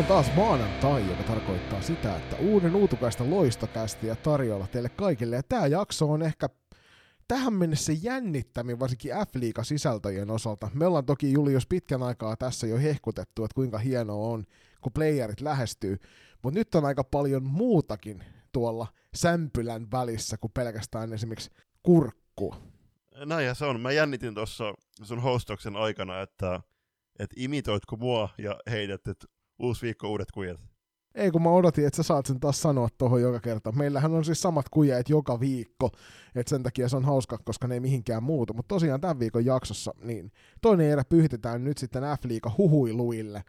On taas maanantai, joka tarkoittaa sitä, että uuden uutukaista ja tarjolla teille kaikille. Ja tämä jakso on ehkä tähän mennessä jännittämin, varsinkin f sisältöjen osalta. Me ollaan toki Julius pitkän aikaa tässä jo hehkutettu, että kuinka hienoa on, kun playerit lähestyy. Mutta nyt on aika paljon muutakin tuolla sämpylän välissä kuin pelkästään esimerkiksi kurkku. Näin ja se on. Mä jännitin tuossa sun hostoksen aikana, että, että imitoitko mua ja heidät, että uusi viikko, uudet kujat. Ei kun mä odotin, että sä saat sen taas sanoa tuohon joka kerta. Meillähän on siis samat kujeet joka viikko, että sen takia se on hauska, koska ne ei mihinkään muutu. Mutta tosiaan tämän viikon jaksossa, niin toinen erä pyhitetään nyt sitten F-liiga huhuiluille.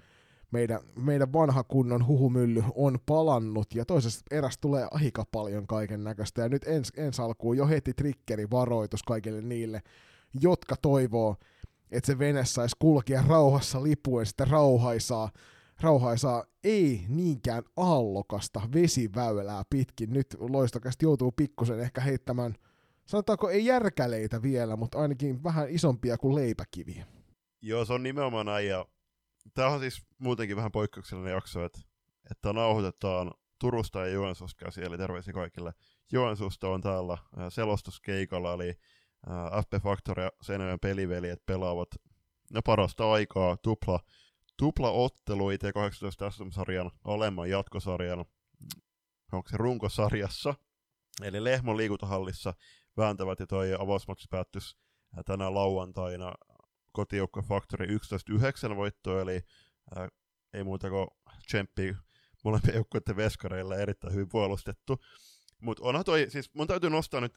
Meidän, meidän vanha kunnon huhumylly on palannut ja toisessa erässä tulee aika paljon kaiken näköistä. Ja nyt ens, ens alkuun jo heti triggerivaroitus kaikille niille, jotka toivoo, että se vene saisi kulkea rauhassa lipuen sitä rauhaisaa rauhaisaa, ei niinkään aallokasta vesiväylää pitkin. Nyt loistokasta joutuu pikkusen ehkä heittämään, sanotaanko ei järkäleitä vielä, mutta ainakin vähän isompia kuin leipäkiviä. Joo, se on nimenomaan näin, ja tämä on siis muutenkin vähän poikkeuksellinen jakso, että, että nauhoitetaan Turusta ja Joensuusta käsi, eli terveisiä kaikille. Joensuusta on täällä selostuskeikalla, eli FP Factory ja Seinäjoen peliveljet pelaavat no parasta aikaa tupla ottelu itse 18 SM-sarjan alemman jatkosarjan, onko se runkosarjassa, eli Lehmon liikuntahallissa vääntävät ja toi avausmatsi päättyisi tänä lauantaina kotijoukko Factory 11-9 voitto, eli ää, ei muuta kuin tsemppi molempien joukkueiden veskareilla erittäin hyvin puolustettu. Mutta onhan toi, siis mun täytyy nostaa nyt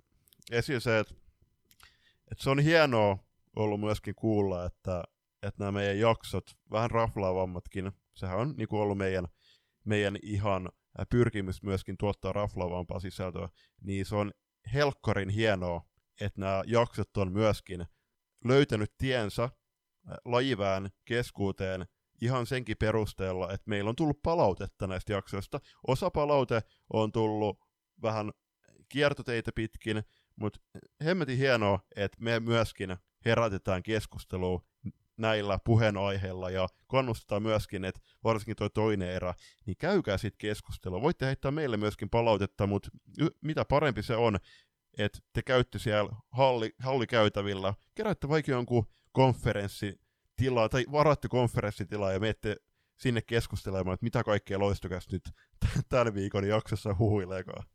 esiin se, että et se on hienoa ollut myöskin kuulla, että että nämä meidän jaksot, vähän raflaavammatkin, sehän on niin kuin ollut meidän, meidän ihan pyrkimys myöskin tuottaa raflaavampaa sisältöä, niin se on helkkarin hienoa, että nämä jaksot on myöskin löytänyt tiensä lajivään keskuuteen ihan senkin perusteella, että meillä on tullut palautetta näistä jaksoista. Osa palaute on tullut vähän kiertoteitä pitkin, mutta hemmetin hienoa, että me myöskin herätetään keskustelua näillä puheenaiheilla ja kannustaa myöskin, että varsinkin tuo toinen erä, niin käykää sitten keskustelua. Voitte heittää meille myöskin palautetta, mutta mitä parempi se on, että te käytte siellä halli, hallikäytävillä, keräätte vaikka jonkun konferenssitilaa tai varatte konferenssitilaa ja menette sinne keskustelemaan, että mitä kaikkea loistokäs nyt tämän viikon jaksossa huhuileekaan.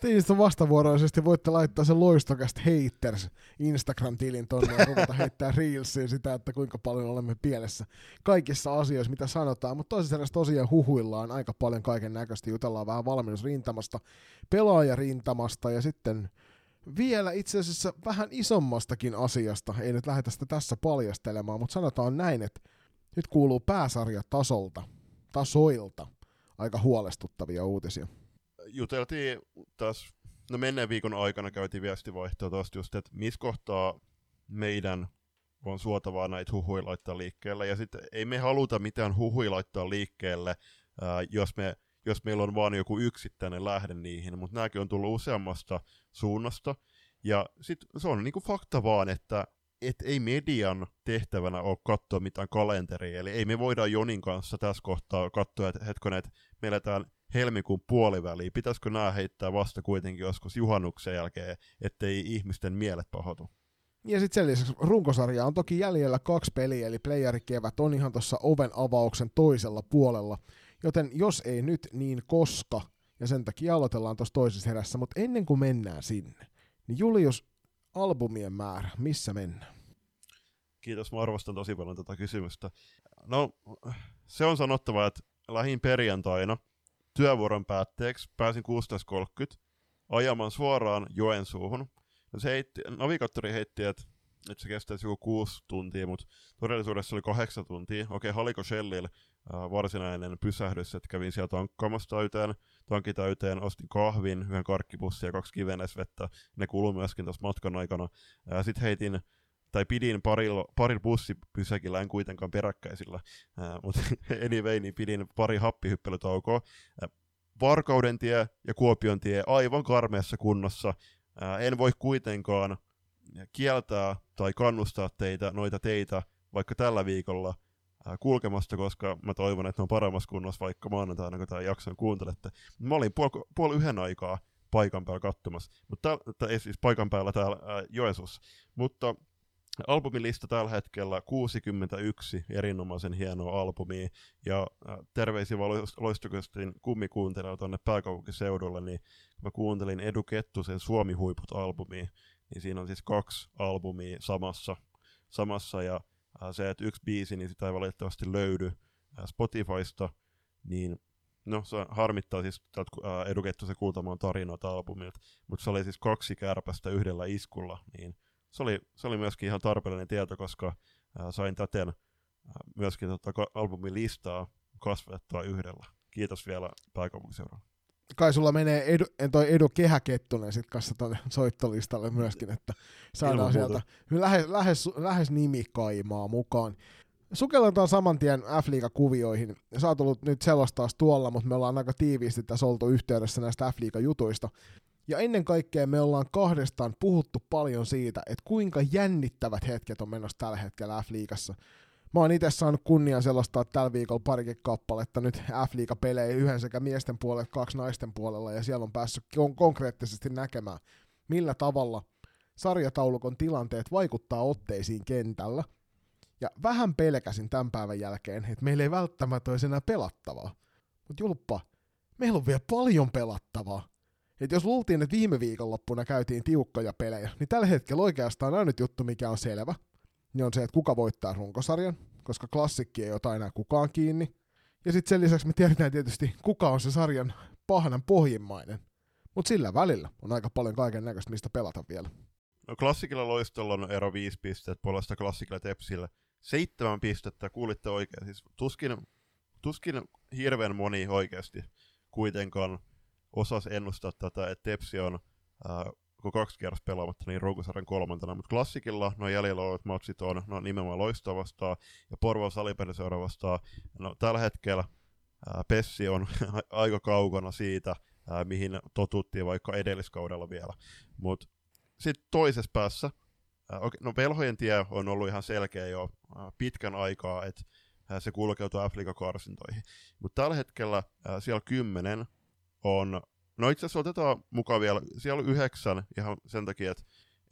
Tiistä vastavuoroisesti voitte laittaa sen loistokästä haters Instagram-tilin tonne ja ruveta heittää reelsiin sitä, että kuinka paljon olemme pielessä kaikissa asioissa, mitä sanotaan. Mutta toisessa erässä tosiaan huhuillaan aika paljon kaiken näköistä. Jutellaan vähän valmennusrintamasta, pelaajarintamasta ja sitten vielä itse asiassa vähän isommastakin asiasta. Ei nyt lähdetä sitä tässä paljastelemaan, mutta sanotaan näin, että nyt kuuluu pääsarjatasolta, tasoilta aika huolestuttavia uutisia juteltiin taas, no menneen viikon aikana käytiin viestivaihtoa tuosta just, että missä kohtaa meidän on suotavaa näitä huhuja laittaa liikkeelle, ja sitten ei me haluta mitään huhuja laittaa liikkeelle, ää, jos, me, jos meillä on vaan joku yksittäinen lähde niihin, mutta nämäkin on tullut useammasta suunnasta, ja sitten se on niinku fakta vaan, että et ei median tehtävänä ole katsoa mitään kalenteria, eli ei me voida Jonin kanssa tässä kohtaa katsoa, että hetkonen, että me eletään helmikuun puoliväliin. Pitäisikö nämä heittää vasta kuitenkin joskus juhannuksen jälkeen, ettei ihmisten mielet pahoitu? Ja sitten sen lisäksi runkosarja on toki jäljellä kaksi peliä, eli playerikevät on ihan tuossa oven avauksen toisella puolella. Joten jos ei nyt, niin koska, ja sen takia aloitellaan tuossa toisessa herässä, mutta ennen kuin mennään sinne, niin Julius, albumien määrä, missä mennään? Kiitos, mä arvostan tosi paljon tätä kysymystä. No, se on sanottava, että lähin perjantaina – työvuoron päätteeksi pääsin 16.30 ajamaan suoraan Joensuuhun. No se heitti, navigaattori heitti, että, että se kestäisi joku kuusi tuntia, mutta todellisuudessa oli kahdeksan tuntia. Okei, Haliko Shellillä äh, varsinainen pysähdys, että kävin siellä tankkaamassa täyteen, tankki täyteen, ostin kahvin, yhden karkkipussin ja kaksi kivenesvettä. Ne kului myöskin tuossa matkan aikana. Äh, Sitten heitin tai pidin parilla, parilla bussipysäkillä, en kuitenkaan peräkkäisillä, äh, mutta anyway, niin pidin pari happihyppelytaukoa. Äh, Varkauden tie ja Kuopion tie aivan karmeassa kunnossa. Äh, en voi kuitenkaan kieltää tai kannustaa teitä, noita teitä, vaikka tällä viikolla kulkemasta, koska mä toivon, että ne on paremmassa kunnossa vaikka maanantaina, kun tämä jakson kuuntelette. Mä olin puoli, puoli yhden aikaa paikan päällä katsomassa, mutta ei siis paikan päällä täällä ää, Joensuussa. Mutta albumilista tällä hetkellä 61 erinomaisen hienoa albumia, ja terveisiä loistokastin kummikuuntelijoilla tuonne pääkaupunkiseudulle, niin kun mä kuuntelin Edu Kettusen Suomi-huiput-albumia, niin siinä on siis kaksi albumia samassa, samassa. Ja se, että yksi biisi, niin sitä ei valitettavasti löydy Spotifysta, niin no se harmittaa siis äh, Edu Kettusen kuultamaan tarinoita albumilta, mutta se oli siis kaksi kärpästä yhdellä iskulla, niin se oli, se oli myöskin ihan tarpeellinen tieto, koska äh, sain täten äh, myöskin tota albumin listaa kasvettua yhdellä. Kiitos vielä pääkaupunkiseuran. Kai sulla menee edu, toi Edu Kehäkettunen sit kanssa soittolistalle myöskin, että saadaan sieltä lähes, lähes, lähes nimikaimaa mukaan. Sukelletaan saman tien f kuvioihin Sä oot ollut nyt selostaa tuolla, mutta me ollaan aika tiiviisti tässä oltu yhteydessä näistä f jutuista. Ja ennen kaikkea me ollaan kahdestaan puhuttu paljon siitä, että kuinka jännittävät hetket on menossa tällä hetkellä F-liigassa. Mä oon itse saanut kunnian selostaa tällä viikolla parikin kappaletta nyt F-liiga-pelejä yhden sekä miesten puolella että kaksi naisten puolella, ja siellä on päässyt kon- konkreettisesti näkemään, millä tavalla sarjataulukon tilanteet vaikuttaa otteisiin kentällä. Ja vähän pelkäsin tämän päivän jälkeen, että meillä ei välttämättä olisi enää pelattavaa. Mutta julppa, meillä on vielä paljon pelattavaa. Et jos luultiin, että viime viikonloppuna käytiin tiukkoja pelejä, niin tällä hetkellä oikeastaan ainut juttu, mikä on selvä, niin on se, että kuka voittaa runkosarjan, koska klassikki ei ota enää kukaan kiinni. Ja sitten sen lisäksi me tiedetään tietysti, kuka on se sarjan pahanan pohjimmainen. Mutta sillä välillä on aika paljon kaiken näköistä, mistä pelata vielä. No klassikilla loistolla on ero 5 pistettä, puolesta klassikilla tepsillä 7 pistettä, kuulitte oikein. Siis tuskin, tuskin hirveän moni oikeasti kuitenkaan osas ennustaa tätä, että Tepsi on kun kaksi kertaa pelaamatta niin runkosarjan kolmantena, mutta klassikilla no jäljellä olevat matsit on no, nimenomaan Loistoa vastaan ja Porvoon salipeliseura vastaan. No, tällä hetkellä ää, Pessi on aika kaukana siitä, ää, mihin totuttiin vaikka edelliskaudella vielä. Mutta sitten toisessa päässä, ää, okay, no velhojen tie on ollut ihan selkeä jo ää, pitkän aikaa, että se kulkeutuu F-liiga-karsintoihin. Mutta tällä hetkellä ää, siellä kymmenen on, no itse asiassa otetaan mukaan vielä, siellä on yhdeksän ihan sen takia, että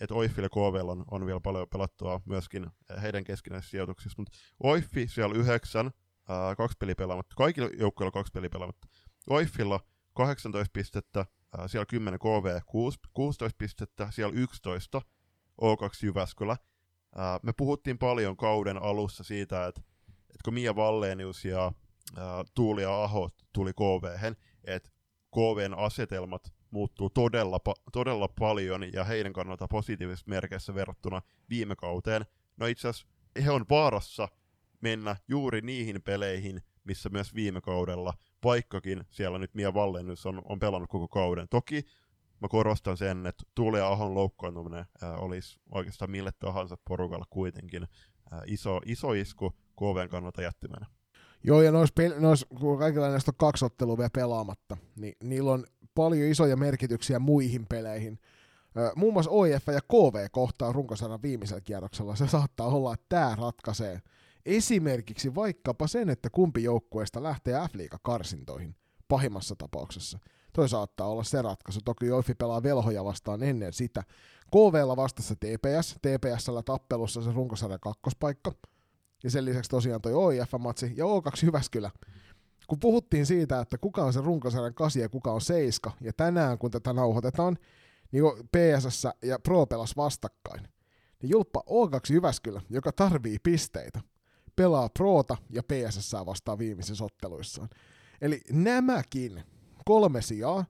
että Oiffil ja KVL on, on vielä paljon pelattua myöskin heidän keskinäisissä sijoituksissa, mutta Oiffi siellä yhdeksän, ää, kaksi peliä pelaamatta, kaikilla joukkueilla kaksi peliä pelaamatta. Oiffilla 18 pistettä, ää, siellä 10 KV 6, 16 pistettä, siellä 11 O2 Jyväskylä. Ää, me puhuttiin paljon kauden alussa siitä, että, että kun Mia Vallenius ja Tuuli ja Aho tuli KV, että KVn asetelmat muuttuu todella, todella paljon ja heidän kannalta positiivisessa merkeissä verrattuna viime kauteen. No itse asiassa he on vaarassa mennä juuri niihin peleihin, missä myös viime kaudella, vaikkakin siellä nyt Mia Vallennus on, on pelannut koko kauden. Toki mä korostan sen, että Tuuli ja Ahon loukkaantuminen ää, olisi oikeastaan mille tahansa porukalla kuitenkin ää, iso, iso isku KVn kannalta jättimänä. Joo, ja nois, nois, kun kaikilla näistä on kaksi ottelua vielä pelaamatta, niin niillä on paljon isoja merkityksiä muihin peleihin. muun muassa OIF ja KV kohtaa runkosadan viimeisellä kierroksella. Se saattaa olla, että tämä ratkaisee. Esimerkiksi vaikkapa sen, että kumpi joukkueesta lähtee F-liiga-karsintoihin, pahimmassa tapauksessa. Toi saattaa olla se ratkaisu. Toki Joifi pelaa velhoja vastaan ennen sitä. KVlla vastassa TPS. TPSllä tappelussa se runkosarjan kakkospaikka. Ja sen lisäksi tosiaan toi OIF-matsi ja O2 Jyväskylä. Kun puhuttiin siitä, että kuka on se runkosarjan kasi ja kuka on seiska, ja tänään kun tätä nauhoitetaan, niin PSS ja Pro pelas vastakkain. Niin julppa O2 Jyväskylä, joka tarvii pisteitä, pelaa Proota ja PSS vastaan viimeisissä otteluissaan. Eli nämäkin kolme sijaa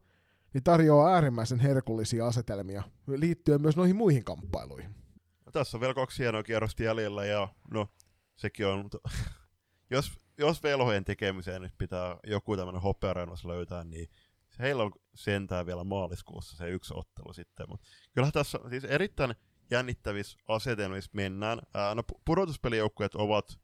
niin tarjoaa äärimmäisen herkullisia asetelmia liittyen myös noihin muihin kamppailuihin. No, tässä on vielä kaksi hienoa kierrosta jäljellä ja no sekin on, jos, jos velhojen tekemiseen nyt pitää joku tämmöinen hopeareunus löytää, niin heillä on sentään vielä maaliskuussa se yksi ottelu sitten, mutta kyllä tässä siis erittäin jännittävissä asetelmissa mennään. Ää, no pudotuspelijoukkueet ovat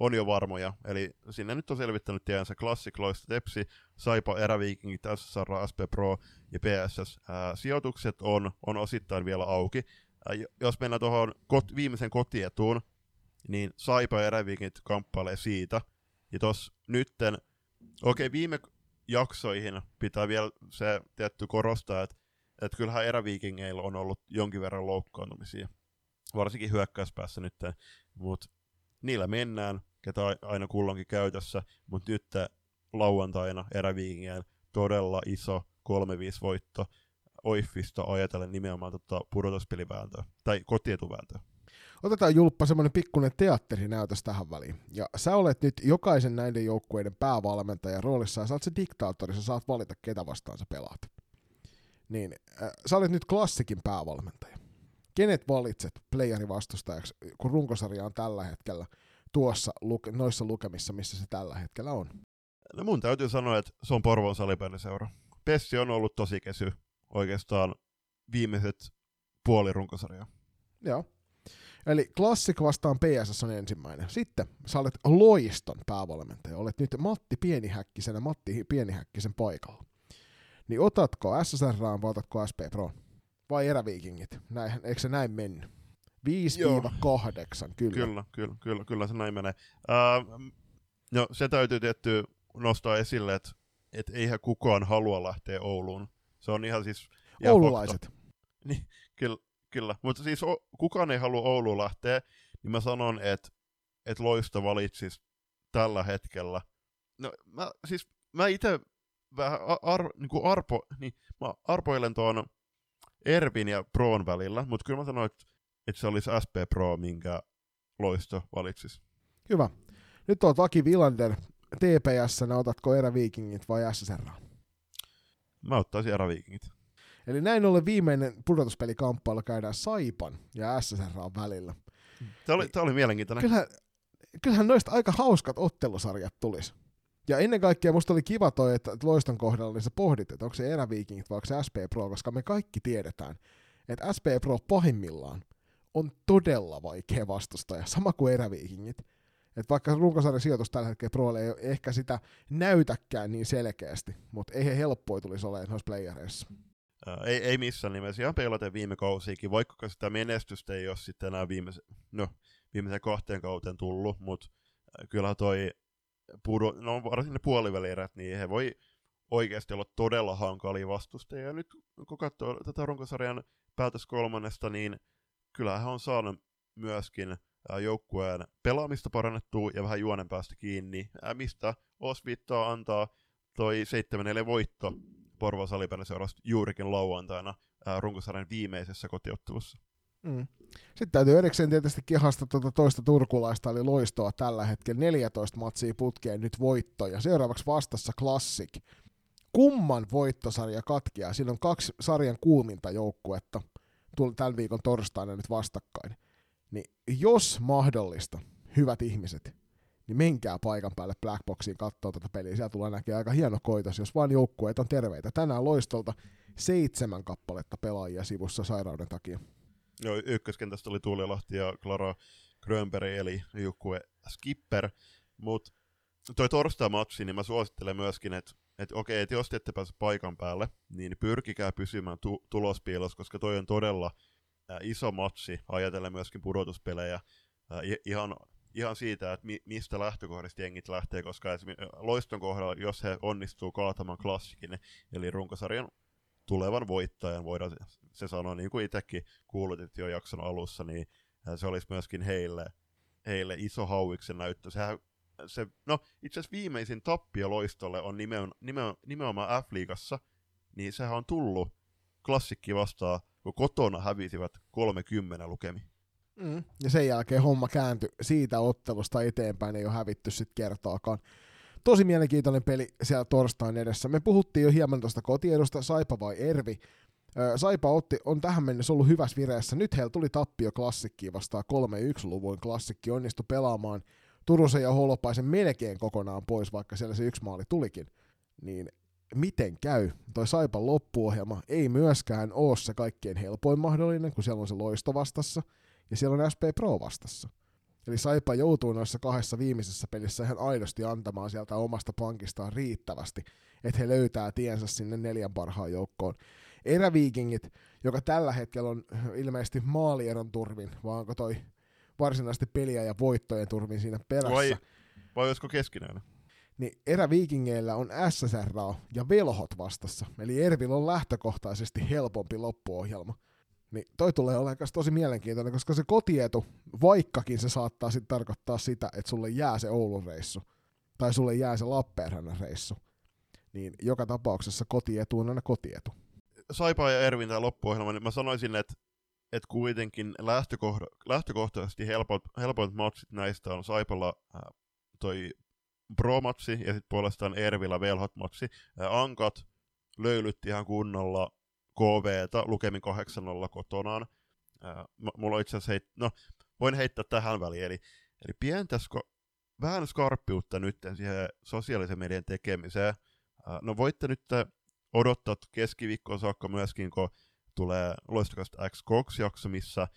on jo varmoja, eli sinne nyt on selvittänyt tiensä Classic, Loista, Tepsi, Saipa, Eräviikingit, SSR, SP Pro ja PSS. Ää, sijoitukset on, on osittain vielä auki. Ää, jos mennään tuohon kot, viimeisen kotietuun, niin Saipa ja Eräviikit kamppailee siitä. Ja tos nytten, okei okay, viime jaksoihin pitää vielä se tietty korostaa, että, että kyllähän eräviikingeillä on ollut jonkin verran loukkaantumisia, varsinkin hyökkäyspäässä nyt, mutta niillä mennään, ketä aina kulloinkin käytössä, mutta nyt lauantaina eräviikingeillä todella iso 3-5 voitto Oiffista ajatellen nimenomaan tota pudotuspelivääntöä, tai kotietuvääntöä. Otetaan Julppa semmoinen pikkuinen teatterinäytös tähän väliin. Ja sä olet nyt jokaisen näiden joukkueiden päävalmentaja roolissa ja sä oot se diktaattori, sä saat valita ketä vastaan sä pelaat. Niin, äh, sä olet nyt klassikin päävalmentaja. Kenet valitset playerivastustajaksi, kun runkosarja on tällä hetkellä tuossa luke- noissa lukemissa, missä se tällä hetkellä on? No mun täytyy sanoa, että se on Porvon salipäiniseura. Pessi on ollut tosi kesy oikeastaan viimeiset puoli runkosarjaa. Joo. Eli Classic vastaan PSS on ensimmäinen. Sitten sä olet Loiston päävalmentaja. Olet nyt Matti Pienihäkkisen ja Matti Pienihäkkisen paikalla. Niin otatko SSR vai otatko SP Pro? Vai eräviikingit? Näin, eikö se näin mennyt? 5-8, kyllä. Kyllä, kyllä, kyllä, kyllä se näin menee. Uh, no se täytyy tietty nostaa esille, että et eihän kukaan halua lähteä Ouluun. Se on ihan siis... Ihan Oululaiset. Niin, kyllä, Kyllä, mutta siis o, kukaan ei halua Ouluun lähteä, niin mä sanon, että et Loisto valitsisi tällä hetkellä. No mä, siis mä itse vähän ar, niin arpo, niin mä arpoilen tuon Ervin ja Proon välillä, mutta kyllä mä sanoin, että, että se olisi SP Pro, minkä Loisto valitsisi. Hyvä. Nyt on Taki Villander TPS, otatko eräviikingit vai SSR? Mä ottaisin eräviikingit. Eli näin ollen viimeinen pudotuspelikamppailu käydään Saipan ja SSR välillä. Tämä oli, tämä oli mielenkiintoinen. Kyllähän, kyllähän noista aika hauskat ottelusarjat tulis. Ja ennen kaikkea musta oli kiva toi, että Loiston kohdalla niin sä pohdit, että onko se eräviikingit vai onko se SP Pro, koska me kaikki tiedetään, että SP Pro pahimmillaan on todella vaikea vastustaja, sama kuin eräviikingit. Et vaikka runkosarjan sijoitus tällä hetkellä Prolle ei ehkä sitä näytäkään niin selkeästi, mutta ei he helppoja tulisi olemaan noissa playereissa ei, ei missään nimessä, ihan peilaten viime kausiikin, vaikka sitä menestystä ei ole sitten enää viimeisen, no, viimeisen kahteen kauteen tullut, mutta kyllä toi pudo, no varsinkin ne puolivälierät, niin he voi oikeasti olla todella hankalia vastustajia. Ja nyt kun katsoo tätä runkosarjan päätös kolmannesta, niin kyllä hän on saanut myöskin joukkueen pelaamista parannettua ja vähän juonen päästä kiinni, mistä Osvittaa antaa toi 7-4 voitto Porvon salipäriseurasta juurikin lauantaina ää, runkosarjan viimeisessä kotiottelussa. Mm. Sitten täytyy erikseen tietysti kehasta tuota toista turkulaista, eli loistoa tällä hetkellä. 14 matsia putkeen nyt voittoja. Seuraavaksi vastassa Classic. Kumman voittosarja katkeaa? Siinä on kaksi sarjan kuuminta joukkuetta tuli tämän viikon torstaina nyt vastakkain. Niin jos mahdollista, hyvät ihmiset, niin menkää paikan päälle Blackboxiin katsoa tätä peliä. Siellä tulee näkee aika hieno koitos, jos vain joukkueet on terveitä. Tänään loistolta seitsemän kappaletta pelaajia sivussa sairauden takia. Joo, ykköskentästä oli Tuuli Lahti ja Clara Grönberg, eli joukkue Skipper, mutta toi torstai-matsi, niin mä suosittelen myöskin, että et okei, että jos te ette pääse paikan päälle, niin pyrkikää pysymään tu- tulospiilossa, koska toi on todella äh, iso matsi, ajatellen myöskin pudotuspelejä. Ihan ihan siitä, että mi- mistä lähtökohdista jengit lähtee, koska esimerkiksi Loiston kohdalla, jos he onnistuu kaatamaan klassikin, eli runkosarjan tulevan voittajan, voidaan se sanoa, niin kuin itsekin kuulutit jo jakson alussa, niin se olisi myöskin heille, heille iso hauiksen näyttö. Sehän, se, no, itse asiassa viimeisin tappio Loistolle on nimenomaan, nimenomaan, nimenomaan F-liigassa, niin sehän on tullut klassikki vastaan, kun kotona hävisivät 30 lukemi. Mm. Ja sen jälkeen homma kääntyi siitä ottelusta eteenpäin, ei ole hävitty sitten kertaakaan. Tosi mielenkiintoinen peli siellä torstain edessä. Me puhuttiin jo hieman tuosta kotiedosta, Saipa vai Ervi. Saipa otti, on tähän mennessä ollut hyvässä vireessä. Nyt heillä tuli tappio klassikkiin vastaan 3-1-luvun. Klassikki onnistui pelaamaan Turusen ja Holopaisen melkein kokonaan pois, vaikka siellä se yksi maali tulikin. Niin miten käy? Toi Saipan loppuohjelma ei myöskään ole se kaikkein helpoin mahdollinen, kun siellä on se loisto vastassa – ja siellä on SP Pro vastassa. Eli Saipa joutuu noissa kahdessa viimeisessä pelissä ihan aidosti antamaan sieltä omasta pankistaan riittävästi, että he löytää tiensä sinne neljän parhaan joukkoon. Eräviikingit, joka tällä hetkellä on ilmeisesti maalieron turvin, vaan onko toi varsinaisesti peliä ja voittojen turvin siinä perässä. Vai, vai olisiko keskinäinen? Niin eräviikingeillä on SSR ja Velhot vastassa, eli Ervil on lähtökohtaisesti helpompi loppuohjelma. Niin toi tulee olemaan tosi mielenkiintoinen, koska se kotietu, vaikkakin se saattaa sitten tarkoittaa sitä, että sulle jää se Oulun reissu, tai sulle jää se Lappeenrannan reissu, niin joka tapauksessa kotietu on aina kotietu. Saipa ja Ervin tämä loppuohjelma, niin mä sanoisin, että et kuitenkin lähtökohta- lähtökohtaisesti helpot, helpoit matsit näistä on Saipalla äh, toi Pro-matsi ja sitten puolestaan Ervillä Velhot-matsi. Äh, Ankat löylytti ihan kunnolla KVtä lukemin 8-0 kotonaan. Äh, mulla on itse asiassa, heit- no, voin heittää tähän väliin, eli, eli pientä sko- vähän skarppiutta nyt siihen sosiaalisen median tekemiseen. Äh, no voitte nyt odottaa keskiviikkoon saakka myöskin, kun tulee Loistokasta X Cox-jakso, missä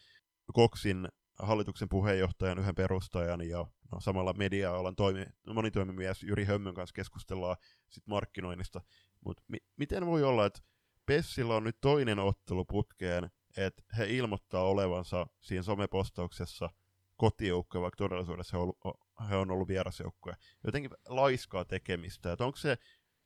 Coxin hallituksen puheenjohtajan, yhden perustajan ja no, samalla media-alan toimi, monitoimimies Jyri Hömmön kanssa keskustellaan sit markkinoinnista. Mutta mi- miten voi olla, että Pessillä on nyt toinen ottelu putkeen, että he ilmoittaa olevansa siinä somepostauksessa kotijoukkoja, vaikka todellisuudessa he on ollut, he on ollut vierasjoukkoja. Jotenkin laiskaa tekemistä. Että onko se,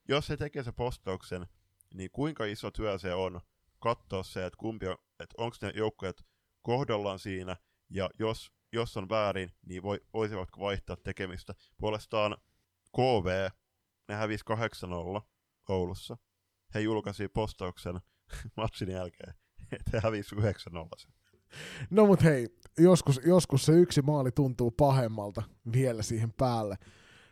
jos he tekee se postauksen, niin kuinka iso työ se on katsoa se, että kumpi on, että onko ne joukkueet kohdallaan siinä, ja jos, jos on väärin, niin voi, voisivatko vaihtaa tekemistä. Puolestaan KV, ne hävisi 8-0 Oulussa. He julkaisi postauksen matsin jälkeen, että he hävisi 9-0 sen. No mut hei, joskus, joskus se yksi maali tuntuu pahemmalta vielä siihen päälle.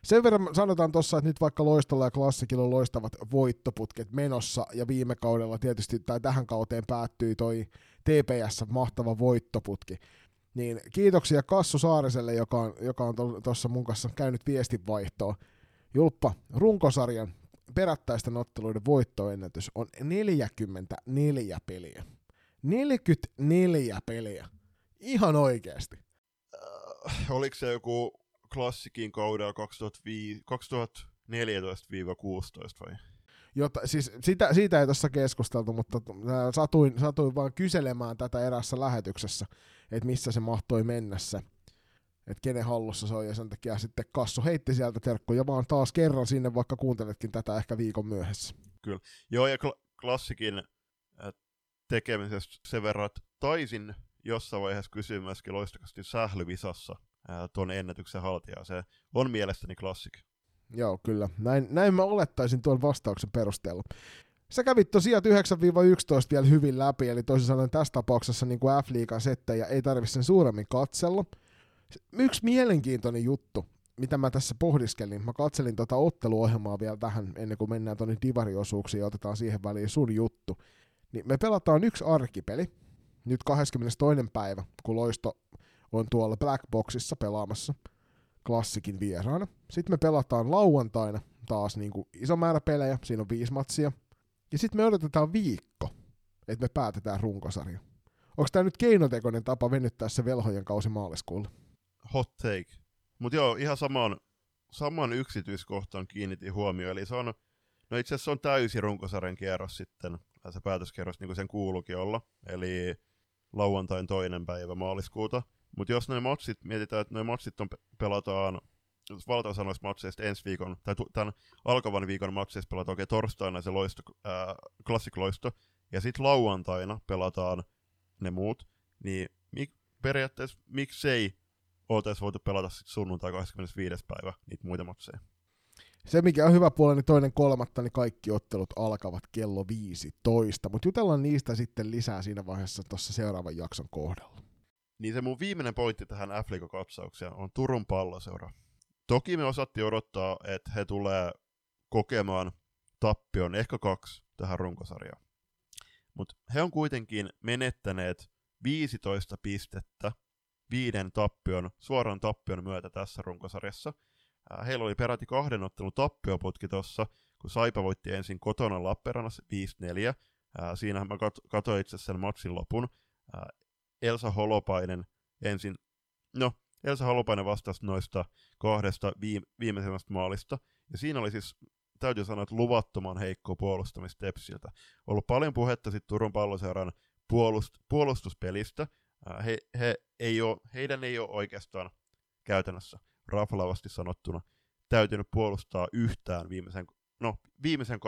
Sen verran sanotaan tuossa, että nyt vaikka Loistolla ja Klassikilla on loistavat voittoputket menossa, ja viime kaudella tietysti, tai tähän kauteen päättyi toi TPS mahtava voittoputki. Niin kiitoksia Kassu Saariselle, joka on, joka on tuossa mun kanssa käynyt viestinvaihtoa. Julppa, runkosarjan perättäisten otteluiden voittoennätys on 44 peliä. 44 peliä. Ihan oikeasti. Äh, oliko se joku klassikin kaudella 2014-16 vai? Jota, siis sitä, siitä ei tuossa keskusteltu, mutta satuin, satuin vaan kyselemään tätä erässä lähetyksessä, että missä se mahtoi mennä se, että kenen hallussa se on, ja sen takia sitten Kassu heitti sieltä terkkuja vaan taas kerran sinne, vaikka kuunteletkin tätä ehkä viikon myöhässä. Kyllä. Joo, ja kl- klassikin äh, tekemisestä sen verran, että taisin jossain vaiheessa kysyä myöskin loistakasti sählyvisassa tuon ennätyksen haltijaa. Se on mielestäni klassik. Joo, kyllä. Näin, näin mä olettaisin tuon vastauksen perusteella. Sä kävit tosiaan 9-11 vielä hyvin läpi, eli toisin sanoen tässä tapauksessa niin kuin F-liigan settejä ei tarvitse sen suuremmin katsella. Yksi mielenkiintoinen juttu, mitä mä tässä pohdiskelin, mä katselin tota otteluohjelmaa vielä tähän ennen kuin mennään tuonne divariosuuksiin ja otetaan siihen väliin sun juttu. Niin me pelataan yksi arkipeli, nyt 22. päivä, kun Loisto on tuolla Black Boxissa pelaamassa klassikin vieraana. Sitten me pelataan lauantaina taas niin kuin iso määrä pelejä, siinä on viisi matsia. Ja sitten me odotetaan viikko, että me päätetään runkosarja. Onko tämä nyt keinotekoinen tapa venyttää se velhojen kausi maaliskuulle? Hot take. Mutta joo, ihan saman, saman yksityiskohtaan kiinnitin huomioon. Eli se on, no itse asiassa se on täysi runkosarjan kierros sitten, se päätöskierros niin kuin sen kuuluukin olla. Eli lauantain toinen päivä maaliskuuta. Mutta jos noin matsit, mietitään, että noin matsit on, pelataan, valtaosa noista matseista ensi viikon, tai tämän alkavan viikon matseista pelataan oikein torstaina se loisto, ää, loisto, ja sitten lauantaina pelataan ne muut, niin mik, periaatteessa miksei oltaisi voitu pelata sunnuntai 25. päivä niitä muita matseja. Se, mikä on hyvä puoli, niin toinen kolmatta, niin kaikki ottelut alkavat kello 15, mutta jutellaan niistä sitten lisää siinä vaiheessa tuossa seuraavan jakson kohdalla. Niin se mun viimeinen pointti tähän f katsaukseen on Turun palloseura. Toki me osattiin odottaa, että he tulee kokemaan tappion, ehkä kaksi, tähän runkosarjaan. Mutta he on kuitenkin menettäneet 15 pistettä viiden tappion, suoran tappion myötä tässä runkosarjassa. Heillä oli peräti kahden ottelun tappioputki tuossa, kun Saipa voitti ensin kotona Lappeenrannassa 5-4. Siinähän mä katsoin itse sen matsin lopun. Elsa Holopainen ensin, no Elsa Holopainen vastasi noista kahdesta viime, viimeisemmästä maalista, ja siinä oli siis, täytyy sanoa, että luvattoman heikko puolustamista Tepsiltä. Ollut paljon puhetta sitten Turun palloseuran puolust, puolustuspelistä, he, he ei ole, heidän ei ole oikeastaan käytännössä raflaavasti sanottuna täytynyt puolustaa yhtään viimeisen, no, viimeisen,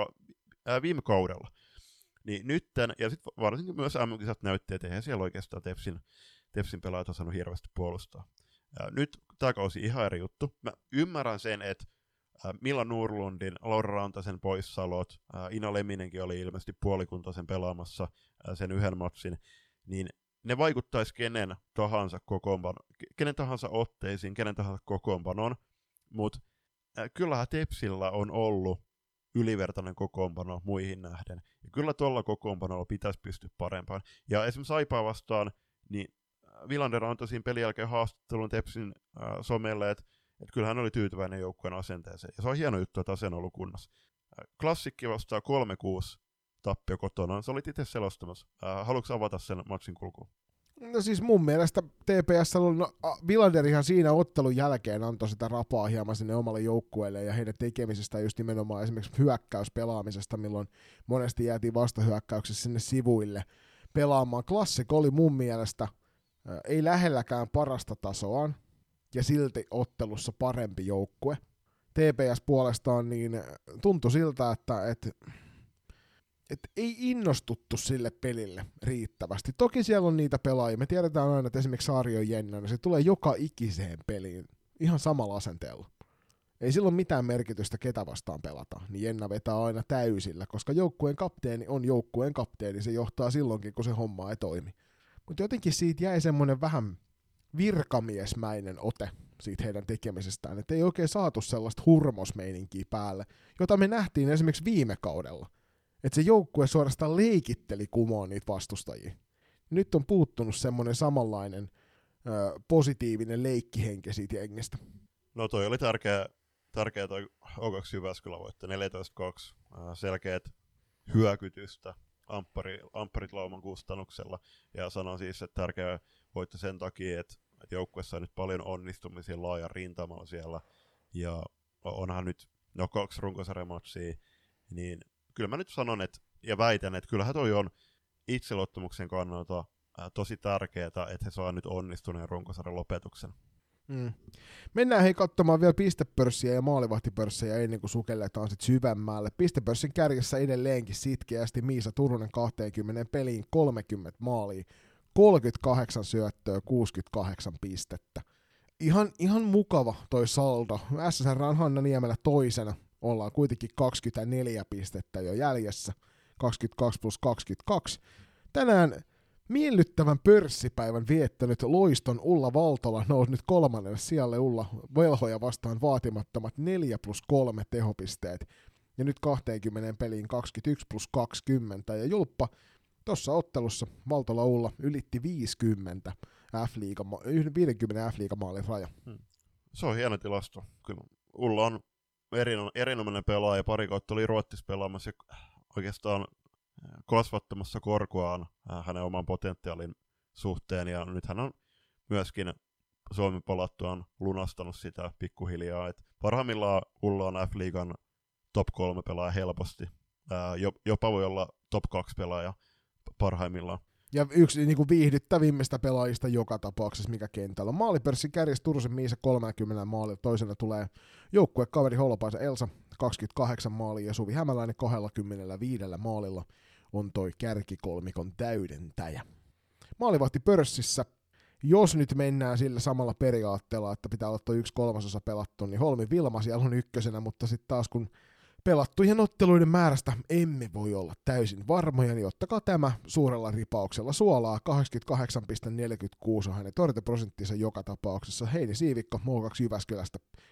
ää, viime kaudella. Niin nytten, ja sitten varsinkin myös MM-kisat näytti, että eihän siellä oikeastaan Tepsin, Tepsin pelaajat osannut hirveästi puolustaa. Ää, nyt tämä kausi ihan eri juttu. Mä ymmärrän sen, että Milla Nurlundin, Laura Rantasen poissalot, Ina Leminenkin oli ilmeisesti puolikuntaisen pelaamassa sen yhden matsin, niin ne vaikuttaisi kenen tahansa kokoonpano, kenen tahansa otteisiin, kenen tahansa kokoonpanon, mutta kyllähän Tepsillä on ollut ylivertainen kokoonpano muihin nähden. Ja kyllä tuolla kokoonpanolla pitäisi pystyä parempaan. Ja esimerkiksi Saipaa vastaan, niin Villander antoi siinä pelin jälkeen haastattelun Tepsin äh, somelle, että et kyllä hän oli tyytyväinen joukkueen asenteeseen. Ja se on hieno juttu, että ase on ollut kunnossa. Klassikki vastaa 3-6 tappio kotona. Se oli itse selostamassa. Äh, haluatko avata sen matsin kulkuun? No siis mun mielestä TPS on, no, Villander ihan siinä ottelun jälkeen antoi sitä rapaa hieman sinne omalle joukkueelle ja heidän tekemisestä just nimenomaan esimerkiksi hyökkäyspelaamisesta, milloin monesti jäätiin vastahyökkäyksessä sinne sivuille pelaamaan. Klassik oli mun mielestä ei lähelläkään parasta tasoaan ja silti ottelussa parempi joukkue. TPS puolestaan niin tuntui siltä, että, että et ei innostuttu sille pelille riittävästi. Toki siellä on niitä pelaajia. Me tiedetään aina, että esimerkiksi Saario Jenna, se tulee joka ikiseen peliin ihan samalla asenteella. Ei sillä ole mitään merkitystä, ketä vastaan pelata, niin Jenna vetää aina täysillä, koska joukkueen kapteeni on joukkueen kapteeni, se johtaa silloinkin, kun se homma ei toimi. Mutta jotenkin siitä jäi semmoinen vähän virkamiesmäinen ote siitä heidän tekemisestään, että ei oikein saatu sellaista hurmosmeininkiä päälle, jota me nähtiin esimerkiksi viime kaudella että se joukkue suorastaan leikitteli kumoon niitä vastustajia. Nyt on puuttunut semmoinen samanlainen ö, positiivinen leikkihenke siitä jengistä. No toi oli tärkeä, tärkeä toi O2 Jyväskylä voitto 14-2. Selkeät hyökytystä amppari, ampparit lauman kustannuksella. Ja sanon siis, että tärkeä voitto sen takia, että, että joukkueessa on nyt paljon onnistumisia laajan rintamalla siellä. Ja onhan nyt no kaksi runkosarjamatsia, niin kyllä mä nyt sanon, että, ja väitän, että kyllähän toi on itseluottamuksen kannalta ää, tosi tärkeää, että he saa nyt onnistuneen runkosarjan lopetuksen. Mm. Mennään hei katsomaan vielä pistepörssiä ja maalivahtipörssejä ennen kuin sukelletaan sitten syvemmälle. Pistepörssin kärjessä edelleenkin sitkeästi Miisa Turunen 20 peliin 30 maalia, 38 syöttöä, 68 pistettä. Ihan, ihan mukava toi saldo. SSR on Hanna Niemelä toisena, ollaan kuitenkin 24 pistettä jo jäljessä, 22 plus 22. Tänään miellyttävän pörssipäivän viettänyt loiston Ulla Valtola nousi nyt kolmannelle sijalle Ulla velhoja vastaan vaatimattomat 4 plus 3 tehopisteet. Ja nyt 20 peliin 21 plus 20. Ja Julppa tuossa ottelussa Valtola Ulla ylitti 50 F-liiga, 50 F-liigamaalin raja. Hmm. Se on hieno tilasto. Kyllä Ulla on erinomainen pelaaja, pari kautta oli Ruotsissa pelaamassa ja oikeastaan äh, kasvattamassa korkoaan äh, hänen oman potentiaalin suhteen, ja nyt hän on myöskin Suomen palattuaan lunastanut sitä pikkuhiljaa, että parhaimmillaan Ulla on F-liigan top 3 pelaaja helposti, äh, jopa voi olla top 2 pelaaja parhaimmillaan. Ja yksi niin kuin viihdyttävimmistä pelaajista joka tapauksessa, mikä kentällä on. Maalipörssin kärjessä Turusen Miisa 30 maalilla, toisena tulee joukkuekaveri Holopaisen Elsa 28 maalia ja Suvi Hämäläinen 25 maalilla on toi kärkikolmikon täydentäjä. Maalivahti pörssissä, jos nyt mennään sillä samalla periaatteella, että pitää olla tuo yksi kolmasosa pelattu, niin Holmi Vilma siellä on ykkösenä, mutta sitten taas kun pelattujen otteluiden määrästä emme voi olla täysin varmoja, niin ottakaa tämä suurella ripauksella suolaa. 88,46 on hänen torjuntaprosenttinsa joka tapauksessa. Heidi Siivikko, Mo2 Jyväskylästä 88,24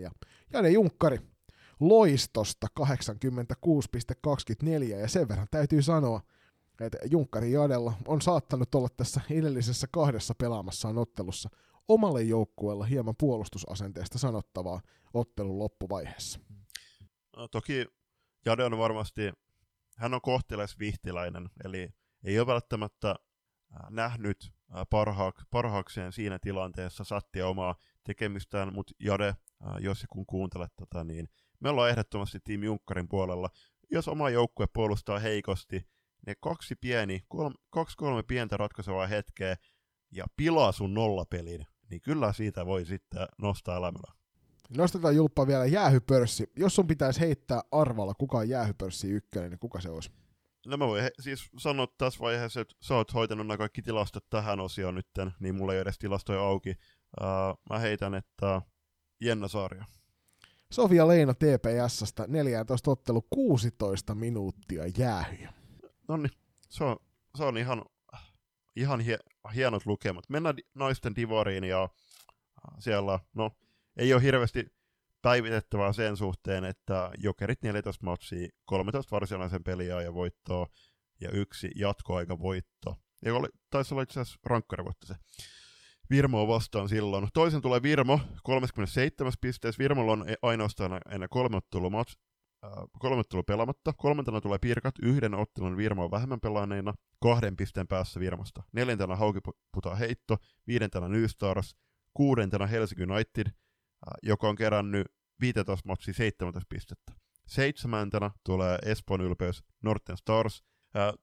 ja Jane Junkkari Loistosta 86,24 ja sen verran täytyy sanoa, että Junkkari Jadella on saattanut olla tässä edellisessä kahdessa pelaamassaan ottelussa omalle joukkueella hieman puolustusasenteesta sanottavaa ottelun loppuvaiheessa. No, toki Jade on varmasti, hän on kohtelias vihtiläinen, eli ei ole välttämättä äh, nähnyt äh, parha- parhaakseen siinä tilanteessa sattia omaa tekemistään, mutta Jade, äh, jos ja kun kuuntelet tätä, niin me ollaan ehdottomasti Team Junkkarin puolella. Jos oma joukkue puolustaa heikosti, ne kaksi pieni, kolme, kaksi kolme pientä ratkaisevaa hetkeä ja pilaa sun nollapelin, niin kyllä siitä voi sitten nostaa elämällä. Nostetaan Julppa vielä jäähypörssi. Jos sun pitäisi heittää arvalla, kuka on jäähypörssi ykkönen, niin kuka se olisi? No mä voin he, siis sanoa tässä vaiheessa, että sä oot hoitanut nämä kaikki tilastot tähän osioon nytten, niin mulla ei ole edes tilastoja auki. Uh, mä heitän, että Jenna Saaria. Sofia Leino TPSstä 14 ottelu 16 minuuttia jäähyjä. No niin, se on, se on ihan, ihan hie, hienot lukemat. Mennään naisten divoriin ja siellä, no, ei ole hirveästi päivitettävää sen suhteen, että Jokerit 14 matsia, 13 varsinaisen peliä ja voittoa ja yksi jatkoaika voitto. Ja oli, taisi olla itse asiassa rankkarivoitto se. Virmoa vastaan silloin. Toisen tulee Virmo, 37 pisteessä. Virmolla on ainoastaan enää kolme ottelua, äh, kolme ottelua pelaamatta. Kolmantena tulee Pirkat, yhden ottelun Virmoa vähemmän pelaaneina, kahden pisteen päässä Virmasta. Neljäntenä Hauki putaa heitto, viidentenä New Stars, kuudentena Helsinki United, äh, joka on kerännyt 15 matsia 17 pistettä. Seitsemäntenä tulee Espoon ylpeys Northern Stars,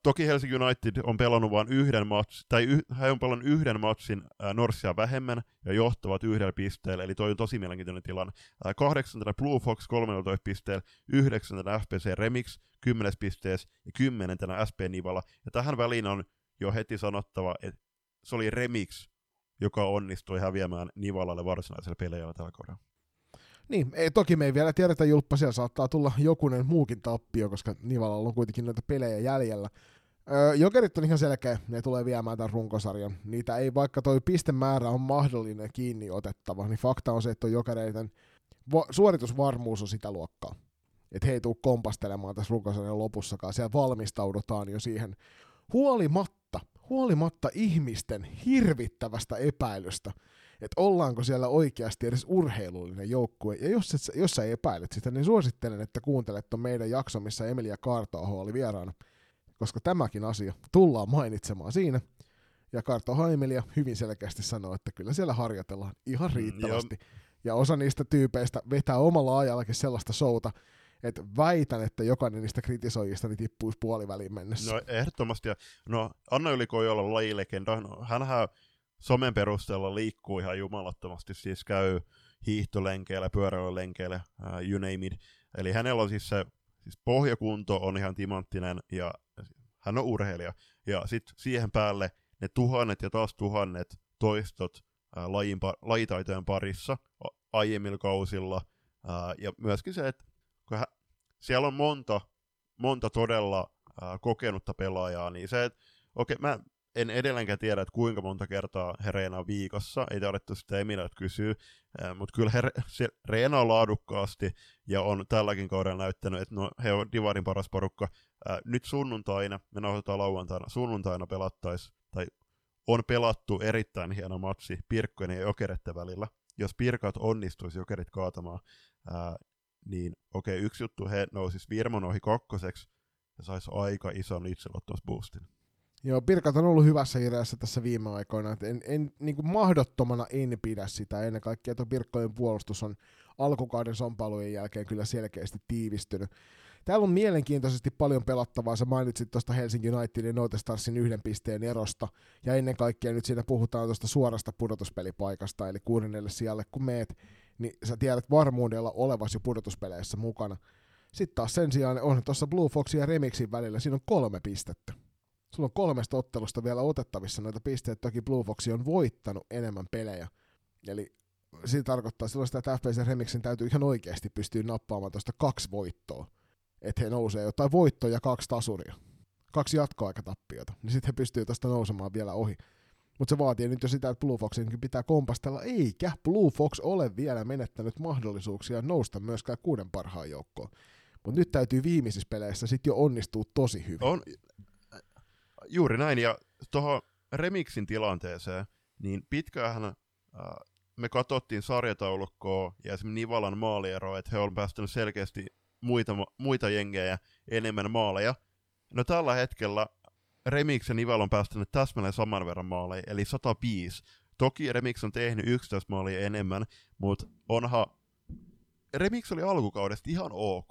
Toki Helsinki United on pelannut vain yhden match, tai yh, he on pelannut yhden matchin äh, Norsia vähemmän ja johtavat yhdellä pisteellä, eli toi on tosi mielenkiintoinen tilanne. Äh, kahdeksantena Blue Fox 13 pisteellä, yhdeksäntänä FPC Remix 10 pisteessä ja kymmenentenä SP Nivala. Ja tähän väliin on jo heti sanottava, että se oli Remix, joka onnistui häviämään Nivalalle varsinaisella peleillä tällä kaudella. Niin, ei, toki me ei vielä tiedetä julppa, siellä saattaa tulla jokunen muukin tappio, koska Nivalalla on kuitenkin noita pelejä jäljellä. Öö, jokerit on ihan selkeä, ne tulee viemään tämän runkosarjan. Niitä ei, vaikka toi pistemäärä on mahdollinen kiinni otettava, niin fakta on se, että jokereiden va- suoritusvarmuus on sitä luokkaa. Että he ei tule kompastelemaan tässä runkosarjan lopussakaan. Siellä valmistaudutaan jo siihen huolimatta, huolimatta ihmisten hirvittävästä epäilystä, että ollaanko siellä oikeasti edes urheilullinen joukkue. Ja jos, et, jos sä epäilet sitä, niin suosittelen, että kuuntelet ton meidän jakso, missä Emilia Kartoaho oli vieraana, koska tämäkin asia tullaan mainitsemaan siinä. Ja Kartoaho Emilia hyvin selkeästi sanoo, että kyllä siellä harjoitellaan ihan mm, riittävästi. Mm, ja osa niistä tyypeistä vetää omalla ajallakin sellaista showta, että väitän, että jokainen niistä kritisoijista niin tippuisi puoliväliin mennessä. No ehdottomasti. No Anna Ylikojola lajilegenda, no, hänhän somen perusteella liikkuu ihan jumalattomasti, siis käy hiihtolenkeillä, pyöräilylenkeillä, uh, you name it. Eli hänellä on siis se siis pohjakunto on ihan timanttinen ja hän on urheilija. Ja sitten siihen päälle ne tuhannet ja taas tuhannet toistot uh, lajin, lajitaitojen parissa aiemmilla kausilla. Uh, ja myöskin se, että kun hän, siellä on monta, monta todella uh, kokenutta pelaajaa, niin se, että okei, okay, mä en edelleenkään tiedä, että kuinka monta kertaa he reenaa viikossa, ei tarvittu sitä Emilia kysyä, mutta kyllä he, reenaa laadukkaasti ja on tälläkin kaudella näyttänyt, että no, he on Divarin paras porukka. nyt sunnuntaina, me nauhoitetaan lauantaina, sunnuntaina pelattaisi, tai on pelattu erittäin hieno matsi Pirkkojen ja Jokerette välillä. Jos Pirkat onnistuisi Jokerit kaatamaan, niin okei, okay, yksi juttu, he nousis Virmon ohi kakkoseksi ja saisi aika ison itseluottamusboostin. Joo, Pirkat on ollut hyvässä ideassa tässä viime aikoina. Et en, en, niin kuin mahdottomana en pidä sitä. Ennen kaikkea tuo Pirkkojen puolustus on alkukauden sompailujen jälkeen kyllä selkeästi tiivistynyt. Täällä on mielenkiintoisesti paljon pelattavaa. Sä mainitsit tuosta Helsingin Unitedin Note Starsin yhden pisteen erosta. Ja ennen kaikkea nyt siinä puhutaan tuosta suorasta pudotuspelipaikasta, eli kuudennelle sijalle kun meet, niin sä tiedät varmuudella olevasi jo pudotuspeleissä mukana. Sitten taas sen sijaan on tuossa Blue Foxin ja Remixin välillä, siinä on kolme pistettä sulla on kolmesta ottelusta vielä otettavissa noita pisteitä. Toki Blue Fox on voittanut enemmän pelejä. Eli se tarkoittaa silloin sitä, että FPC Remixin täytyy ihan oikeasti pystyä nappaamaan tuosta kaksi voittoa. Että he nousee jotain voittoa ja kaksi tasuria. Kaksi jatkoaikatappiota. Niin sitten he pystyy tuosta nousemaan vielä ohi. Mutta se vaatii nyt jo sitä, että Blue Foxin pitää kompastella, eikä Blue Fox ole vielä menettänyt mahdollisuuksia nousta myöskään kuuden parhaan joukkoon. Mutta nyt täytyy viimeisissä peleissä sitten jo onnistua tosi hyvin. On, Juuri näin, ja tuohon Remixin tilanteeseen, niin pitkäänhän äh, me katsottiin sarjataulukkoa ja esimerkiksi Nivalan maalieroa, että he on päästänyt selkeästi muita, muita jengejä enemmän maaleja. No tällä hetkellä Remix ja Nival on päästänyt täsmälleen saman verran maaleja, eli 105. Toki Remix on tehnyt 11 maalia enemmän, mutta onhan... Remix oli alkukaudesta ihan ok.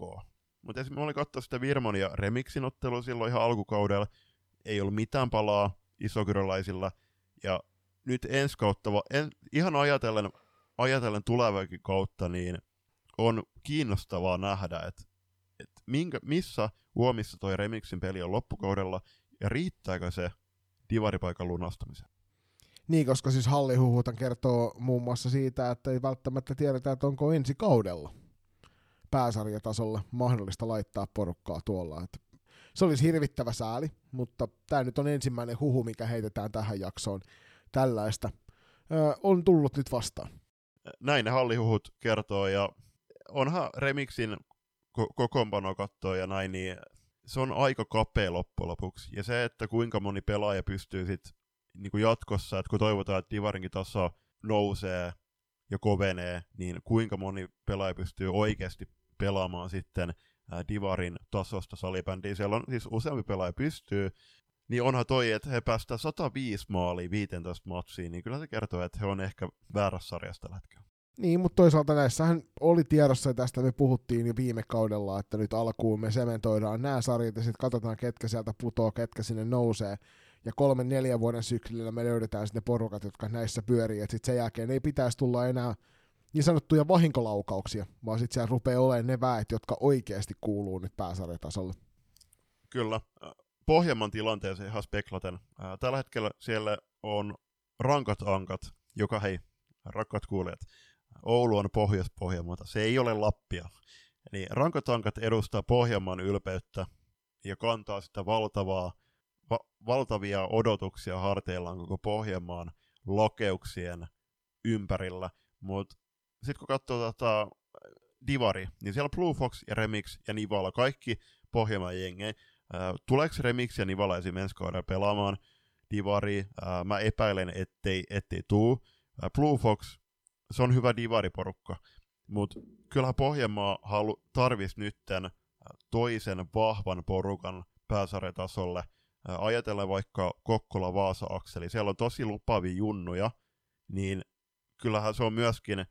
Mutta esimerkiksi mä olin katsoa sitä Virmon ja Remixin ottelua silloin ihan alkukaudella. Ei ollut mitään palaa isokyrolaisilla. Ja nyt ensi kautta, en, ihan ajatellen, ajatellen tulevakin kautta, niin on kiinnostavaa nähdä, että et minkä, missä huomissa toi Remixin peli on loppukaudella, ja riittääkö se divaripaikan lunastamiseen. Niin, koska siis hallihuhutan kertoo muun muassa siitä, että ei välttämättä tiedetä, että onko ensi kaudella pääsarjatasolla mahdollista laittaa porukkaa tuolla. Että se olisi hirvittävä sääli, mutta tämä nyt on ensimmäinen huhu, mikä heitetään tähän jaksoon tällaista. Öö, on tullut nyt vastaan. Näin ne hallihuhut kertoo, ja onhan Remixin ko- kokoonpano katsoa ja näin, niin se on aika kapea loppujen lopuksi. Ja se, että kuinka moni pelaaja pystyy sitten niin jatkossa, että kun toivotaan, että Divarinkin taso nousee ja kovenee, niin kuinka moni pelaaja pystyy oikeasti pelaamaan sitten Divarin tasosta salibändiä. Siellä on siis useampi pelaaja pystyy, niin onhan toi, että he päästään 105 maalia 15 matsiin, niin kyllä se kertoo, että he on ehkä väärässä sarjassa tällä hetkellä. Niin, mutta toisaalta näissähän oli tiedossa, ja tästä me puhuttiin jo viime kaudella, että nyt alkuun me sementoidaan nämä sarjat ja sitten katsotaan, ketkä sieltä putoo, ketkä sinne nousee. Ja kolmen neljän vuoden syklillä me löydetään sitten porukat, jotka näissä pyörii, että sitten sen jälkeen ei pitäisi tulla enää niin sanottuja vahinkolaukauksia, vaan sitten siellä rupeaa olemaan ne väet, jotka oikeasti kuuluu nyt pääsarjatasolle. Kyllä. Pohjanman tilanteeseen ihan speklaten. Tällä hetkellä siellä on rankat ankat, joka hei, rakkaat kuulijat, Oulu on Pohjois-Pohjanmaata, se ei ole Lappia. Eli rankatankat edustaa Pohjanmaan ylpeyttä ja kantaa sitä valtavaa, va- valtavia odotuksia harteillaan koko Pohjanmaan lokeuksien ympärillä. Mutta sitten kun katsoo tota Divari, niin siellä Blue Fox ja Remix ja Nivala, kaikki Pohjanmaan jengejä. tuleeko Remix ja Nivala esimerkiksi ensi pelaamaan Divari? mä epäilen, ettei, ettei tuu. Blue Fox se on hyvä divariporukka, mutta kyllähän Pohjanmaa halu, tarvisi nytten äh, toisen vahvan porukan pääsarjatasolle. Äh, ajatellen vaikka Kokkola-Vaasa-akseli, siellä on tosi lupavia junnuja, niin kyllähän se on myöskin äh,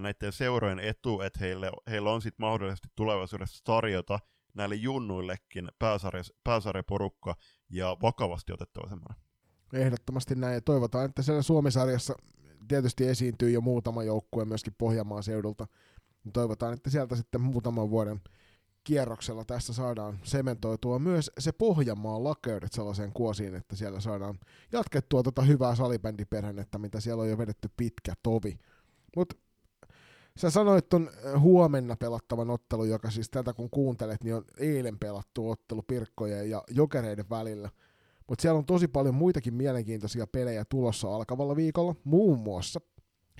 näiden seurojen etu, että heille, heillä on sitten mahdollisesti tulevaisuudessa tarjota näille junnuillekin pääsarja, pääsarjaporukka ja vakavasti otettava semmoinen. Ehdottomasti näin, ja toivotaan, että siellä Suomisarjassa tietysti esiintyy jo muutama joukkue myöskin Pohjanmaan seudulta. Toivotaan, että sieltä sitten muutaman vuoden kierroksella tässä saadaan sementoitua myös se Pohjanmaan lakeudet sellaiseen kuosiin, että siellä saadaan jatkettua tota hyvää salibändiperhennettä, mitä siellä on jo vedetty pitkä tovi. Mutta sä sanoit ton huomenna pelattavan ottelu, joka siis tätä kun kuuntelet, niin on eilen pelattu ottelu Pirkkojen ja Jokereiden välillä – mutta siellä on tosi paljon muitakin mielenkiintoisia pelejä tulossa alkavalla viikolla, muun muassa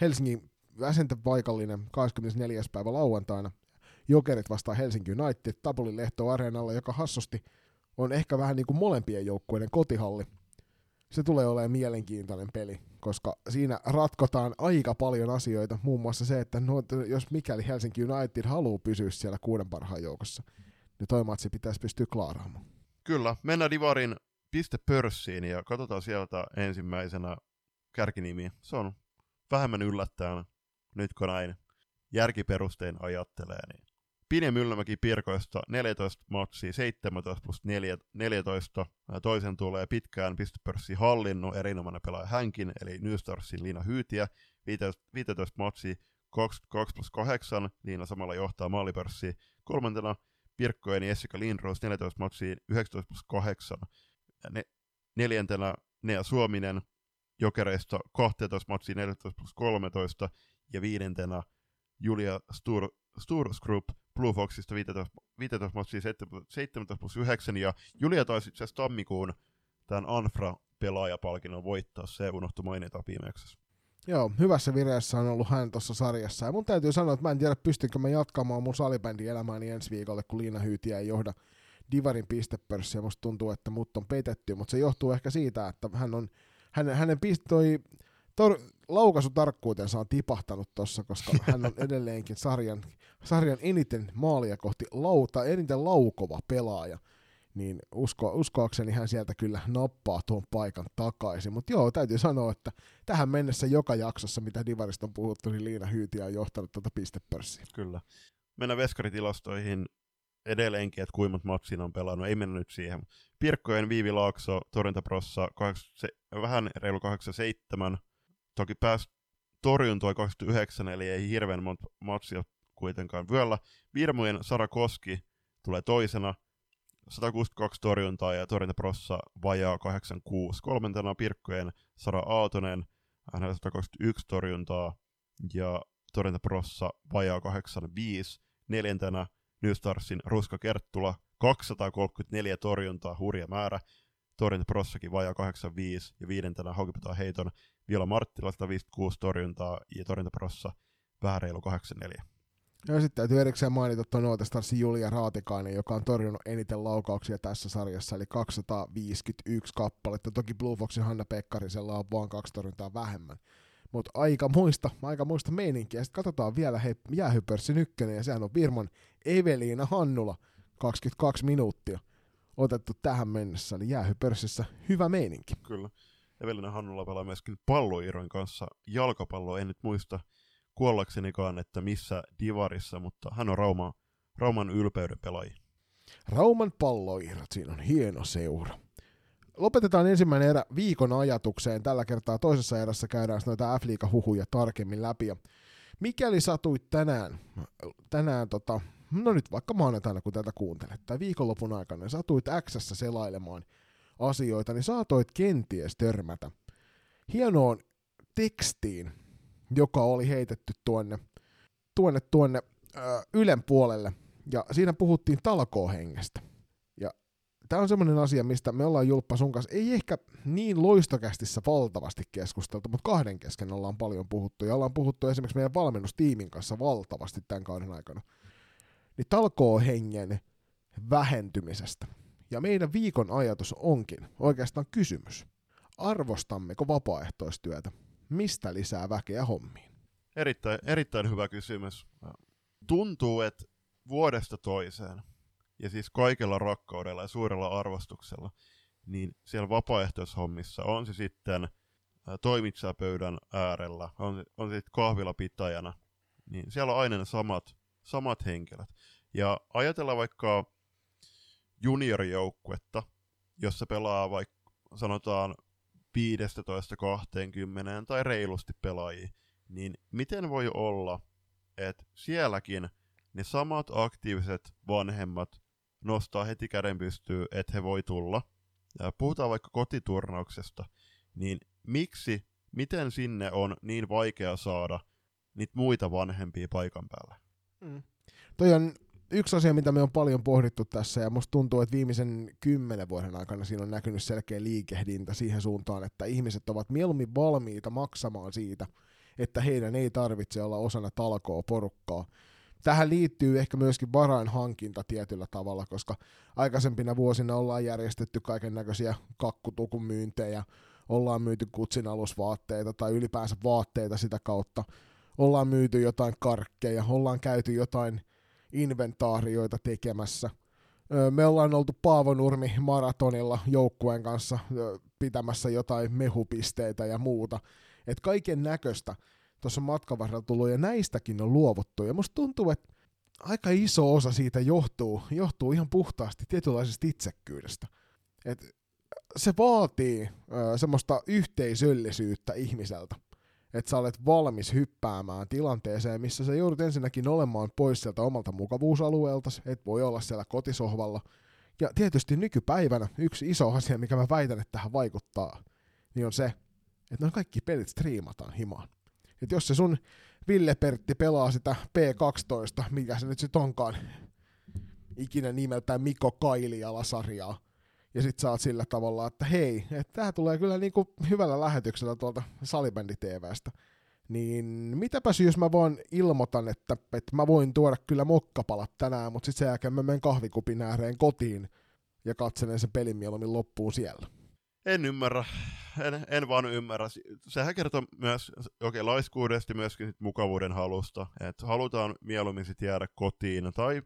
Helsingin väsentä paikallinen 24. päivä lauantaina Jokerit vastaa Helsinki United Tapulin Lehto Areenalla, joka hassusti on ehkä vähän niin kuin molempien joukkueiden kotihalli. Se tulee olemaan mielenkiintoinen peli, koska siinä ratkotaan aika paljon asioita, muun muassa se, että no, jos mikäli Helsinki United haluaa pysyä siellä kuuden parhaan joukossa, niin toi matsi pitäisi pystyä klaaraamaan. Kyllä, mennään Divarin piste pörssiin ja katsotaan sieltä ensimmäisenä kärkinimiä. Se on vähemmän yllättäen, nyt kun näin järkiperustein ajattelee. Niin. Pine Myllämäki Pirkoista 14 matsia, 17 plus 4, 14. Toisen tulee pitkään pistepörssi hallinnut, erinomainen pelaaja hänkin, eli Newstarsin Liina Hyytiä. 15, 15 matsia, 22 plus 8, Liina samalla johtaa maalipörssiä. Kolmantena Pirkkojen Jessica Lindros 14 matsia, 19 plus 8 ne, neljäntenä Nea Suominen jokereista 12 matsia 14 plus 13 ja viidentenä Julia Stur, Sturskrupp Blue Foxista 15, 15 matsia 17 plus 9 ja Julia taisi itse asiassa tammikuun tämän Anfra pelaajapalkinnon voittaa, se unohtui mainita viimeksi. Joo, hyvässä vireessä on ollut hän tuossa sarjassa. Ja mun täytyy sanoa, että mä en tiedä, pystynkö mä jatkamaan mun salibändin elämääni ensi viikolle, kun Liina Hyytiä ei johda Divarin pistepörssiä. Musta tuntuu, että mut on petetty, mutta se johtuu ehkä siitä, että hän on, hänen, hänen pistoi, tor, laukaisutarkkuutensa on tipahtanut tossa, koska hän on edelleenkin sarjan, sarjan eniten maalia kohti lauta, eniten laukova pelaaja. Niin usko, uskoakseni hän sieltä kyllä nappaa tuon paikan takaisin. Mutta joo, täytyy sanoa, että tähän mennessä joka jaksossa, mitä Divarista on puhuttu, niin Liina Hyytiä on johtanut tuota pistepörssiä. Kyllä. Mennään veskaritilastoihin edelleenkin, että kuinka matsin on pelannut, ei mennä nyt siihen. Pirkkojen Viivi Laakso, Torjuntaprossa, vähän reilu 87, toki pääsi torjuntoi 29, eli ei hirveän monta matsia kuitenkaan vyöllä. Virmojen Sara Koski tulee toisena, 162 torjuntaa ja torjuntaprossa vajaa 86. Kolmantena Pirkkojen Sara Aatonen, hänellä 121 torjuntaa ja torjuntaprossa vajaa 85. Neljäntenä New Starsin Ruska Kerttula, 234 torjuntaa, hurja määrä. Torjuntaprossakin vajaa 85 ja viidentenä Haukipeta Heiton Viola Marttila 156 torjuntaa ja torjuntaprossa vähän reilu 84. Ja sitten täytyy erikseen mainita tuon Nootestarsin Julia Raatikainen, joka on torjunut eniten laukauksia tässä sarjassa, eli 251 kappaletta. Toki Blue Foxin Hanna Pekkarisella on vaan kaksi torjuntaa vähemmän. Mutta aika muista, aika muista meininkiä. Sitten katsotaan vielä hei, jäähypörssin ykkönen, ja sehän on Virman Eveliina Hannula, 22 minuuttia otettu tähän mennessä, eli jäähypörssissä hyvä meininki. Kyllä. Evelina Hannula pelaa myöskin palloiroin kanssa jalkapalloa, en nyt muista kuollaksenikaan, että missä divarissa, mutta hän on Rauma, Rauman ylpeyden pelaaja. Rauman palloirot, siinä on hieno seura. Lopetetaan ensimmäinen erä viikon ajatukseen. Tällä kertaa toisessa erässä käydään noita f huhuja tarkemmin läpi. Ja mikäli satuit tänään, tänään tota, no nyt vaikka maanantaina kun tätä kuuntelet, tai viikonlopun aikana, niin satuit x selailemaan asioita, niin saatoit kenties törmätä hienoon tekstiin, joka oli heitetty tuonne, tuonne, tuonne ö, Ylen puolelle, ja siinä puhuttiin talkoohengestä. Ja tämä on semmoinen asia, mistä me ollaan Julppa sun kanssa, ei ehkä niin loistokästissä valtavasti keskusteltu, mutta kahden kesken ollaan paljon puhuttu, ja ollaan puhuttu esimerkiksi meidän valmennustiimin kanssa valtavasti tämän kauden aikana. Niin talkoohengen vähentymisestä. Ja meidän viikon ajatus onkin oikeastaan kysymys. Arvostammeko vapaaehtoistyötä? Mistä lisää väkeä hommiin? Erittäin, erittäin hyvä kysymys. Tuntuu, että vuodesta toiseen, ja siis kaikella rakkaudella ja suurella arvostuksella, niin siellä vapaaehtoishommissa on se sitten toimitsijapöydän äärellä, on, on se sitten kahvilapitäjänä, niin siellä on aina ne samat, samat henkilöt. Ja ajatellaan vaikka juniorijoukkuetta, jossa pelaa vaikka sanotaan 15-20 tai reilusti pelaajia, niin miten voi olla, että sielläkin ne samat aktiiviset vanhemmat nostaa heti käden pystyy, että he voi tulla. Puhutaan vaikka kotiturnauksesta, niin miksi, miten sinne on niin vaikea saada niitä muita vanhempia paikan päälle? Mm. Toi on yksi asia, mitä me on paljon pohdittu tässä, ja musta tuntuu, että viimeisen kymmenen vuoden aikana siinä on näkynyt selkeä liikehdintä siihen suuntaan, että ihmiset ovat mieluummin valmiita maksamaan siitä, että heidän ei tarvitse olla osana talkoa porukkaa. Tähän liittyy ehkä myöskin varainhankinta tietyllä tavalla, koska aikaisempina vuosina ollaan järjestetty kaiken näköisiä kakkutukun myyntejä, ollaan myyty kutsin alusvaatteita tai ylipäänsä vaatteita sitä kautta, ollaan myyty jotain karkkeja, ollaan käyty jotain inventaarioita tekemässä. Me ollaan oltu Paavonurmi maratonilla joukkueen kanssa pitämässä jotain mehupisteitä ja muuta. Et kaiken näköistä tuossa matkan varrella tullut ja näistäkin on luovuttu. Ja musta tuntuu, että aika iso osa siitä johtuu, johtuu ihan puhtaasti tietynlaisesta itsekkyydestä. Et se vaatii ö, semmoista yhteisöllisyyttä ihmiseltä että sä olet valmis hyppäämään tilanteeseen, missä sä joudut ensinnäkin olemaan pois sieltä omalta mukavuusalueelta, et voi olla siellä kotisohvalla. Ja tietysti nykypäivänä yksi iso asia, mikä mä väitän, että tähän vaikuttaa, niin on se, että noin kaikki pelit striimataan himaan. Et jos se sun Ville Pertti pelaa sitä P12, mikä se nyt sit onkaan, ikinä nimeltään Mikko Kailiala-sarjaa, ja sit sä oot sillä tavalla, että hei, että tää tulee kyllä niinku hyvällä lähetyksellä tuolta Salibändi TVstä. Niin mitäpäs jos mä vaan ilmoitan, että, että mä voin tuoda kyllä mokkapalat tänään, mutta sitten sen jälkeen mä menen kahvikupin ääreen kotiin ja katselen sen pelin mieluummin loppuun siellä. En ymmärrä. En, en vaan ymmärrä. Sehän kertoo myös okay, laiskuudesta myöskin sit mukavuuden halusta. Että halutaan mieluummin sit jäädä kotiin. Tai,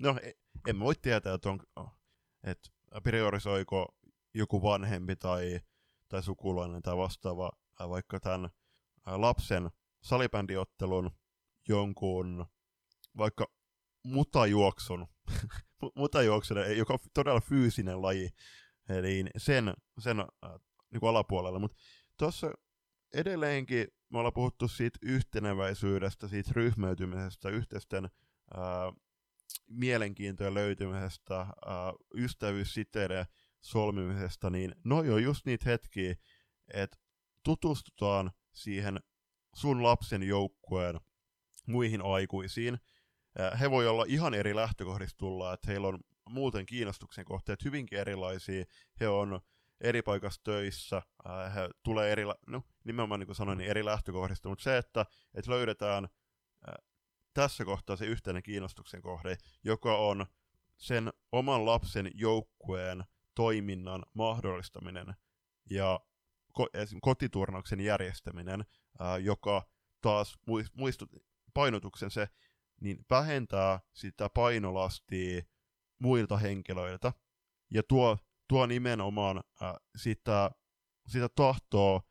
no, e, en voi tietää, että on, että priorisoiko joku vanhempi tai, tai sukulainen tai vastaava vaikka tämän lapsen salibändiottelun jonkun vaikka mutajuoksun, mutajuoksunen, joka on todella fyysinen laji, eli sen, sen niin alapuolella. Mutta tuossa edelleenkin me ollaan puhuttu siitä yhteneväisyydestä, siitä ryhmäytymisestä, yhteisten äh, mielenkiintojen löytymisestä, äh, ystävyyssiteiden solmimisesta, niin noi on just niitä hetkiä, että tutustutaan siihen sun lapsen joukkueen muihin aikuisiin. Äh, he voi olla ihan eri lähtökohdista tulla, että heillä on muuten kiinnostuksen kohteet hyvinkin erilaisia. He on eri paikassa töissä, äh, he tulee eri, no, nimenomaan niin kuin sanoin, niin eri lähtökohdista, mutta se, että, että löydetään tässä kohtaa se yhteinen kiinnostuksen kohde, joka on sen oman lapsen joukkueen toiminnan mahdollistaminen ja ko- kotiturnauksen järjestäminen, ää, joka taas muistut, painotuksen se, niin vähentää sitä painolastia muilta henkilöiltä ja tuo, tuo nimenomaan ää, sitä, sitä tahtoa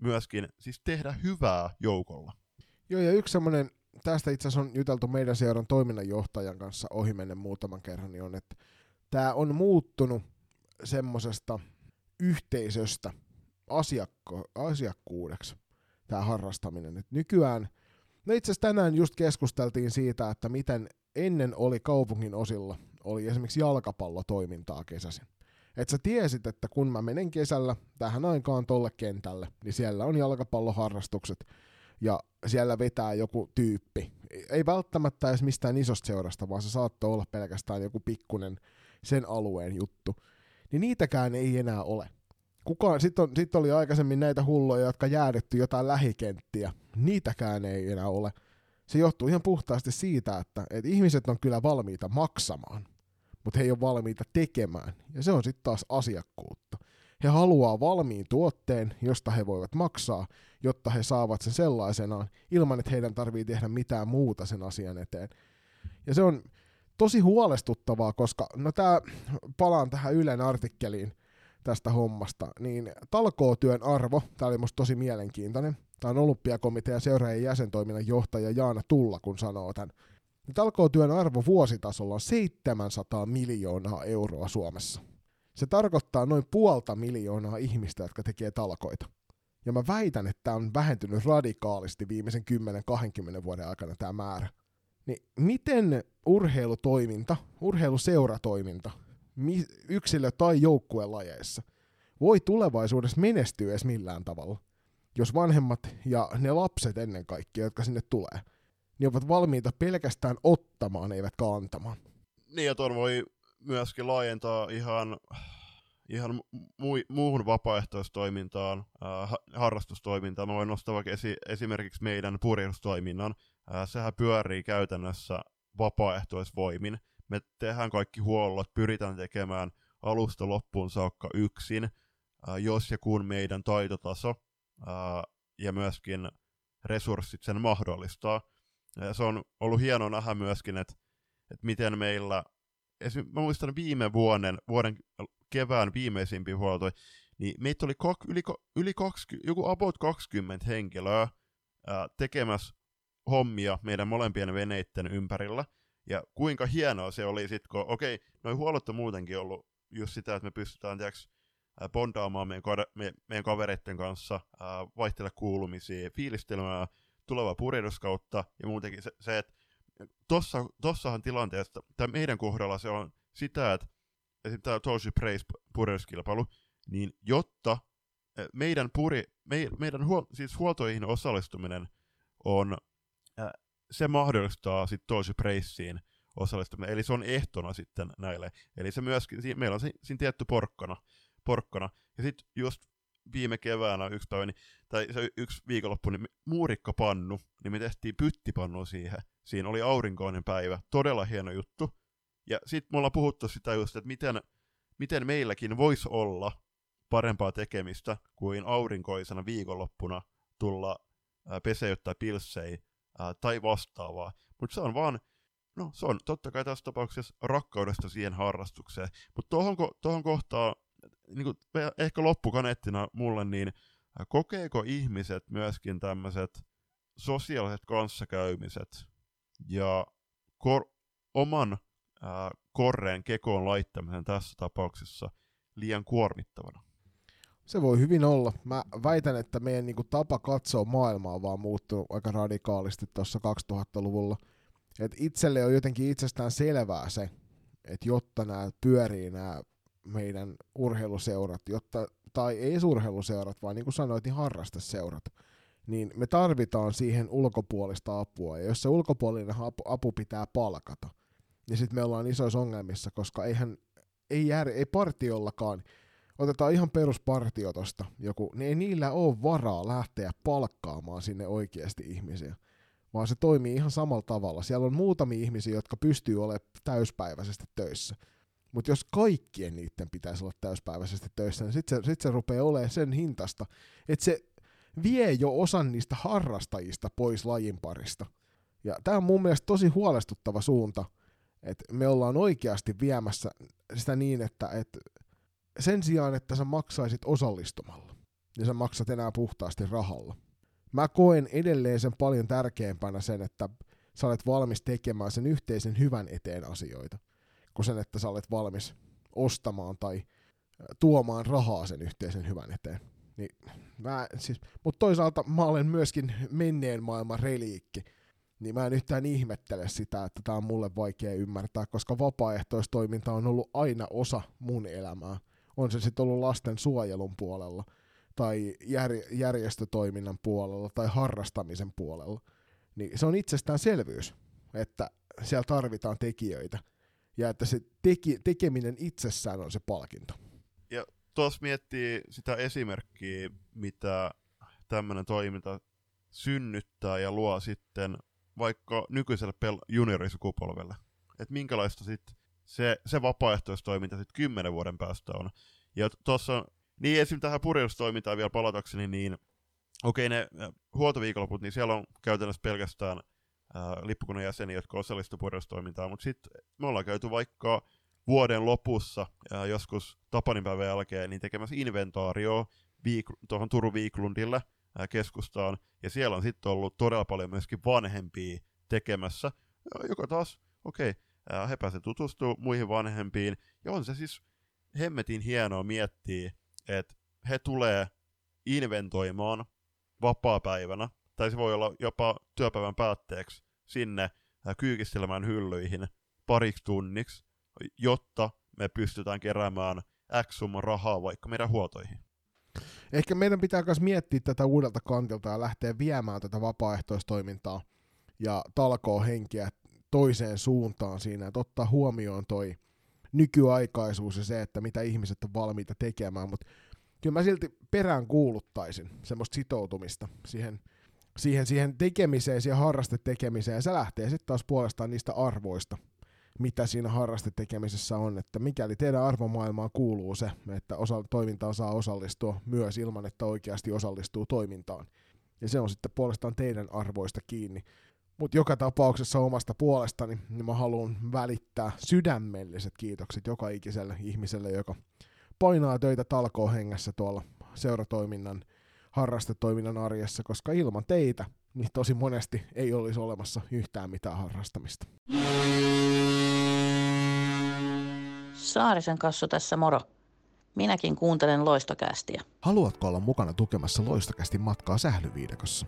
myöskin siis tehdä hyvää joukolla. Joo, ja yksi semmoinen, tästä itse asiassa on juteltu meidän seuran toiminnanjohtajan kanssa ohimennen muutaman kerran, niin on, että tämä on muuttunut semmoisesta yhteisöstä asiakko, asiakkuudeksi, tämä harrastaminen. Et nykyään, no itse asiassa tänään just keskusteltiin siitä, että miten ennen oli kaupungin osilla, oli esimerkiksi jalkapallotoimintaa kesäisin. Että sä tiesit, että kun mä menen kesällä tähän aikaan tolle kentälle, niin siellä on jalkapalloharrastukset ja siellä vetää joku tyyppi. Ei välttämättä edes mistään isosta seurasta, vaan se saattoi olla pelkästään joku pikkunen sen alueen juttu niin niitäkään ei enää ole. Kukaan, sitten sit oli aikaisemmin näitä hulloja, jotka jäädetty jotain lähikenttiä. Niitäkään ei enää ole. Se johtuu ihan puhtaasti siitä, että, että ihmiset on kyllä valmiita maksamaan, mutta he ei ole valmiita tekemään. Ja se on sitten taas asiakkuutta. He haluaa valmiin tuotteen, josta he voivat maksaa, jotta he saavat sen sellaisenaan, ilman että heidän tarvii tehdä mitään muuta sen asian eteen. Ja se on, tosi huolestuttavaa, koska no tää, palaan tähän Ylen artikkeliin tästä hommasta, niin talkootyön arvo, tämä oli musta tosi mielenkiintoinen, tämä on olympiakomitean seuraajien jäsentoiminnan johtaja Jaana Tulla, kun sanoo tämän, niin talkootyön arvo vuositasolla on 700 miljoonaa euroa Suomessa. Se tarkoittaa noin puolta miljoonaa ihmistä, jotka tekee talkoita. Ja mä väitän, että tämä on vähentynyt radikaalisti viimeisen 10-20 vuoden aikana tämä määrä. Niin miten urheilutoiminta, urheiluseuratoiminta, yksilö- tai joukkuelajeissa voi tulevaisuudessa menestyä edes millään tavalla, jos vanhemmat ja ne lapset ennen kaikkea, jotka sinne tulee, niin ovat valmiita pelkästään ottamaan, eivätkä antamaan. Niin, ja tuon voi myöskin laajentaa ihan, ihan mu- muuhun vapaaehtoistoimintaan, äh, harrastustoimintaan. Mä voin nostaa vaikka esi- esimerkiksi meidän purjehdustoiminnan, ää, sehän pyörii käytännössä vapaaehtoisvoimin. Me tehdään kaikki huollot, pyritään tekemään alusta loppuun saakka yksin, ää, jos ja kun meidän taitotaso ää, ja myöskin resurssit sen mahdollistaa. Ja se on ollut hieno nähdä myöskin, että, että miten meillä, esim. mä muistan viime vuoden, vuoden kevään viimeisimpiä huoltoja, niin meitä oli kok, yli, yli 20, joku about 20 henkilöä ää, tekemässä hommia meidän molempien veneitten ympärillä. Ja kuinka hienoa se oli sitten, kun okei, noin huollot on muutenkin ollut just sitä, että me pystytään tiiäks, bondaamaan meidän, me, meidän kavereiden kanssa, vaihtella kuulumisia, fiilistelemään tulevaa purjehduskautta ja muutenkin se, se että tossa, tossahan tilanteessa, tai meidän kohdalla se on sitä, että esimerkiksi tämä Toshi Praise purjehduskilpailu, niin jotta meidän, puri, me, meidän huol, siis huoltoihin osallistuminen on se mahdollistaa sitten tosi preissiin osallistuminen, eli se on ehtona sitten näille. Eli se myöskin, meillä on siinä tietty porkkana, porkkana. ja sitten just viime keväänä yksi päivä, niin, tai se yksi viikonloppu, niin muurikkapannu, niin me tehtiin pyttipannu siihen. Siinä oli aurinkoinen päivä, todella hieno juttu. Ja sitten me ollaan puhuttu sitä just, että miten, miten meilläkin voisi olla parempaa tekemistä kuin aurinkoisena viikonloppuna tulla peseyttää pilssei ää, tai vastaavaa. Mutta se on vaan, no se on totta kai tässä tapauksessa rakkaudesta siihen harrastukseen. Mutta tuohon, tohon kohtaan, niin kuin ehkä loppukaneettina mulle, niin kokeeko ihmiset myöskin tämmöiset sosiaaliset kanssakäymiset ja kor- oman ää, korreen kekoon laittamisen tässä tapauksessa liian kuormittavana? Se voi hyvin olla. Mä väitän, että meidän niin kuin, tapa katsoa maailmaa on vaan muuttunut aika radikaalisti tuossa 2000-luvulla. Et itselle on jotenkin itsestään selvää se, että jotta nämä pyörii nämä meidän urheiluseurat, jotta, tai ei urheiluseurat, vaan niin kuin sanoit, niin harrasteseurat, niin me tarvitaan siihen ulkopuolista apua. Ja jos se ulkopuolinen apu, apu pitää palkata, niin sitten me ollaan isoissa ongelmissa, koska eihän, ei, jär, ei partiollakaan, otetaan ihan peruspartio tosta joku, niin ei niillä ole varaa lähteä palkkaamaan sinne oikeasti ihmisiä, vaan se toimii ihan samalla tavalla. Siellä on muutamia ihmisiä, jotka pystyy olemaan täyspäiväisesti töissä. Mutta jos kaikkien niiden pitäisi olla täyspäiväisesti töissä, niin sitten se, sit se rupeaa olemaan sen hintasta, että se vie jo osan niistä harrastajista pois lajin parista. Ja tämä on mun mielestä tosi huolestuttava suunta, että me ollaan oikeasti viemässä sitä niin, että, että sen sijaan, että sä maksaisit osallistumalla, niin sä maksat enää puhtaasti rahalla. Mä koen edelleen sen paljon tärkeämpänä sen, että sä olet valmis tekemään sen yhteisen hyvän eteen asioita, kuin sen, että sä olet valmis ostamaan tai tuomaan rahaa sen yhteisen hyvän eteen. Niin, mä, siis, mutta toisaalta mä olen myöskin menneen maailman reliikki, niin mä en yhtään ihmettele sitä, että tämä on mulle vaikea ymmärtää, koska vapaaehtoistoiminta on ollut aina osa mun elämää. On se sitten ollut lasten suojelun puolella, tai jär- järjestötoiminnan puolella, tai harrastamisen puolella. Niin se on itsestäänselvyys, että siellä tarvitaan tekijöitä, ja että se teki- tekeminen itsessään on se palkinto tuossa miettii sitä esimerkkiä, mitä tämmöinen toiminta synnyttää ja luo sitten vaikka nykyiselle pel- juniorisukupolvelle. Että minkälaista sitten se, se vapaaehtoistoiminta sitten kymmenen vuoden päästä on. Ja tuossa, niin esim. tähän purjehdustoimintaan vielä palatakseni, niin okei okay, ne huoltoviikonloput, niin siellä on käytännössä pelkästään ää, lippukunnan jäseniä, jotka osallistuvat purjehdustoimintaan, mutta sitten me ollaan käyty vaikka vuoden lopussa, ja joskus Tapanin päivän jälkeen, niin tekemässä inventaario viik- tuohon Turun Viiklundille keskustaan, ja siellä on sitten ollut todella paljon myöskin vanhempia tekemässä, joka taas, okei, okay, he pääsevät tutustumaan muihin vanhempiin, ja on se siis hemmetin hienoa miettiä, että he tulee inventoimaan vapaa-päivänä, tai se voi olla jopa työpäivän päätteeksi, sinne kyykistelemään hyllyihin pariksi tunniksi, jotta me pystytään keräämään X rahaa vaikka meidän huotoihin. Ehkä meidän pitää myös miettiä tätä uudelta kantilta ja lähteä viemään tätä vapaaehtoistoimintaa ja talkoa henkiä toiseen suuntaan siinä, että ottaa huomioon toi nykyaikaisuus ja se, että mitä ihmiset on valmiita tekemään, mutta kyllä mä silti perään kuuluttaisin semmoista sitoutumista siihen, siihen, siihen tekemiseen, siihen harrastetekemiseen, ja se lähtee sitten taas puolestaan niistä arvoista, mitä siinä harrastetekemisessä on, että mikäli teidän arvomaailmaan kuuluu se, että osa, toimintaan saa osallistua myös ilman, että oikeasti osallistuu toimintaan. Ja se on sitten puolestaan teidän arvoista kiinni. Mutta joka tapauksessa omasta puolestani niin mä haluan välittää sydämelliset kiitokset joka ikiselle ihmiselle, joka painaa töitä talkoon hengessä tuolla seuratoiminnan, harrastetoiminnan arjessa, koska ilman teitä niin tosi monesti ei olisi olemassa yhtään mitään harrastamista. Saarisen kassu tässä moro. Minäkin kuuntelen loistokästiä. Haluatko olla mukana tukemassa loistokästin matkaa sählyviidakossa?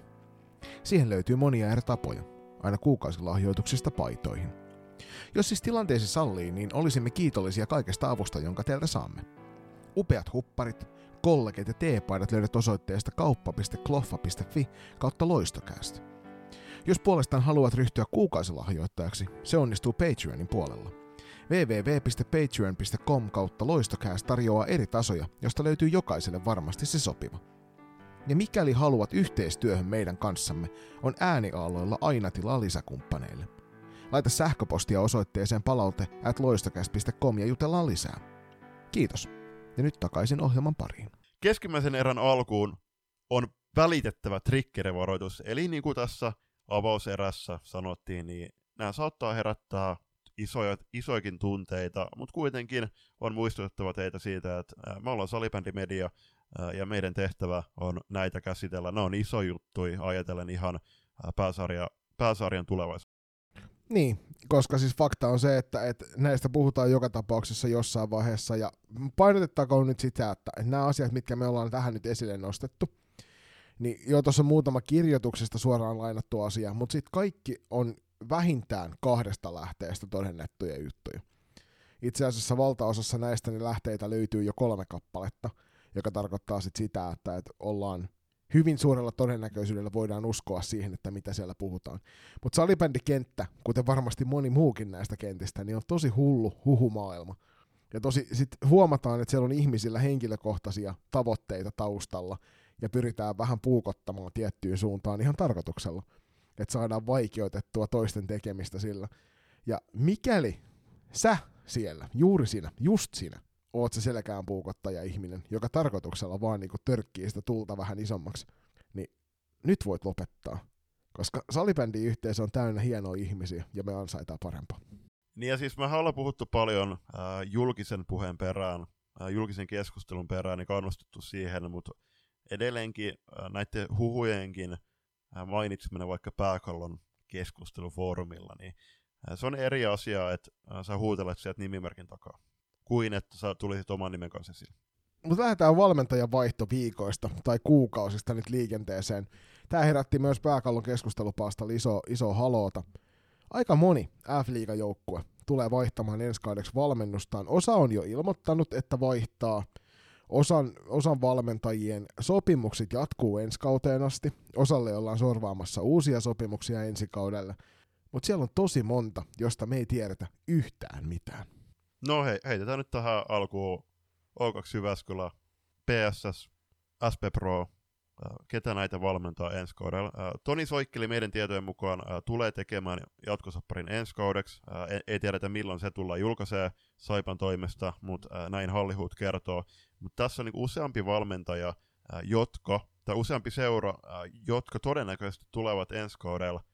Siihen löytyy monia eri tapoja, aina kuukausilahjoituksista paitoihin. Jos siis tilanteesi sallii, niin olisimme kiitollisia kaikesta avusta, jonka teiltä saamme. Upeat hupparit, kollegit ja teepaidat löydät osoitteesta kauppa.kloffa.fi kautta loistokäästä. Jos puolestaan haluat ryhtyä kuukausilahjoittajaksi, se onnistuu Patreonin puolella. www.patreon.com kautta loistokääst tarjoaa eri tasoja, josta löytyy jokaiselle varmasti se sopiva. Ja mikäli haluat yhteistyöhön meidän kanssamme, on ääniaaloilla aina tilaa lisäkumppaneille. Laita sähköpostia osoitteeseen palaute at ja jutellaan lisää. Kiitos. Ja nyt takaisin ohjelman pariin. Keskimmäisen erän alkuun on välitettävä trikkerivaroitus, eli niin kuin tässä avauserässä sanottiin, niin nämä saattaa herättää isoja, isoikin tunteita, mutta kuitenkin on muistutettava teitä siitä, että me ollaan salibändimedia ja meidän tehtävä on näitä käsitellä. Ne on iso juttu ajatellen ihan pääsarja, pääsarjan tulevaisuutta. Niin, koska siis fakta on se, että, että näistä puhutaan joka tapauksessa jossain vaiheessa, ja painotettakoon nyt sitä, että, nämä asiat, mitkä me ollaan tähän nyt esille nostettu, niin jo tuossa muutama kirjoituksesta suoraan lainattu asia, mutta sitten kaikki on vähintään kahdesta lähteestä todennettuja juttuja. Itse asiassa valtaosassa näistä niin lähteitä löytyy jo kolme kappaletta, joka tarkoittaa sit sitä, että, että ollaan hyvin suurella todennäköisyydellä voidaan uskoa siihen, että mitä siellä puhutaan. Mutta salibändikenttä, kuten varmasti moni muukin näistä kentistä, niin on tosi hullu huhumaailma. Ja tosi sit huomataan, että siellä on ihmisillä henkilökohtaisia tavoitteita taustalla, ja pyritään vähän puukottamaan tiettyyn suuntaan ihan tarkoituksella, että saadaan vaikeutettua toisten tekemistä sillä. Ja mikäli sä siellä, juuri sinä, just sinä, oot se selkään puukottaja ihminen, joka tarkoituksella vaan niinku törkkii sitä tulta vähän isommaksi, niin nyt voit lopettaa. Koska salibändiyhteisö on täynnä hienoja ihmisiä ja me ansaitaan parempaa. Niin ja siis me ollaan puhuttu paljon äh, julkisen puheen perään, äh, julkisen keskustelun perään ja kannustettu siihen, mutta edelleenkin äh, näiden huhujenkin mainitseminen vaikka pääkallon keskustelufoorumilla, niin se on eri asia, että sä huutelet sieltä nimimerkin takaa kuin että sä tulisit oman nimen kanssa esille. Mutta lähdetään valmentajan viikoista tai kuukausista nyt liikenteeseen. Tämä herätti myös pääkallon keskustelupalstalla iso, iso haloota. Aika moni f joukkue tulee vaihtamaan ensi kaudeksi valmennustaan. Osa on jo ilmoittanut, että vaihtaa. Osan, osan valmentajien sopimukset jatkuu ensi kauteen asti. Osalle ollaan sorvaamassa uusia sopimuksia ensi kaudelle. Mutta siellä on tosi monta, josta me ei tiedetä yhtään mitään. No hei, heitetään nyt tähän alkuun O2 Jyväskylä, PSS, SP Pro, ketä näitä valmentaa ensi kaudella. Äh, Toni Soikkeli meidän tietojen mukaan äh, tulee tekemään jatkosopparin ensi kaudeksi. Ei, ei tiedetä milloin se tullaan julkaisee Saipan toimesta, mutta näin Hallihut kertoo. Mutta tässä on niin useampi valmentaja, jotka, tai useampi seura, jotka todennäköisesti tulevat ensi kaudella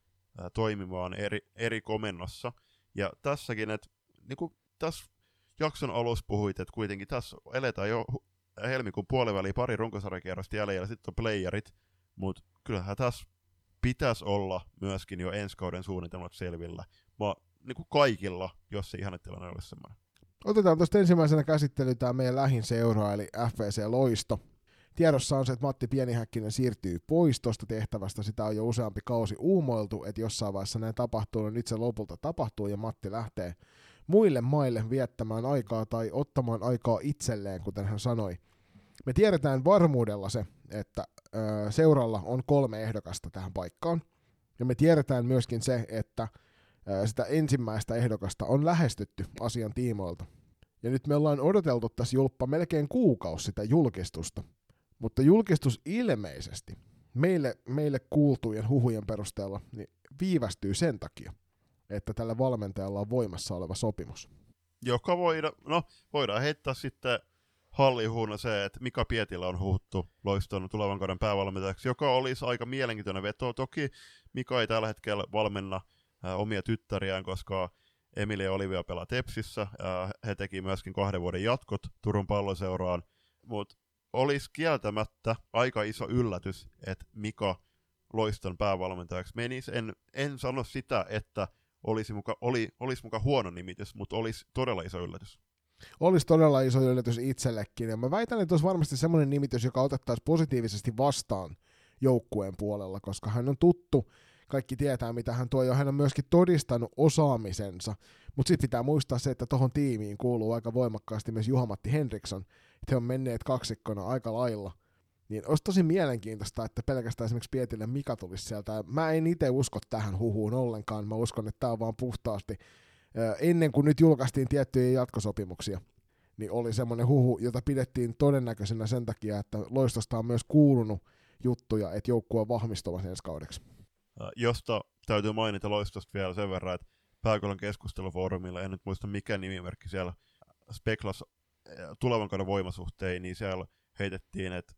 toimimaan eri, eri komennossa. Ja tässäkin, että niin tässä jakson alussa puhuit, että kuitenkin tässä eletään jo helmikuun puoliväliin pari runkosarjakierrosta jäljellä, sitten on playerit, mutta kyllähän tässä pitäisi olla myöskin jo ensi kauden suunnitelmat selvillä. Mä, niin kuin kaikilla, jos se ihan tilanne olisi semmoinen. Otetaan tuosta ensimmäisenä käsittelyyn tämä meidän lähin seura, eli FVC Loisto. Tiedossa on se, että Matti Pienihäkkinen siirtyy pois tuosta tehtävästä. Sitä on jo useampi kausi uumoiltu, että jossain vaiheessa näin tapahtuu. No nyt se lopulta tapahtuu ja Matti lähtee muille maille viettämään aikaa tai ottamaan aikaa itselleen, kuten hän sanoi. Me tiedetään varmuudella se, että ö, seuralla on kolme ehdokasta tähän paikkaan. Ja me tiedetään myöskin se, että ö, sitä ensimmäistä ehdokasta on lähestytty asian tiimoilta. Ja nyt me ollaan odoteltu tässä julppa melkein kuukausi sitä julkistusta. Mutta julkistus ilmeisesti meille, meille kuultujen huhujen perusteella niin viivästyy sen takia, että tällä valmentajalla on voimassa oleva sopimus. Joka voida, no, voidaan heittää sitten hallihuuna se, että Mika Pietilä on huuttu loiston tulevan kauden päävalmentajaksi, joka olisi aika mielenkiintoinen veto. Toki Mika ei tällä hetkellä valmenna äh, omia tyttäriään, koska Emilia Olivia pelaa Tepsissä. Äh, he teki myöskin kahden vuoden jatkot Turun palloseuraan, mutta olisi kieltämättä aika iso yllätys, että Mika loiston päävalmentajaksi menisi. En, en sano sitä, että olisi muka, oli, olisi muka huono nimitys, mutta olisi todella iso yllätys. Olisi todella iso yllätys itsellekin. Ja mä väitän, että olisi varmasti semmoinen nimitys, joka otettaisiin positiivisesti vastaan joukkueen puolella, koska hän on tuttu, kaikki tietää mitä hän tuo, ja hän on myöskin todistanut osaamisensa. Mutta sitten pitää muistaa se, että tuohon tiimiin kuuluu aika voimakkaasti myös Juha-Matti Henriksson, he on menneet kaksikkona aika lailla – niin olisi tosi mielenkiintoista, että pelkästään esimerkiksi Pietille Mika tulisi sieltä. Mä en itse usko tähän huhuun ollenkaan. Mä uskon, että tämä on vaan puhtaasti ennen kuin nyt julkaistiin tiettyjä jatkosopimuksia, niin oli semmoinen huhu, jota pidettiin todennäköisenä sen takia, että Loistosta on myös kuulunut juttuja, että joukkue on vahvistumassa ensi kaudeksi. Josta täytyy mainita Loistosta vielä sen verran, että Pääkolon keskustelufoorumilla, en nyt muista mikä nimimerkki siellä speklas tulevan kauden voimasuhteen, niin siellä heitettiin, että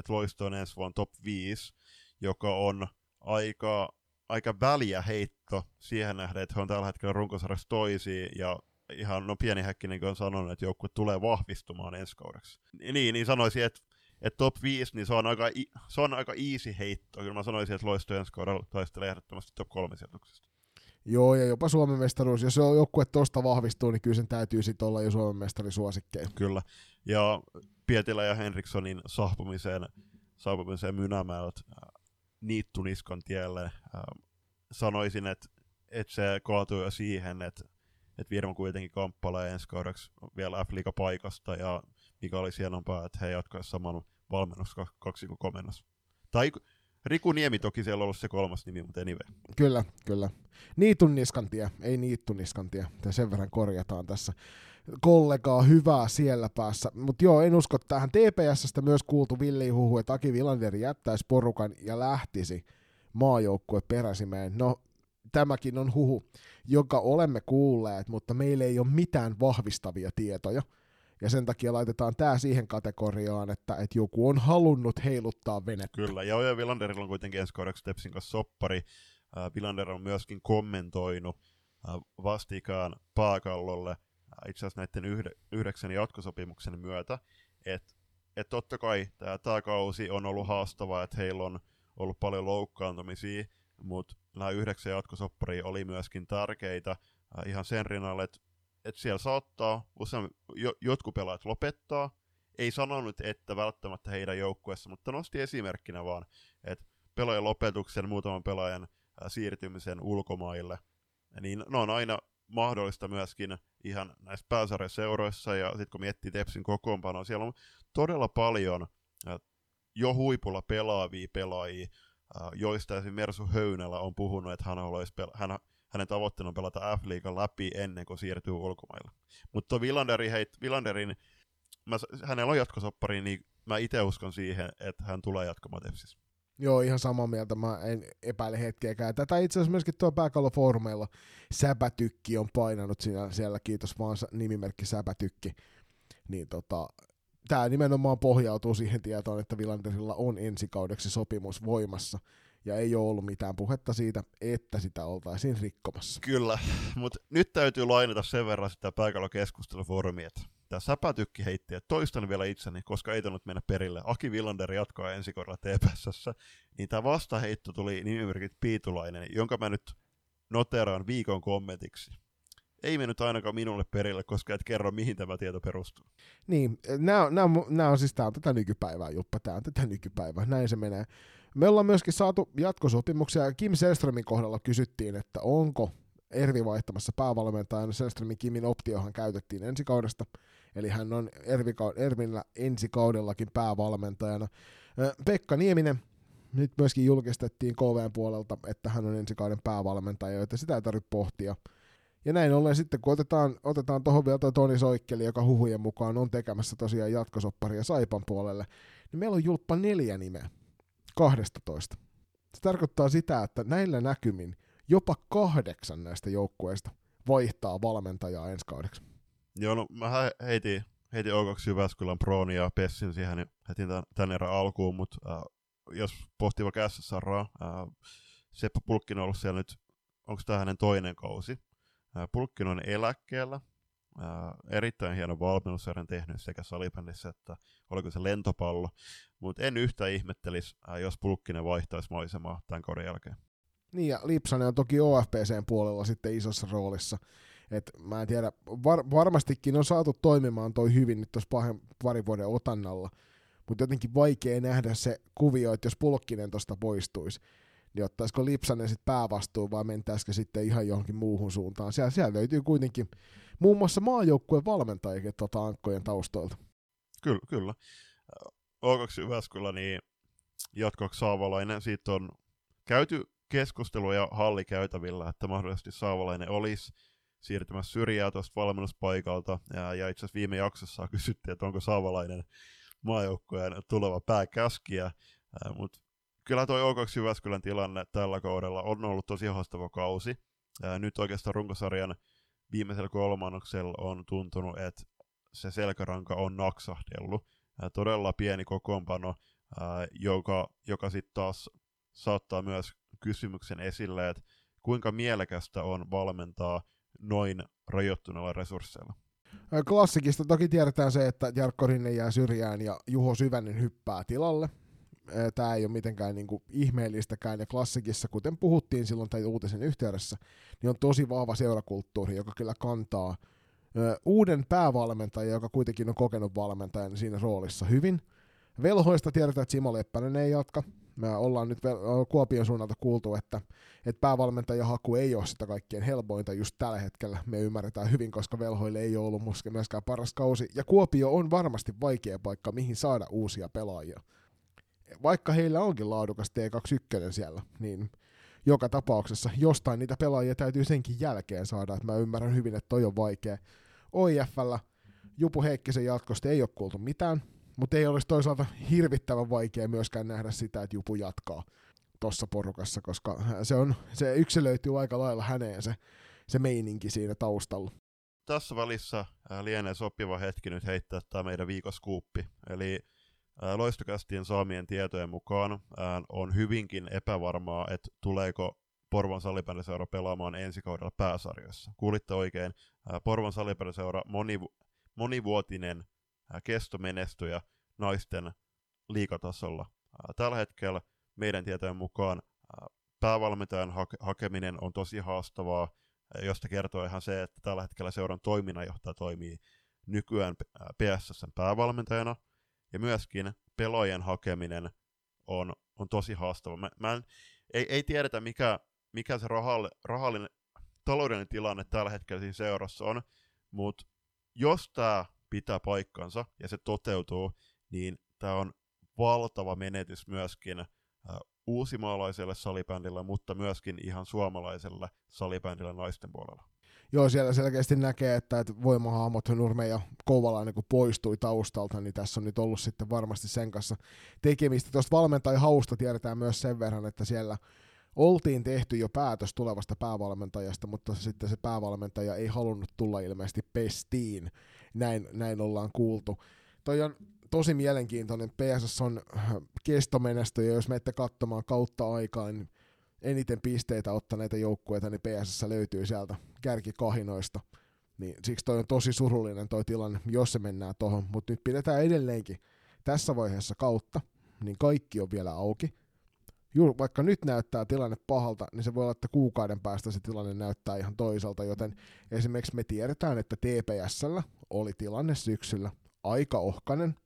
että Loisto on ensi vuonna top 5, joka on aika, aika väliä heitto siihen nähden, että he on tällä hetkellä runkosarjassa toisia, ja ihan no pieni häkkinen on sanonut, että joukkue tulee vahvistumaan ensi kaudeksi. Niin, niin sanoisin, että että top 5, niin se on aika, se on aika easy heitto. Kyllä mä sanoisin, että Loisto ensi kaudella taistelee ehdottomasti top 3 sijoituksesta. Joo, ja jopa Suomen mestaruus. Jos on joukkue tuosta vahvistuu, niin kyllä sen täytyy sitten olla jo Suomen mestarisuosikkeja. Kyllä. Ja Pietilä ja Henrikssonin saapumiseen, saapumiseen Mynämäeltä äh, niittuniskan tielle äh, sanoisin, että, että se kaatuu jo siihen, että, että Virma kuitenkin kamppailee ensi kaudeksi vielä f paikasta ja mikä oli hienompaa, että he jatkaisivat saman valmennuskaksikon komennossa. Tai Riku Niemi toki siellä on ollut se kolmas nimi, mutta anyway. Kyllä, kyllä. Niitun niskantie, ei niittun niskantie. Sen verran korjataan tässä kollegaa hyvää siellä päässä. Mutta joo, en usko tähän. TPSstä myös kuultu Villi Huhu, että Aki Villander jättäisi porukan ja lähtisi maajoukkue peräsimeen. No, tämäkin on huhu, joka olemme kuulleet, mutta meillä ei ole mitään vahvistavia tietoja – ja sen takia laitetaan tämä siihen kategoriaan, että, että joku on halunnut heiluttaa venettä. Kyllä, ja Oja Villanderilla on kuitenkin ensi kaudeksi Tepsin kanssa soppari. Äh, Villander on myöskin kommentoinut äh, vastikään Paakallolle itse asiassa näiden yhde, yhdeksän jatkosopimuksen myötä, että et totta kai tämä kausi on ollut haastava, että heillä on ollut paljon loukkaantumisia, mutta nämä yhdeksän jatkosopparia oli myöskin tärkeitä äh, ihan sen rinnalle, että että siellä saattaa usein jo, jotkut pelaajat lopettaa, ei sanonut, että välttämättä heidän joukkueessa, mutta nosti esimerkkinä vaan, että pelaajan lopetuksen, muutaman pelaajan siirtymisen ulkomaille, niin ne on aina mahdollista myöskin ihan näissä pääsarjaseuroissa, ja sitten kun miettii Tepsin kokoonpanoa, siellä on todella paljon jo huipulla pelaavia pelaajia, joista esimerkiksi Mersu Höynälä on puhunut, että hän, haluaisi pel- hän hänen tavoitteena on pelata F-liigan läpi ennen kuin siirtyy ulkomaille. Mutta Villanderi, heit, Villanderin, mä, hänellä on jatkosoppari, niin mä itse uskon siihen, että hän tulee jatkamaan Tepsissä. Joo, ihan samaa mieltä. Mä en epäile hetkeäkään. Tätä itse asiassa myöskin tuo pääkallofoorumeilla Säpätykki on painanut siellä, siellä kiitos vaan nimimerkki Säpätykki. Niin tota, tämä nimenomaan pohjautuu siihen tietoon, että Villanderilla on ensi kaudeksi sopimus voimassa ja ei ole ollut mitään puhetta siitä, että sitä oltaisiin rikkomassa. Kyllä, mutta nyt täytyy lainata sen verran sitä pääkallokeskustelufoorumia, että tämä säpätykki heitti, että toistan vielä itseni, koska ei tainnut mennä perille. Aki Villander jatkaa ensi korjalla TPSS, niin tämä vastaheitto tuli nimimerkit Piitulainen, jonka mä nyt noteraan viikon kommentiksi. Ei mennyt ainakaan minulle perille, koska et kerro, mihin tämä tieto perustuu. Niin, nämä on, on, on siis tämä on tätä nykypäivää, Juppa, tämä on tätä nykypäivää, näin se menee. Me ollaan myöskin saatu jatkosopimuksia. Kim Selströmin kohdalla kysyttiin, että onko Ervi vaihtamassa päävalmentajana. Selströmin Kimin optiohan käytettiin ensi kaudesta, eli hän on Ervi, Ervillä ensi kaudellakin päävalmentajana. Pekka Nieminen, nyt myöskin julkistettiin KVn puolelta, että hän on ensi kauden päävalmentaja, joten sitä ei tarvitse pohtia. Ja näin ollen sitten, kun otetaan, otetaan tuohon vielä toi Toni Soikkeli, joka huhujen mukaan on tekemässä tosiaan jatkosopparia Saipan puolelle, niin meillä on julppa neljä nimeä. 12. Se tarkoittaa sitä, että näillä näkymin jopa kahdeksan näistä joukkueista vaihtaa valmentajaa ensi kaudeksi. Joo, no mä heitin, heitin O2 Jyväskylän Proon ja Pessin siihen heti tämän, tämän erän alkuun, mutta äh, jos pohtii vaikka SSR, äh, Seppo Pulkkin on ollut siellä nyt, onko tämä hänen toinen kausi. Äh, Pulkkin on eläkkeellä, Äh, erittäin hieno valmennussarjan tehnyt sekä salibändissä että oliko se lentopallo, mutta en yhtä ihmettelisi, äh, jos Pulkkinen vaihtaisi maisemaa tämän kauden jälkeen. Niin ja Lipsanen on toki OFPCn puolella sitten isossa roolissa. Et mä en tiedä, var, varmastikin on saatu toimimaan toi hyvin nyt tuossa parin vuoden otannalla, mutta jotenkin vaikea nähdä se kuvio, että jos Pulkkinen tuosta poistuisi, niin ottaisiko Lipsanen sitten päävastuun vai mentäisikö sitten ihan johonkin muuhun suuntaan. Siellä, siellä löytyy kuitenkin muun muassa maajoukkueen valmentajikin tuota ankkojen taustoilta. Kyllä, kyllä. O2 Jyväskylä, niin jatkoksi Saavalainen, siitä on käyty keskustelua hallikäytävillä, että mahdollisesti Saavalainen olisi siirtymässä syrjää tuosta valmennuspaikalta, ja, ja itse asiassa viime jaksossa kysyttiin, että onko Saavalainen maajoukkueen tuleva pääkäskiä, mutta kyllä toi O2 Jyväskylän tilanne tällä kaudella on ollut tosi haastava kausi. Ää, nyt oikeastaan runkosarjan viimeisellä kolmannoksella on tuntunut, että se selkäranka on naksahdellut. Ää, todella pieni kokoonpano, ää, joka, joka sitten taas saattaa myös kysymyksen esille, että kuinka mielekästä on valmentaa noin rajoittuneilla resursseilla. Klassikista toki tiedetään se, että Jarkko Rinne jää syrjään ja Juho Syvänen hyppää tilalle tämä ei ole mitenkään niinku ihmeellistäkään, ja klassikissa, kuten puhuttiin silloin tai uutisen yhteydessä, niin on tosi vahva seurakulttuuri, joka kyllä kantaa uuden päävalmentajan, joka kuitenkin on kokenut valmentajan siinä roolissa hyvin. Velhoista tiedetään, että Simo Leppänen ei jatka. Me ollaan nyt Kuopion suunnalta kuultu, että, että päävalmentajan haku ei ole sitä kaikkien helpointa just tällä hetkellä. Me ymmärretään hyvin, koska velhoille ei ole ollut myöskään paras kausi. Ja Kuopio on varmasti vaikea paikka, mihin saada uusia pelaajia. Vaikka heillä onkin laadukas T21 siellä, niin joka tapauksessa jostain niitä pelaajia täytyy senkin jälkeen saada. Että mä ymmärrän hyvin, että toi on vaikea. OIFllä Jupu Heikkisen jatkosta ei ole kuultu mitään mutta ei olisi toisaalta hirvittävän vaikea myöskään nähdä sitä, että Jupu jatkaa tuossa porukassa, koska se, on, se yksilöityy aika lailla häneen se, se meininki siinä taustalla. Tässä välissä lienee sopiva hetki nyt heittää tämä meidän viikoskuuppi. Eli loistokästien saamien tietojen mukaan on hyvinkin epävarmaa, että tuleeko Porvon salibändiseura pelaamaan ensi kaudella pääsarjassa. Kuulitte oikein, Porvon salibändiseura moni, monivuotinen kestomenestyjä naisten liikatasolla. Tällä hetkellä meidän tietojen mukaan päävalmentajan hakeminen on tosi haastavaa, josta kertoo ihan se, että tällä hetkellä seuran toiminnanjohtaja toimii nykyään PSSn päävalmentajana, ja myöskin pelojen hakeminen on, on tosi haastava. Mä, mä en, ei, ei tiedetä, mikä, mikä se rahalle, rahallinen, taloudellinen tilanne tällä hetkellä siinä seurassa on, mutta jos tämä pitää paikkansa ja se toteutuu, niin tämä on valtava menetys myöskin äh, uusimaalaiselle salibändille, mutta myöskin ihan suomalaiselle salibändille naisten puolella. Joo, siellä selkeästi näkee, että, että voimahahmot Nurme ja Kouvalainen kun poistui taustalta, niin tässä on nyt ollut sitten varmasti sen kanssa tekemistä. Tuosta valmentajahausta tiedetään myös sen verran, että siellä oltiin tehty jo päätös tulevasta päävalmentajasta, mutta sitten se päävalmentaja ei halunnut tulla ilmeisesti pestiin. Näin, näin ollaan kuultu. Toi on tosi mielenkiintoinen. PSS on kestomenestyjä, jos menette katsomaan kautta aikaa, niin eniten pisteitä ottaneita joukkueita, niin PSS löytyy sieltä kärkikahinoista. Niin siksi toi on tosi surullinen toi tilanne, jos se mennään tohon. Mutta nyt pidetään edelleenkin tässä vaiheessa kautta, niin kaikki on vielä auki vaikka nyt näyttää tilanne pahalta, niin se voi olla, että kuukauden päästä se tilanne näyttää ihan toiselta, joten esimerkiksi me tiedetään, että TPSllä oli tilanne syksyllä aika ohkanen,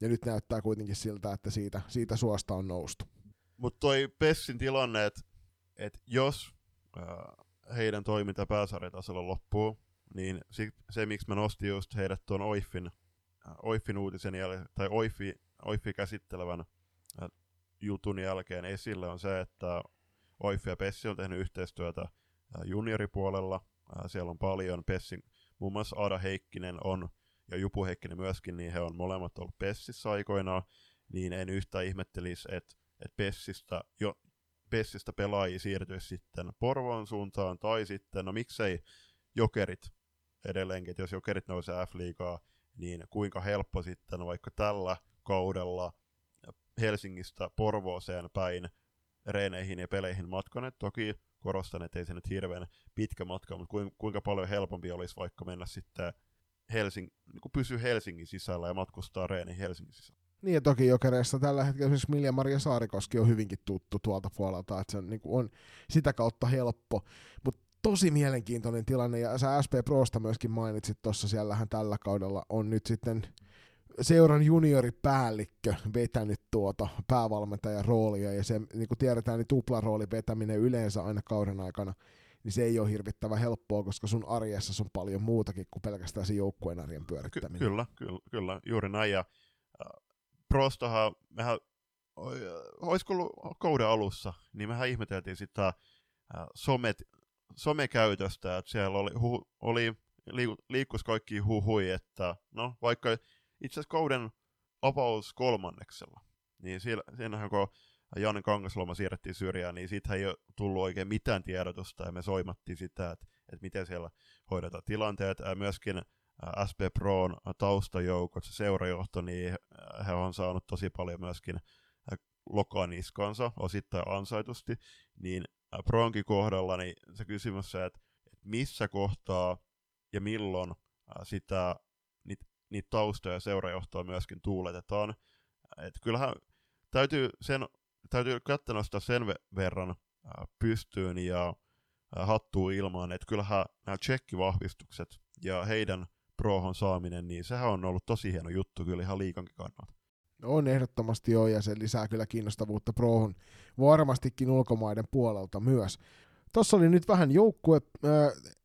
ja nyt näyttää kuitenkin siltä, että siitä, siitä suosta on noustu. Mutta toi Pessin tilanne, että et jos äh, heidän toiminta pääsarjatasolla loppuu, niin se, se, miksi mä nostin just heidät tuon Oifin, äh, Oifin uutisen jälkeen, tai Oifi, Oifi käsittelevän jutun jälkeen esille on se, että Oifi ja Pessi on tehnyt yhteistyötä junioripuolella. Siellä on paljon. Pessin, muun muassa Ada Heikkinen on, ja Jupu Heikkinen myöskin, niin he on molemmat ollut Pessissä aikoinaan, niin en yhtään ihmettelisi, että, että Pessistä, jo, Pessistä pelaajia siirtyisi sitten Porvoon suuntaan, tai sitten, no miksei Jokerit edelleenkin, että jos Jokerit nousee F-liigaa, niin kuinka helppo sitten vaikka tällä kaudella Helsingistä Porvooseen päin reeneihin ja peleihin matkaneet. Toki korostan, että ei se nyt hirveän pitkä matka, mutta kuinka paljon helpompi olisi vaikka mennä sitten Helsing, niin pysyä Helsingin sisällä ja matkustaa reeni Helsingin sisällä. Niin ja toki Jokereissa tällä hetkellä esimerkiksi Milja Maria Saarikoski on hyvinkin tuttu tuolta puolelta, että se niin on sitä kautta helppo. Mutta tosi mielenkiintoinen tilanne, ja sä SP Prosta myöskin mainitsit tuossa, siellähän tällä kaudella on nyt sitten seuran junioripäällikkö vetänyt tuota päävalmentajan roolia, ja se, niin kuin tiedetään, niin tuplarooli vetäminen yleensä aina kauden aikana, niin se ei ole hirvittävä helppoa, koska sun arjessa on paljon muutakin kuin pelkästään se joukkueen arjen pyörittäminen. Ky- kyllä, kyllä, kyllä, juuri näin, ja äh, Prostahan, mehän, olisiko ollut kauden alussa, niin mehän ihmeteltiin sitä äh, somet, somekäytöstä, että siellä oli, hu, oli liikkus kaikki huhui, että no vaikka itse asiassa kauden avaus kolmanneksella. Niin siellä, siinähän kun Janne Kangasloma siirrettiin syrjään, niin siitä ei ole tullut oikein mitään tiedotusta, ja me soimattiin sitä, että, että miten siellä hoidetaan tilanteet. Myöskin SP Proon taustajoukot, se seurajohto, niin he on saanut tosi paljon myöskin lokaan niskansa, osittain ansaitusti, niin Proonkin kohdalla niin se kysymys se, että, että missä kohtaa ja milloin sitä niitä taustoja ja seurajohtoa myöskin tuuletetaan. Et kyllähän täytyy, sen, täytyy kättä nostaa sen verran pystyyn ja hattuu ilmaan, että kyllähän nämä tsekkivahvistukset ja heidän prohon saaminen, niin sehän on ollut tosi hieno juttu kyllä ihan liikankin kannalta. On ehdottomasti jo, ja se lisää kyllä kiinnostavuutta prohon varmastikin ulkomaiden puolelta myös. Tuossa oli nyt vähän joukkue,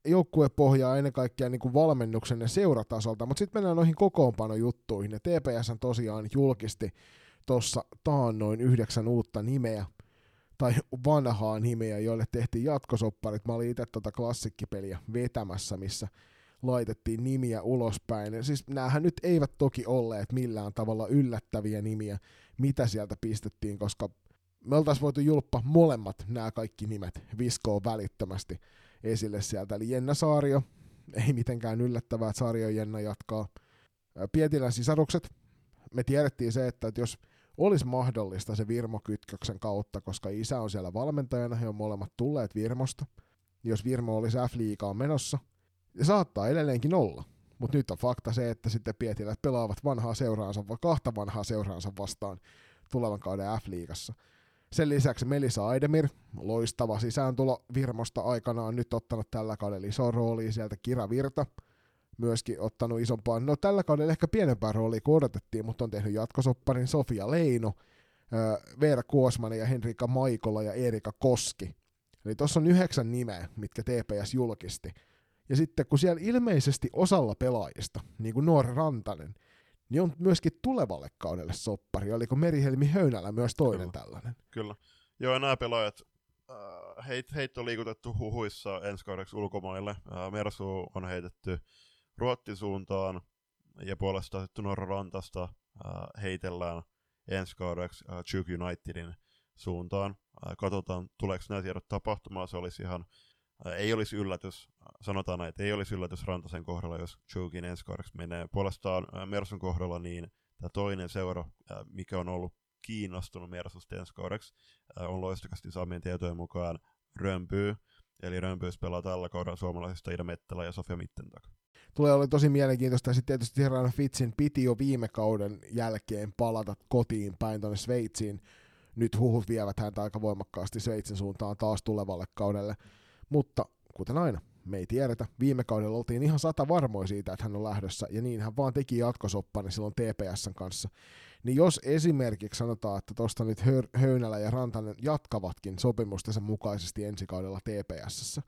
joukkuepohjaa ennen kaikkea niin kuin valmennuksen ja seuratasolta, mutta sitten mennään noihin kokoonpanojuttuihin. Ja TPS tosiaan julkisti tuossa taannoin yhdeksän uutta nimeä, tai vanhaa nimeä, joille tehtiin jatkosopparit. Mä olin itse tuota klassikkipeliä vetämässä, missä laitettiin nimiä ulospäin. Siis näähän nyt eivät toki olleet millään tavalla yllättäviä nimiä, mitä sieltä pistettiin, koska me oltaisiin voitu julppa molemmat nämä kaikki nimet viskoon välittömästi esille sieltä. Eli Jenna Saario, ei mitenkään yllättävää, että Saario Jenna jatkaa. Pietilän sisarukset, me tiedettiin se, että jos olisi mahdollista se Virmo-kytköksen kautta, koska isä on siellä valmentajana, he on molemmat tulleet Virmosta. Jos Virmo olisi F-liigaan menossa, ja saattaa edelleenkin olla. Mutta nyt on fakta se, että sitten Pietilät pelaavat vanhaa seuraansa, kahta vanhaa seuraansa vastaan tulevan kauden F-liigassa. Sen lisäksi Melisa Aidemir, loistava sisääntulo Virmosta aikanaan, nyt ottanut tällä kaudella iso rooli sieltä Kira Virta, myöskin ottanut isompaa, no tällä kaudella ehkä pienempää roolia kuin odotettiin, mutta on tehnyt jatkosopparin Sofia Leino, Veera Kuosman ja Henrika Maikola ja Erika Koski. Eli tuossa on yhdeksän nimeä, mitkä TPS julkisti. Ja sitten kun siellä ilmeisesti osalla pelaajista, niin kuin Noora Rantanen, niin on myöskin tulevalle kaudelle soppari. Oliko Merihelmi Höynälä myös toinen Kyllä. tällainen? Kyllä. Joo, nämä pelaajat, äh, heit, on liikutettu huhuissa ensi kaudeksi ulkomaille. Äh, Mersu on heitetty Ruotsin suuntaan ja puolestaan sitten Norra Rantasta äh, heitellään ensi kaudeksi äh, Duke Unitedin suuntaan. Äh, katsotaan, tuleeko nämä tiedot tapahtumaan. Se olisi ihan, äh, ei olisi yllätys, sanotaan näin, että ei olisi yllätys Rantasen kohdalla, jos Jukin ensi kaudeksi menee. Puolestaan äh, Mersun kohdalla niin tämä toinen seura, äh, mikä on ollut kiinnostunut Mersusta ensi kaudeksi, äh, on loistakasti saamien tietojen mukaan Römpyy, eli Römpyys pelaa tällä kaudella suomalaisista Ida Mettälä ja Sofia Mittentak. Tulee olla tosi mielenkiintoista. Sitten tietysti Herran Fitzin piti jo viime kauden jälkeen palata kotiin päin tuonne Sveitsiin. Nyt huhut vievät häntä aika voimakkaasti Sveitsin suuntaan taas tulevalle kaudelle. Mutta kuten aina, me ei tiedetä. Viime kaudella oltiin ihan sata varmoja siitä, että hän on lähdössä, ja niin hän vaan teki jatkosoppani silloin TPSn kanssa. Niin jos esimerkiksi sanotaan, että tuosta nyt Höynälä ja Rantanen jatkavatkin sopimustensa mukaisesti ensi kaudella TPSssä,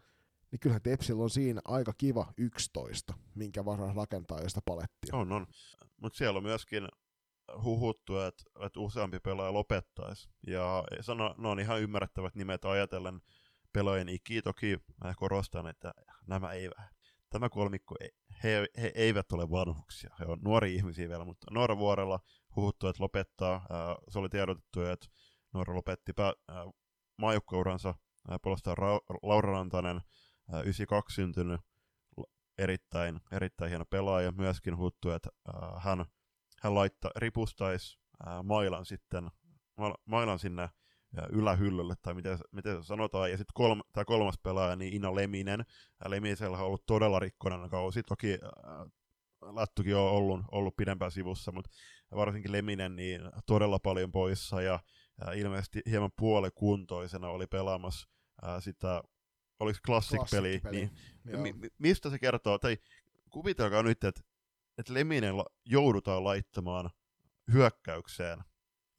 niin kyllähän Tepsillä on siinä aika kiva 11, minkä varaan rakentaa josta palettia. On, on. Mutta siellä on myöskin huhuttu, että, että useampi pelaaja lopettaisi. Ja sano, ne on ihan ymmärrettävät nimet ajatellen pelaajien ikiä. Toki mä korostan, että nämä eivät, tämä kolmikko, he, he eivät ole vanhuksia. He on nuoria ihmisiä vielä, mutta Noora Vuorella huhuttu, että lopettaa. Se oli tiedotettu, että Noora lopetti pää, puolestaan Ra- Laura Rantanen, 92 syntynyt, erittäin, erittäin hieno pelaaja. Myöskin huuttu, että hän, hän laittaa, ripustaisi mailan sitten, mailan sinne ylähyllylle, tai miten, miten se sanotaan. Ja sitten kolm, tämä kolmas pelaaja, niin Ina Leminen. Lemisellä on ollut todella rikkonainen kausi. Toki äh, Lattukin on ollut, ollut pidempään sivussa, mutta varsinkin Leminen niin todella paljon poissa ja äh, ilmeisesti hieman puolikuntoisena oli pelaamassa äh, sitä, oliko Classic-peli, niin mi- mistä se kertoo, tai kuvitelkaa nyt, että, että Leminen joudutaan laittamaan hyökkäykseen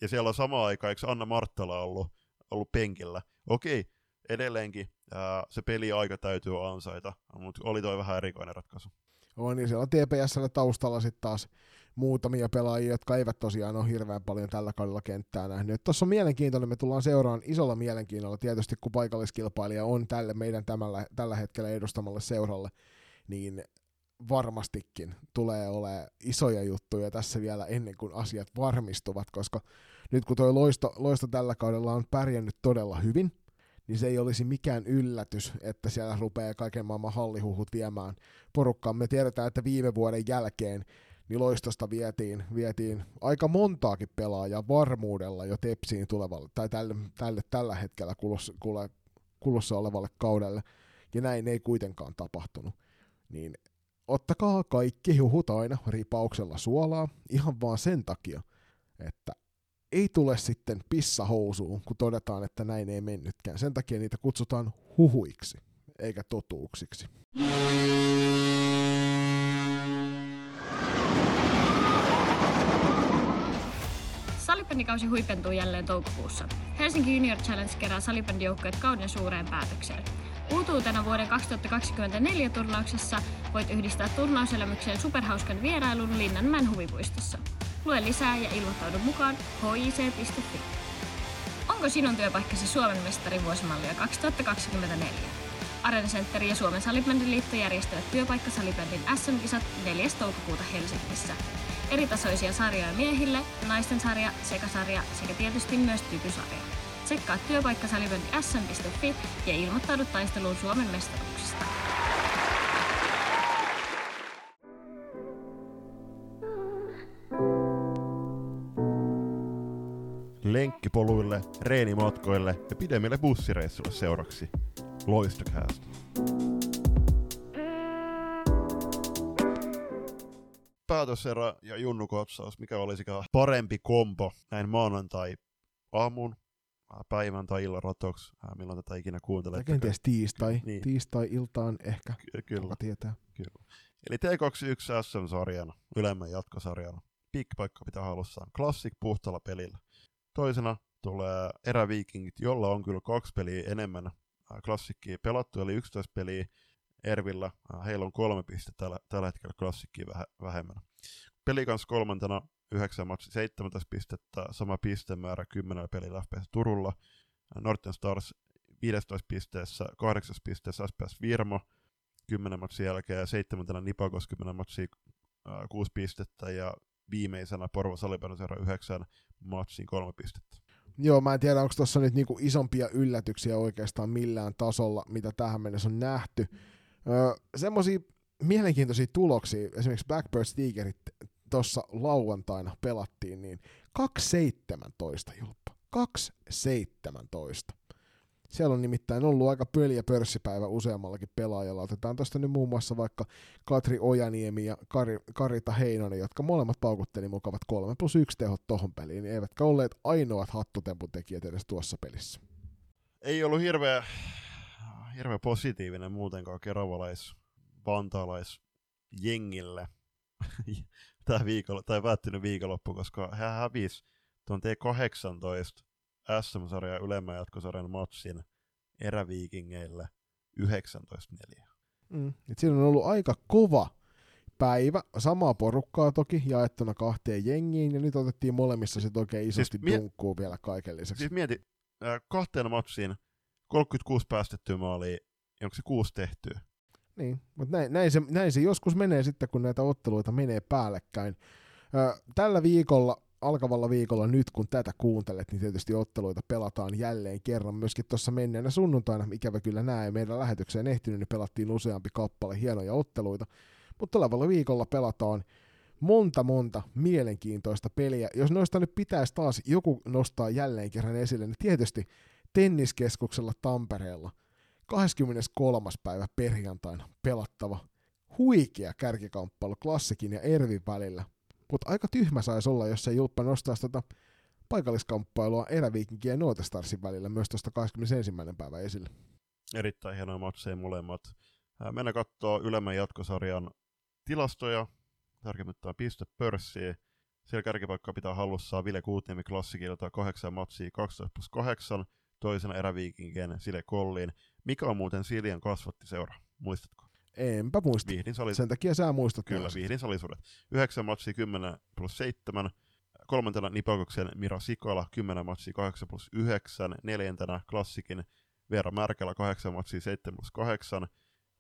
ja siellä on samaan aikaan, eikö Anna Marttala ollut, ollut penkillä? Okei, edelleenkin ää, se peli-aika täytyy ansaita, mutta oli toi vähän erikoinen ratkaisu. On, niin siellä on TPSllä taustalla sitten taas muutamia pelaajia, jotka eivät tosiaan ole hirveän paljon tällä kaudella kenttää nähnyt. Tuossa on mielenkiintoinen, me tullaan seuraan isolla mielenkiinnolla tietysti, kun paikalliskilpailija on tälle meidän tämällä, tällä hetkellä edustamalle seuralle, niin varmastikin tulee olemaan isoja juttuja tässä vielä ennen kuin asiat varmistuvat, koska nyt kun tuo loisto, loisto tällä kaudella on pärjännyt todella hyvin, niin se ei olisi mikään yllätys, että siellä rupeaa kaiken maailman hallihuhut viemään porukkaa. Me tiedetään, että viime vuoden jälkeen niin loistosta vietiin, vietiin aika montaakin pelaajaa varmuudella jo Tepsiin tulevalle, tai tälle, tälle tällä hetkellä kulussa, kulussa olevalle kaudelle, ja näin ei kuitenkaan tapahtunut. Niin ottakaa kaikki huhut aina ripauksella suolaa, ihan vaan sen takia, että ei tule sitten pissahousuun, kun todetaan, että näin ei mennytkään. Sen takia niitä kutsutaan huhuiksi, eikä totuuksiksi. Salibändikausi huipentuu jälleen toukokuussa. Helsinki Junior Challenge kerää salibändijoukkueet kauden suureen päätökseen. Uutuutena vuoden 2024 turnauksessa voit yhdistää turnauselämykseen superhauskan vierailun Linnanmäen huvipuistossa. Lue lisää ja ilmoittaudu mukaan hic.fi. Onko sinun työpaikkasi Suomen mestari vuosimallia 2024? Arena Center ja Suomen Salibändiliitto järjestävät työpaikkasalibändin SM-kisat 4. toukokuuta Helsingissä. Eritasoisia sarjoja miehille, naisten sarja, sekasarja sekä tietysti myös tykysarja. Tsekkaa työpaikkasalibändi sm.fi ja ilmoittaudu taisteluun Suomen mestaruuksista. Lenkkipoluille, reenimatkoille ja pidemmille bussireissuille seuraksi. Loistocast. Päätöserä ja Junnu mikä olisikaan parempi kompo näin maanantai aamun, päivän tai illan ratoksi, äh, milloin tätä ikinä kuuntelet. Tai kenties tiistai. Niin. Tiistai-iltaan ehkä, Ky- Kyllä. tietää. Kyllä. Eli T21 SM-sarjana, ylemmän jatkosarjana. Piikkipaikka pitää halussaan. Classic puhtalla pelillä. Toisena tulee eräviikingit, jolla on kyllä kaksi peliä enemmän äh, klassikkiä pelattu, eli 11 peliä Ervillä. Äh, Heillä on kolme pistettä tällä, tällä hetkellä klassikkiä väh- vähemmän. Pelikans kolmantena 9 matsi 17 pistettä, sama pistemäärä 10 pelillä FPS Turulla. Northern Stars 15 pisteessä, 8 pisteessä SPS Virmo, 10 matsin jälkeen ja seitsemäntenä Nipakos 10 matsia, 6 pistettä ja viimeisenä Porvo Salibändyseuran 9 matsin 3 pistettä. Joo, mä en tiedä, onko tuossa nyt niinku isompia yllätyksiä oikeastaan millään tasolla, mitä tähän mennessä on nähty. Öö, semmoisia mielenkiintoisia tuloksia, esimerkiksi Blackbird Stigerit tuossa lauantaina pelattiin, niin 2.17 julppa. 2.17. Siellä on nimittäin ollut aika pöliä pörssipäivä useammallakin pelaajalla. Otetaan tuosta nyt muun muassa vaikka Katri Ojaniemi ja Kari, Karita Heinonen, jotka molemmat paukutteli mukavat 3 plus 1 tehot tohon peliin, niin eivätkä olleet ainoat hattutempun tekijät edes tuossa pelissä. Ei ollut hirveä, hirveä positiivinen muutenkaan keravalais, vantaalais jengille tämä viikolla, tai päättynyt viikonloppu, koska he hävisi tuon T18 SM-sarjan ylemmän jatkosarjan matsin eräviikingeille 19-4. Mm. Et siinä on ollut aika kova päivä, samaa porukkaa toki jaettuna kahteen jengiin, ja nyt otettiin molemmissa sit oikein isosti Siis siis mie- dunkkuu vielä kaiken lisäksi. Siis mieti, äh, kahteen matsiin 36 päästettyä maalia, onko se kuusi tehtyä? Niin, mutta näin, näin, se, näin se joskus menee sitten, kun näitä otteluita menee päällekkäin. Tällä viikolla, alkavalla viikolla nyt, kun tätä kuuntelet, niin tietysti otteluita pelataan jälleen kerran. Myöskin tuossa menneenä sunnuntaina, ikävä kyllä näin, meidän lähetykseen ehtinyt, niin pelattiin useampi kappale hienoja otteluita. Mutta tulevalla viikolla pelataan monta monta mielenkiintoista peliä. Jos noista nyt pitäisi taas joku nostaa jälleen kerran esille, niin tietysti tenniskeskuksella Tampereella – 23. päivä perjantaina pelattava huikea kärkikamppailu klassikin ja Ervin välillä. Mutta aika tyhmä saisi olla, jos ei Julppa nostaisi tota paikalliskamppailua Eräviikinkin ja Nootestarsin välillä myös tuosta 21. päivä esille. Erittäin hienoja matseja molemmat. Mennään katsoo ylemmän jatkosarjan tilastoja, tarkemmin pistepörssiä. Siellä kärkipaikkaa pitää hallussaan Ville Kuutniemi klassikilta 8 matsia 12 plus 8, toisena eräviikinkien Sile Kolliin. Mikä on muuten Siljan kasvatti seura? Muistatko? Enpä muista. Vihdin sali... Sen takia sä muistat. Kyllä. Vihdin salisuudet. 9 matsia 10 plus 7. Kolmantena Nipakoksen Mira Sikala 10 matsia 8 plus 9. Neljäntenä Klassikin Veera Märkälä 8 matsia 7 plus 8.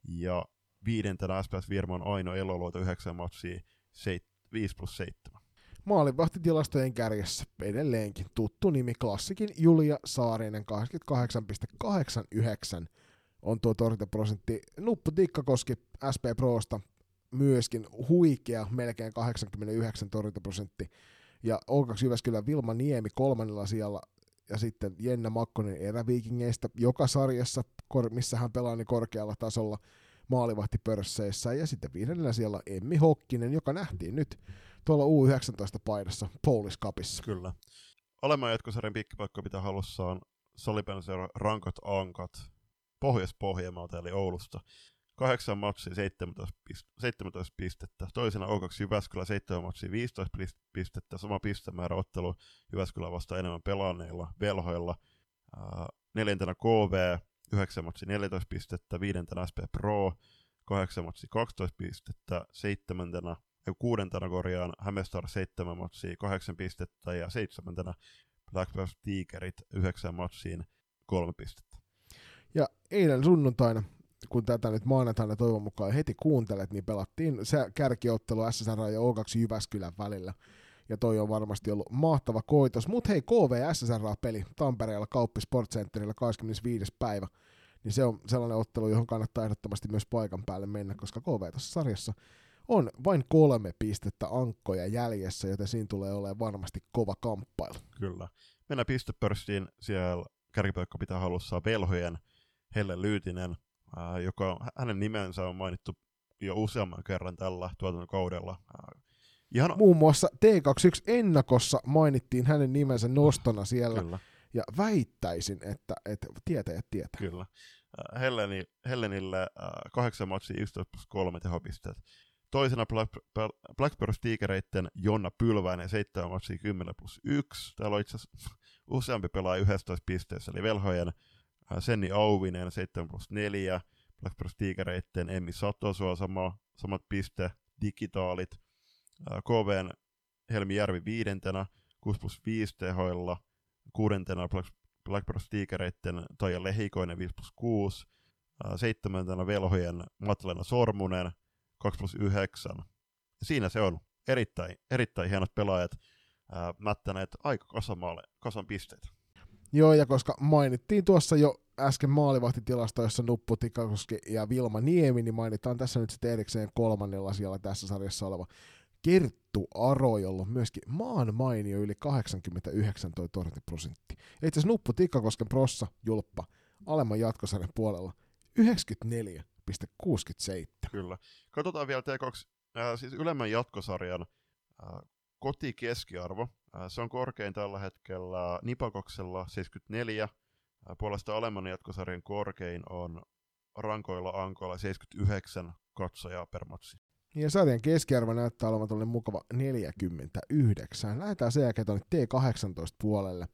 Ja viidentenä SPS Virmon Aino Eloluoto 9 matsia 5 plus 7. Maalivahtitilastojen kärjessä edelleenkin tuttu nimi klassikin Julia Saarinen 88,89 on tuo torjuntaprosentti. Nuppu Tikkakoski SP Prosta myöskin huikea, melkein 89 torjuntaprosentti. Ja O2 Jyväskylän Vilma Niemi kolmannella siellä ja sitten Jenna Makkonen eräviikingeistä joka sarjassa, missä hän pelaa niin korkealla tasolla maalivahtipörsseissä. Ja sitten viidennellä siellä Emmi Hokkinen, joka nähtiin nyt tuolla U19-paidassa Polish Cupissa. Kyllä. alemman jatkosarjan pikkipaikka pitää halussaan Salipenseura Rankat Ankat Pohjois-Pohjanmaalta eli Oulusta. Kahdeksan matsia 17, pist- 17 pistettä. Toisena O2 Jyväskylä 7 matsia 15 pistettä. Sama pistemäärä ottelu Jyväskylä vasta enemmän pelaaneilla velhoilla. Neljäntenä KV 9 matsia 14 pistettä. Viidentenä SP Pro 8 matsia 12 pistettä. Seitsemäntenä kuudentena korjaan Hämestar 7 matsia 8 pistettä ja seitsemäntenä Black Bears Tigerit 9 matsiin 3 pistettä. Ja eilen sunnuntaina, kun tätä nyt maanantaina toivon mukaan heti kuuntelet, niin pelattiin se kärkiottelu SSR ja O2 Jyväskylän välillä. Ja toi on varmasti ollut mahtava koitos. Mutta hei, KV SSR-peli Tampereella Kauppi Sportcenterillä 25. päivä. Niin se on sellainen ottelu, johon kannattaa ehdottomasti myös paikan päälle mennä, koska KV tässä sarjassa on vain kolme pistettä ankkoja jäljessä, joten siinä tulee olemaan varmasti kova kamppailu. Kyllä. Mennään pistepörssiin. Siellä kärkipaikka pitää halussa velhojen Helle Lyytinen, ää, joka hänen nimensä on mainittu jo useamman kerran tällä tuotantokaudella. Ihan... Muun muassa T21 ennakossa mainittiin hänen nimensä nostona siellä. Kyllä. Ja väittäisin, että, että tietäjät tietää. Kyllä. Helleni, Hellenille äh, 8 matsia 11 plus 3 tehopisteet. Toisena Black, Blackbird Tigereitten Jonna Pylväinen 7 matsia 10 plus 1. Täällä on itse asiassa useampi pelaaja 11 pisteessä, eli Velhojen äh, Senni Auvinen 7 plus 4. Blackbird Tigereitten Emmi Satosua sama, samat piste, digitaalit. Äh, KVn Helmi Järvi viidentenä 6 plus 5 tehoilla. Kuudentena Black, Blackbird Tigereitten Taija Lehikoinen 5 plus 6. Äh, seitsemäntenä Velhojen Matlena Sormunen 2 plus 9. Ja siinä se on. Erittäin, erittäin hienot pelaajat ää, mättäneet aika kasamaalle, kasan pisteitä. Joo, ja koska mainittiin tuossa jo äsken maalivahtitilastoissa Nuppu Tikakoski ja Vilma Niemi, niin mainitaan tässä nyt sitten erikseen kolmannella siellä tässä sarjassa oleva Kerttu Aro, jolla on myöskin maan mainio yli 89 toi torjuntaprosentti. Itse asiassa Nuppu Tikkakosken prossa julppa alemman jatkosarjan puolella 94 67. Kyllä. Katsotaan vielä T2, äh, siis ylemmän jatkosarjan äh, kotikeskiarvo. Äh, se on korkein tällä hetkellä Nipakoksella 74. Äh, puolesta alemman jatkosarjan korkein on rankoilla ankoilla 79 katsojaa per matsi. Ja sarjan keskiarvo näyttää olevan tuolle mukava 49. Lähdetään sen jälkeen tuonne T18 puolelle.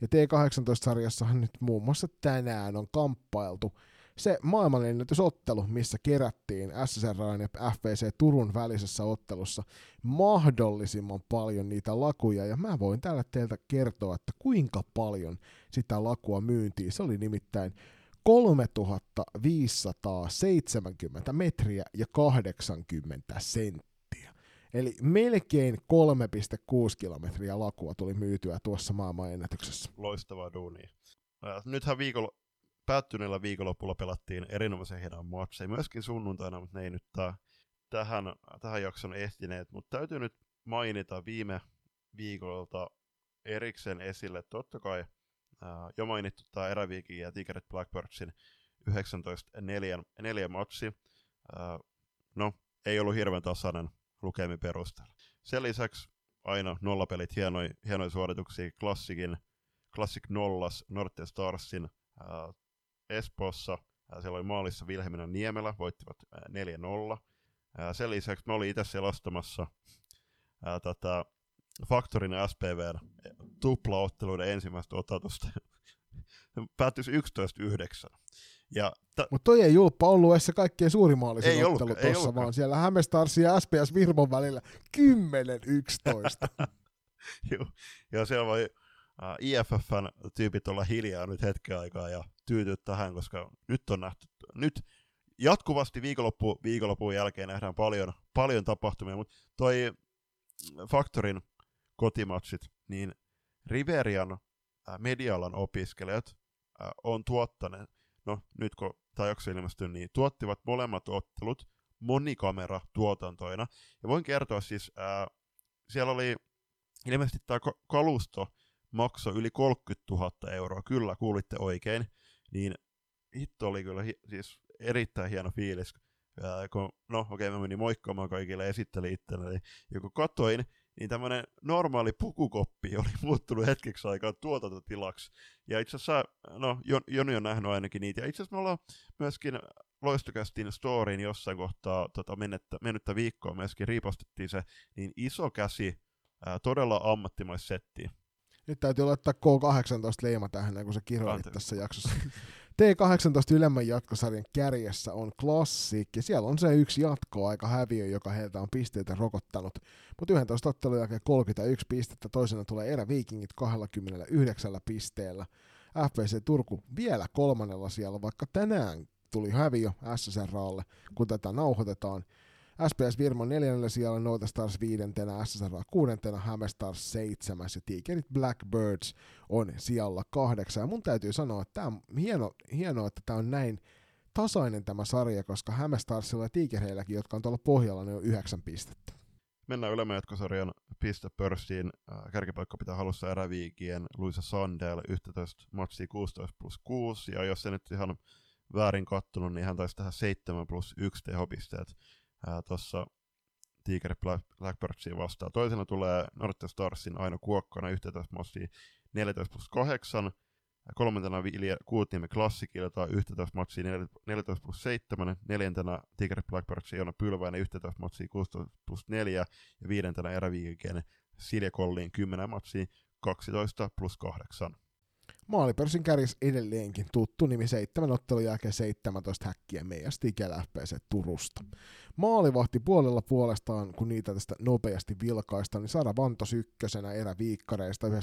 Ja T18-sarjassahan nyt muun muassa tänään on kamppailtu se maailmanennätysottelu, missä kerättiin SSR ja FVC Turun välisessä ottelussa mahdollisimman paljon niitä lakuja, ja mä voin täällä teiltä kertoa, että kuinka paljon sitä lakua myyntiin. Se oli nimittäin 3570 metriä ja 80 senttiä. Eli melkein 3,6 kilometriä lakua tuli myytyä tuossa maailmanennätyksessä. Loistavaa duunia. Nythän viikolla päättyneellä viikonlopulla pelattiin erinomaisen hienoa matseja, myöskin sunnuntaina, mutta ne ei nyt tää, tähän, tähän jakson ehtineet, mutta täytyy nyt mainita viime viikolta erikseen esille, totta kai ää, jo mainittu tämä Eräviikin ja Tigeret Blackbirdsin 19-4 matsi. Ää, no, ei ollut hirveän tasainen lukemin perusteella. Sen lisäksi aina nollapelit, hienoja, hienoja suorituksia, klassikin, Classic Nollas, Norte Starsin, ää, Espoossa. Siellä oli maalissa Vilhelmina Niemelä, voittivat 4-0. Sen lisäksi me olin itse selastamassa ää, tota, Faktorin SPVn tuplaotteluiden ensimmäistä otatusta. Päättyisi 11-9. Ja ta- Mutta toi ei julppa ollut edes se kaikkein suurimaalisin ei ottelu tuossa, vaan siellä Hämestarsin ja SPS Virmon välillä 10-11. Joo, ja siellä voi uh, IFFn tyypit olla hiljaa nyt hetken aikaa ja tyytyä tähän, koska nyt on nähty, nyt jatkuvasti viikonloppu, viikonlopun jälkeen nähdään paljon, paljon tapahtumia, mutta toi Faktorin kotimatsit, niin Riverian äh, medialan opiskelijat äh, on tuottaneet, no nyt kun tämä jakso ilmestyi, niin tuottivat molemmat ottelut monikamera tuotantoina. Ja voin kertoa siis, äh, siellä oli ilmeisesti tämä kalusto maksoi yli 30 000 euroa, kyllä kuulitte oikein, niin hitto oli kyllä hi- siis erittäin hieno fiilis. Ja kun, no okei, okay, mä menin moikkaamaan kaikille ja esittelin itselleni. Ja kun katoin, niin tämmöinen normaali pukukoppi oli muuttunut hetkeksi aikaa tuotantotilaksi. Ja itse asiassa, no Joni on nähnyt ainakin niitä, ja itse asiassa me ollaan myöskin Loistokästin storyin jossain kohtaa tota, menettä, mennyttä viikkoa myöskin riipostettiin se, niin iso käsi, ää, todella ammattimaissetti. Nyt täytyy laittaa K18 leima tähän, kun se kirjoitit tässä jaksossa. T18 ylemmän jatkosarjan kärjessä on Classic, ja siellä on se yksi jatkoaika häviö, joka heiltä on pisteitä rokottanut. Mutta 11 ottelun jälkeen 31 pistettä, toisena tulee Erä Vikingit 29 pisteellä. FPC Turku vielä kolmannella siellä, vaikka tänään tuli häviö SSRAlle, kun tätä nauhoitetaan. SPS Virmo neljännellä siellä, Noita Stars viidentenä, SSR kuudentena, Häme Stars seitsemäs ja Tigerit Blackbirds on siellä kahdeksan. Ja mun täytyy sanoa, että tämä on hieno, hienoa, että tämä on näin tasainen tämä sarja, koska Häme Starsilla ja Tigereilläkin, jotka on tuolla pohjalla, ne on yhdeksän pistettä. Mennään ylemmän jatkosarjan pistepörssiin. Kärkipaikka pitää halussa eräviikien Luisa Sandel 11 matsia 16 plus 6. Ja jos se nyt ihan väärin kattonut, niin hän taisi tehdä 7 plus 1 tehopisteet tuossa Tiger Blackbirdsiin vastaan. Toisena tulee North Starsin Aino Kuokkana 11 matsia 14 plus 8. Kolmantena Vilja Kuutniemi Klassikilta 11 matsia 14 plus 7. Neljäntenä Tiger Blackbirds Joona Pylväinen 11 matsia 16 plus 4. Ja viidentenä Eräviiken Silja Kolliin 10 matsia 12 plus 8. Maalipörssin kärjessä edelleenkin tuttu nimi seitsemän ottelun jälkeen 17 häkkiä meidän Stigel FPC Turusta. Maalivahti puolella puolestaan, kun niitä tästä nopeasti vilkaista, niin Sara Vantos ykkösenä eräviikkareista 92,86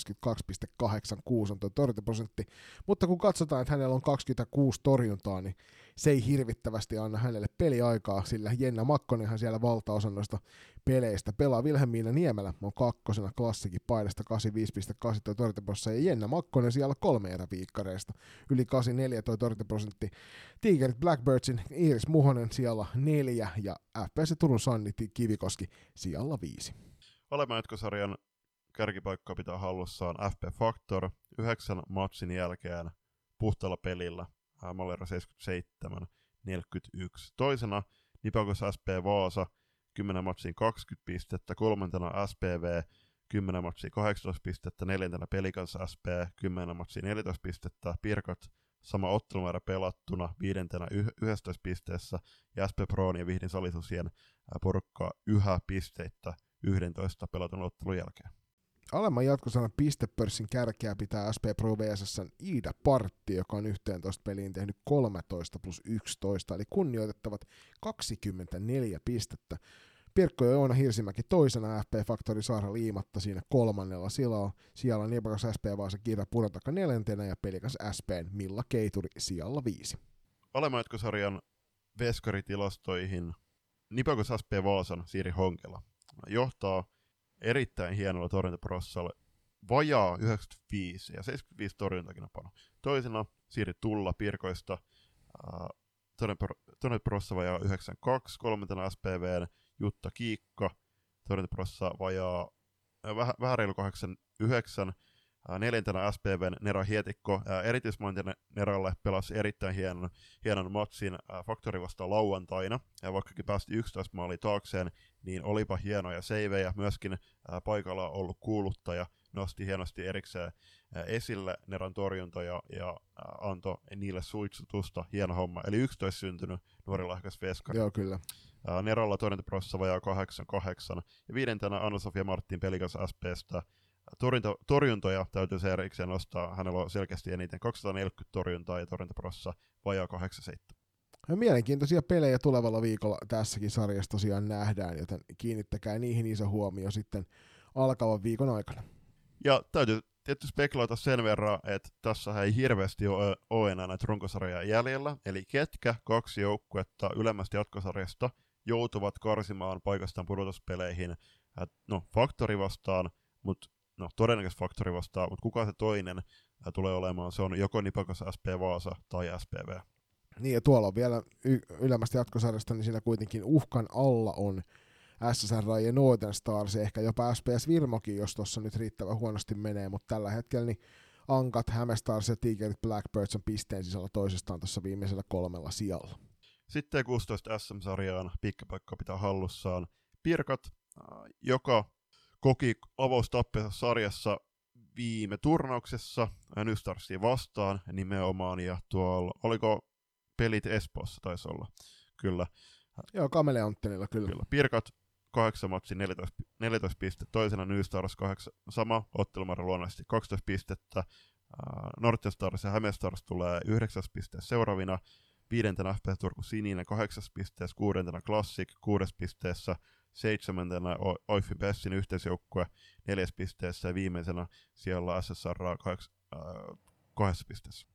on torjuntaprosentti, mutta kun katsotaan, että hänellä on 26 torjuntaa, niin se ei hirvittävästi anna hänelle peliaikaa, sillä Jenna Makkonenhan siellä valtaosan noista peleistä pelaa Vilhelmiina Niemelä, on kakkosena klassikin paidasta 85,8 toi torjuntaprosentti, ja Jenna Makkonen siellä kolme eräviikkareista, yli 84 toi torjuntaprosentti. Tigerit Blackbirdsin Iiris Muhonen siellä neljä, ja FPC Turun Sanni Kivikoski siellä viisi. Olemme jatkosarjan kärkipaikka pitää hallussaan FP Factor yhdeksän matsin jälkeen puhtaalla pelillä Malera 77, 41. Toisena Nipakos SP Vaasa, 10 matsiin 20 pistettä. Kolmantena SPV, 10 matsiin 18 pistettä. Neljäntenä Pelikans SP, 10 matsiin 14 pistettä. Pirkat, sama ottelumäärä pelattuna, viidentenä 11 pisteessä. Ja SP Proon ja Vihdin Salisusien porukka yhä pisteitä 11 pelatun ottelun jälkeen. Alemman jatkosanan pistepörssin kärkeä pitää SP Pro VSS Iida Partti, joka on 11 peliin tehnyt 13 plus 11, eli kunnioitettavat 24 pistettä. Pirkko ja Joona Hirsimäki toisena, FP Faktori Saara Liimatta siinä kolmannella silalla. Siellä on Niepakas SP Vaasa Kiira Purantaka neljäntenä ja Pelikas SP Milla Keituri sijalla viisi. Alemman jatkosarjan veskaritilastoihin Nipakas SP Vaasan Siiri Honkela johtaa erittäin hienolla torjuntaprossalla vajaa 95 ja 75 torjuntakin on. Toisena. Siiri Tulla Pirkoista, torjuntaprossa vajaa 92, kolmantena SPVn Jutta Kiikka, torjuntaprossa vajaa vähän, vähän reilu 89, neljäntenä SPVn Nera Hietikko. Erityismointin Neralle pelasi erittäin hienon, hienon matsin Faktori vastaan lauantaina. Ja vaikkakin päästi 11 maalia taakseen, niin olipa hienoja seivejä. Myöskin paikalla ollut kuuluttaja nosti hienosti erikseen esille Neran torjuntoja ja antoi niille suitsutusta. Hieno homma. Eli 11 syntynyt nuori lahjakas veskari. Joo, kyllä. Neralla torjuntaprosessa vajaa 88. Ja viidentenä Anna-Sofia Martin pelikas SPstä torjunto, torjuntoja täytyy se erikseen nostaa. Hänellä on selkeästi eniten 240 torjuntaa ja torjuntaprossa vajaa 87. Ja mielenkiintoisia pelejä tulevalla viikolla tässäkin sarjassa tosiaan nähdään, joten kiinnittäkää niihin iso huomio sitten alkavan viikon aikana. Ja täytyy tietysti spekuloida sen verran, että tässä ei hirveästi ole, ole enää näitä runkosarjoja jäljellä, eli ketkä kaksi joukkuetta ylemmästä jatkosarjasta joutuvat karsimaan paikastaan pudotuspeleihin, no faktori vastaan, mutta no todennäköisesti faktori vastaa, mutta kuka se toinen ää, tulee olemaan, se on joko Nipakas SP Vaasa tai SPV. Niin ja tuolla on vielä y- ylemmästä jatkosarjasta, niin siinä kuitenkin uhkan alla on SSR ja Northern Stars, ehkä jopa SPS Virmokin, jos tuossa nyt riittävän huonosti menee, mutta tällä hetkellä niin Ankat, Häme Stars ja Tigerit Blackbirds on pisteen sisällä toisestaan tuossa viimeisellä kolmella sijalla. Sitten 16 SM-sarjaan pikkapaikka pitää hallussaan Pirkat, joka koki avaustappeensa sarjassa viime turnauksessa. Nystarsia vastaan nimenomaan, ja tuolla, oliko pelit Espoossa taisi olla, kyllä. Joo, Kameleonttenilla kyllä. kyllä. Pirkat 8 matsi 14, 14 pistettä, toisena New Stars 8, sama ottelumäärä luonnollisesti 12 pistettä, Northern Stars ja Häme Stars tulee 9 pisteessä seuraavina, viidentenä FPS Turku Sininen 8 pisteessä, kuudentena Classic 6 pisteessä, seitsemäntenä Oifin Bessin yhteisjoukkue neljäs pisteessä ja viimeisenä siellä SSR kahdeks, äh, kahdessa pisteessä.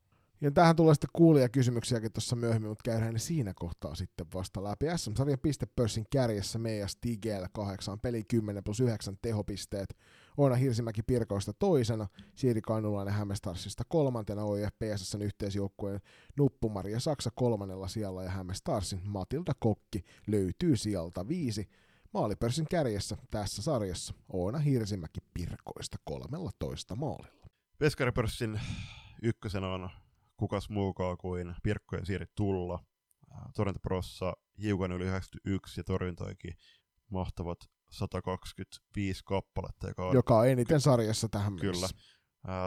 Ja tähän tulee sitten kuulijakysymyksiäkin tuossa myöhemmin, mutta käydään ne siinä kohtaa sitten vasta läpi. SM-sarjan pistepörssin kärjessä Meijas Tigel 8, peli 10 plus 9 tehopisteet. Oina Hirsimäki Pirkoista toisena, Siiri Kainulainen Hämestarsista kolmantena, OIF PSSn yhteisjoukkueen Nuppumaria Saksa kolmannella sijalla ja Hämestarsin Matilda Kokki löytyy sieltä viisi. Maalipörssin kärjessä tässä sarjassa Oona Hirsimäki Pirkoista 13 maalilla. Veskaripörssin ykkösenä on kukas muukaan kuin Pirkkojen Siiri Tulla. Torjuntaprossa hiukan yli 91 ja torjuntoikin mahtavat 125 kappaletta. Joka on, joka on eniten sarjassa tähän Kyllä. mennessä.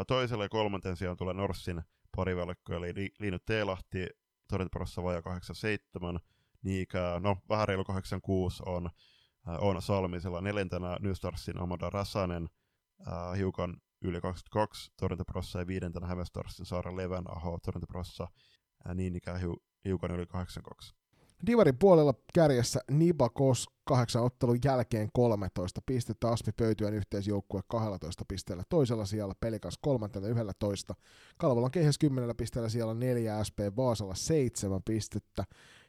Toiselle ja kolmanten sijaan tulee Norssin parivelkko, eli Liinu Teelahti, torjuntaprossa vajaa 87, Niikä, no vähän reilu 86 on Oona Salmisella, neljäntenä New Starsin Amada Rasanen, hiukan yli 22 torjuntaprossa ja viidentenä Hämestarsin Saara Levänaho torjuntaprossa niin ikään hiukan yli 82. Divarin puolella kärjessä Nibakos kahdeksan ottelun jälkeen 13 pistettä, Aspi Pöytyön yhteisjoukkue 12 pisteellä toisella siellä, Pelikas kolmantena 11, Kalvolan kehys 10 pisteellä siellä 4, SP Vaasalla 7 pistettä,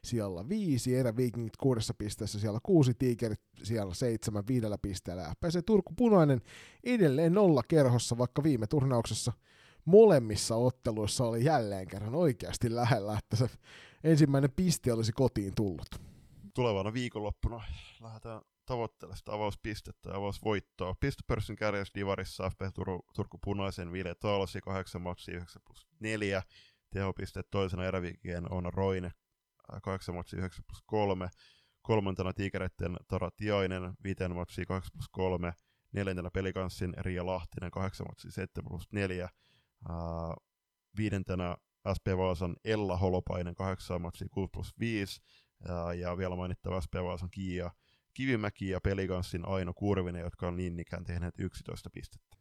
siellä 5, Erä Vikingit kuudessa pisteessä, siellä 6, Tigerit siellä 7 viidellä pisteellä, FPC Turku Punainen edelleen nolla kerhossa, vaikka viime turnauksessa molemmissa otteluissa oli jälleen kerran oikeasti lähellä, että se ensimmäinen piste olisi kotiin tullut. Tulevana viikonloppuna lähdetään tavoittelemaan sitä avauspistettä ja avausvoittoa. Pistepörssin kärjessä Divarissa FP Turku, Turku Punaisen Ville Taalsi 8 matsia 9 plus 4. Tehopisteet toisena eräviikien on Roine 8 matsia 9 plus 3. Kolmantena Tiikereiden Tara Tiainen 5 matsia 8 plus 3. Neljäntenä pelikanssin Ria Lahtinen 8 matsia 7 plus 4. Uh, viidentenä SP Vaasan Ella Holopainen 8 matsia 6 plus 5, ja, ja vielä mainittava SP Vaasan Kiia Kivimäki ja Pelikanssin Aino Kurvinen, jotka on niin ikään tehneet 11 pistettä.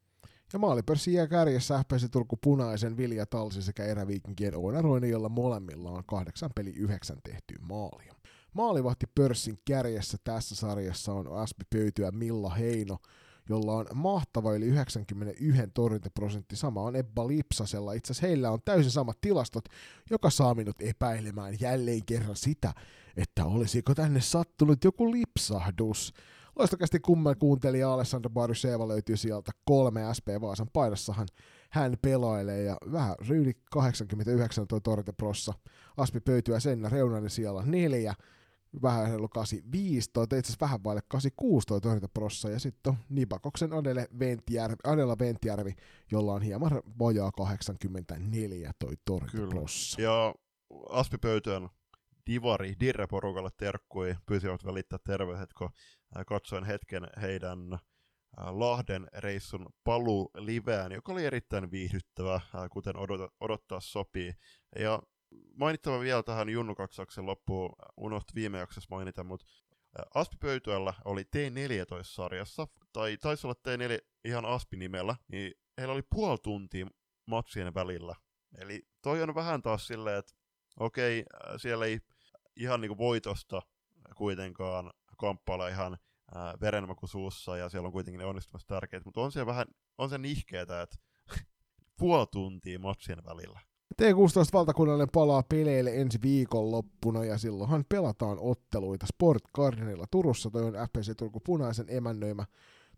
Ja maalipörssi jää kärjessä FPC Turku Punaisen, Vilja Talsi sekä eräviikinkien Oona Roine, jolla molemmilla on kahdeksan peli yhdeksän tehtyä maalia. Maalivahti pörssin kärjessä tässä sarjassa on Aspi Pöytyä Milla Heino, jolla on mahtava yli 91 torjuntaprosentti. Sama on Ebba Lipsasella. Itse asiassa heillä on täysin samat tilastot, joka saa minut epäilemään jälleen kerran sitä, että olisiko tänne sattunut joku lipsahdus. Loistakästi kumman kuuntelija Alessandro Baruseva löytyy sieltä kolme SP Vaasan paidassahan. Hän pelailee ja vähän yli 89 toi torjuntaprossa. Aspi pöytyä sen reunainen siellä neljä vähän reilu 85, toi itse asiassa vähän vaille 86 toi prossa, ja sitten on Nibakoksen Adele Ventjärvi, Adela Ventjärvi, jolla on hieman vajaa 84 toi torjuntaprossa. Ja Aspi Pöytön Divari Dirre-porukalle terkkui, pyysivät välittää terveiset, kun katsoin hetken heidän Lahden reissun paluu liveään, joka oli erittäin viihdyttävä, kuten odottaa sopii. Ja mainittava vielä tähän Junnu-katsauksen loppuun, unohti viime jaksossa mainita, mutta Aspi Pöytyällä oli T14-sarjassa, tai taisi olla T4 ihan Aspi-nimellä, niin heillä oli puoli tuntia matsien välillä. Eli toi on vähän taas silleen, että okei, siellä ei ihan niinku voitosta kuitenkaan kamppailla ihan verenmaku suussa, ja siellä on kuitenkin ne onnistumassa tärkeitä, mutta on se vähän, on se nihkeetä, että puoli tuntia matsien välillä. T16 valtakunnallinen palaa peleille ensi viikonloppuna ja silloinhan pelataan otteluita Sport Gardenilla Turussa. Toi on FPC Turku Punaisen emännöimä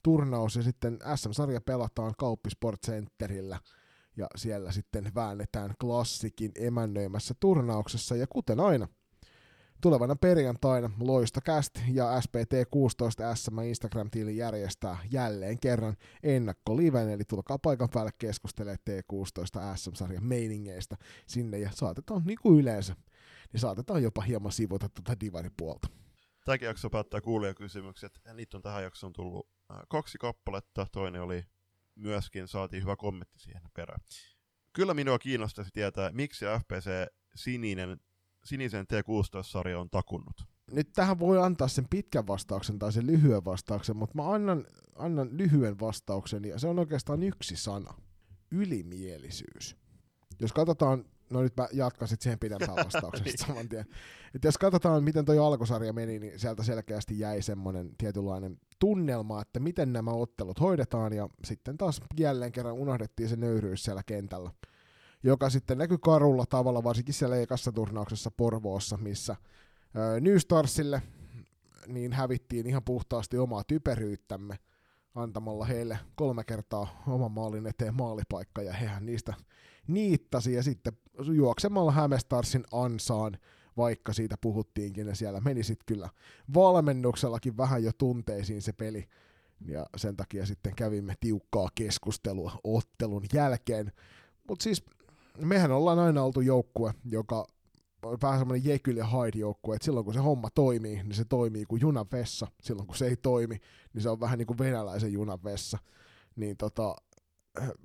turnaus ja sitten SM-sarja pelataan Kauppisport Centerillä ja siellä sitten väännetään klassikin emännöimässä turnauksessa ja kuten aina Tulevana perjantaina Loistokäst ja SPT16 SM Instagram-tiili järjestää jälleen kerran ennakkoliven, eli tulkaa paikan päälle keskustelemaan T16 SM-sarjan meiningeistä sinne ja saatetaan niin kuin yleensä, niin saatetaan jopa hieman sivuta tuota divaripuolta. tämäkin jakso päättää kuulijakysymykset. Niitä on tähän jaksoon tullut äh, kaksi kappaletta. Toinen oli myöskin, saatiin hyvä kommentti siihen perään. Kyllä minua kiinnostaisi tietää, miksi FPC sininen, sinisen T16-sarja on takunnut. Nyt tähän voi antaa sen pitkän vastauksen tai sen lyhyen vastauksen, mutta mä annan, annan lyhyen vastauksen ja se on oikeastaan yksi sana. Ylimielisyys. Jos katsotaan No nyt mä jatkan sitten siihen pidempään vastauksesta saman tien. Et jos katsotaan, miten toi alkusarja meni, niin sieltä selkeästi jäi semmoinen tietynlainen tunnelma, että miten nämä ottelut hoidetaan, ja sitten taas jälleen kerran unohdettiin se nöyryys siellä kentällä, joka sitten näkyy karulla tavalla, varsinkin siellä ekassa turnauksessa Porvoossa, missä New Starsille niin hävittiin ihan puhtaasti omaa typeryyttämme, antamalla heille kolme kertaa oman maalin eteen maalipaikka, ja hehän niistä niittasi ja sitten juoksemalla Hämestarsin ansaan, vaikka siitä puhuttiinkin, ja siellä meni sitten kyllä valmennuksellakin vähän jo tunteisiin se peli, ja sen takia sitten kävimme tiukkaa keskustelua ottelun jälkeen. Mutta siis mehän ollaan aina oltu joukkue, joka on vähän semmoinen Jekyll ja Hyde joukkue, että silloin kun se homma toimii, niin se toimii kuin junan vessa. Silloin kun se ei toimi, niin se on vähän niin kuin venäläisen junan vessa. Niin tota,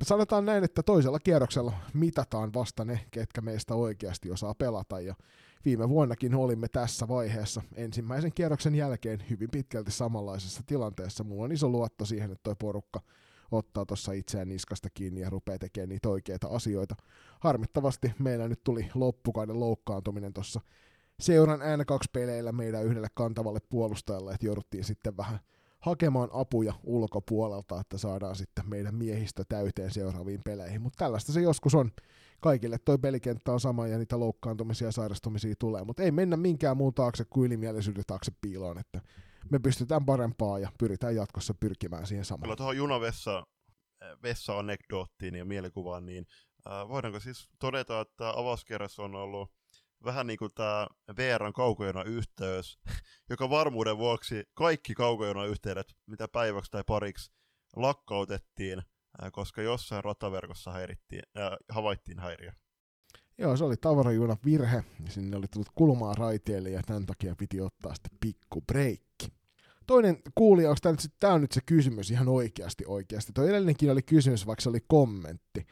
sanotaan näin, että toisella kierroksella mitataan vasta ne, ketkä meistä oikeasti osaa pelata, ja viime vuonnakin olimme tässä vaiheessa ensimmäisen kierroksen jälkeen hyvin pitkälti samanlaisessa tilanteessa. Mulla on iso luotto siihen, että toi porukka ottaa tuossa itseään niskasta kiinni ja rupeaa tekemään niitä oikeita asioita. Harmittavasti meillä nyt tuli loppukauden loukkaantuminen tuossa seuran N2-peleillä meidän yhdelle kantavalle puolustajalle, että jouduttiin sitten vähän hakemaan apuja ulkopuolelta, että saadaan sitten meidän miehistö täyteen seuraaviin peleihin. Mutta tällaista se joskus on. Kaikille toi pelikenttä on sama ja niitä loukkaantumisia ja sairastumisia tulee, mutta ei mennä minkään muun taakse kuin ylimielisyyden taakse piiloon, että me pystytään parempaa ja pyritään jatkossa pyrkimään siihen samaan. Kyllä tuohon junavessa vessa-anekdoottiin ja mielikuvaan, niin äh, voidaanko siis todeta, että avauskerrassa on ollut vähän niin kuin tämä VRn kaukojona-yhteys, joka varmuuden vuoksi kaikki kaukojona-yhteydet, mitä päiväksi tai pariksi lakkautettiin, koska jossain rataverkossa häirittiin, äh, havaittiin häiriö. Joo, se oli tavarajunan virhe, sinne oli tullut kulmaa raiteille ja tämän takia piti ottaa sitten pikku breikki. Toinen kuulija, onko tämä, nyt, on nyt se kysymys ihan oikeasti oikeasti. Tuo edellinenkin oli kysymys, vaikka se oli kommentti.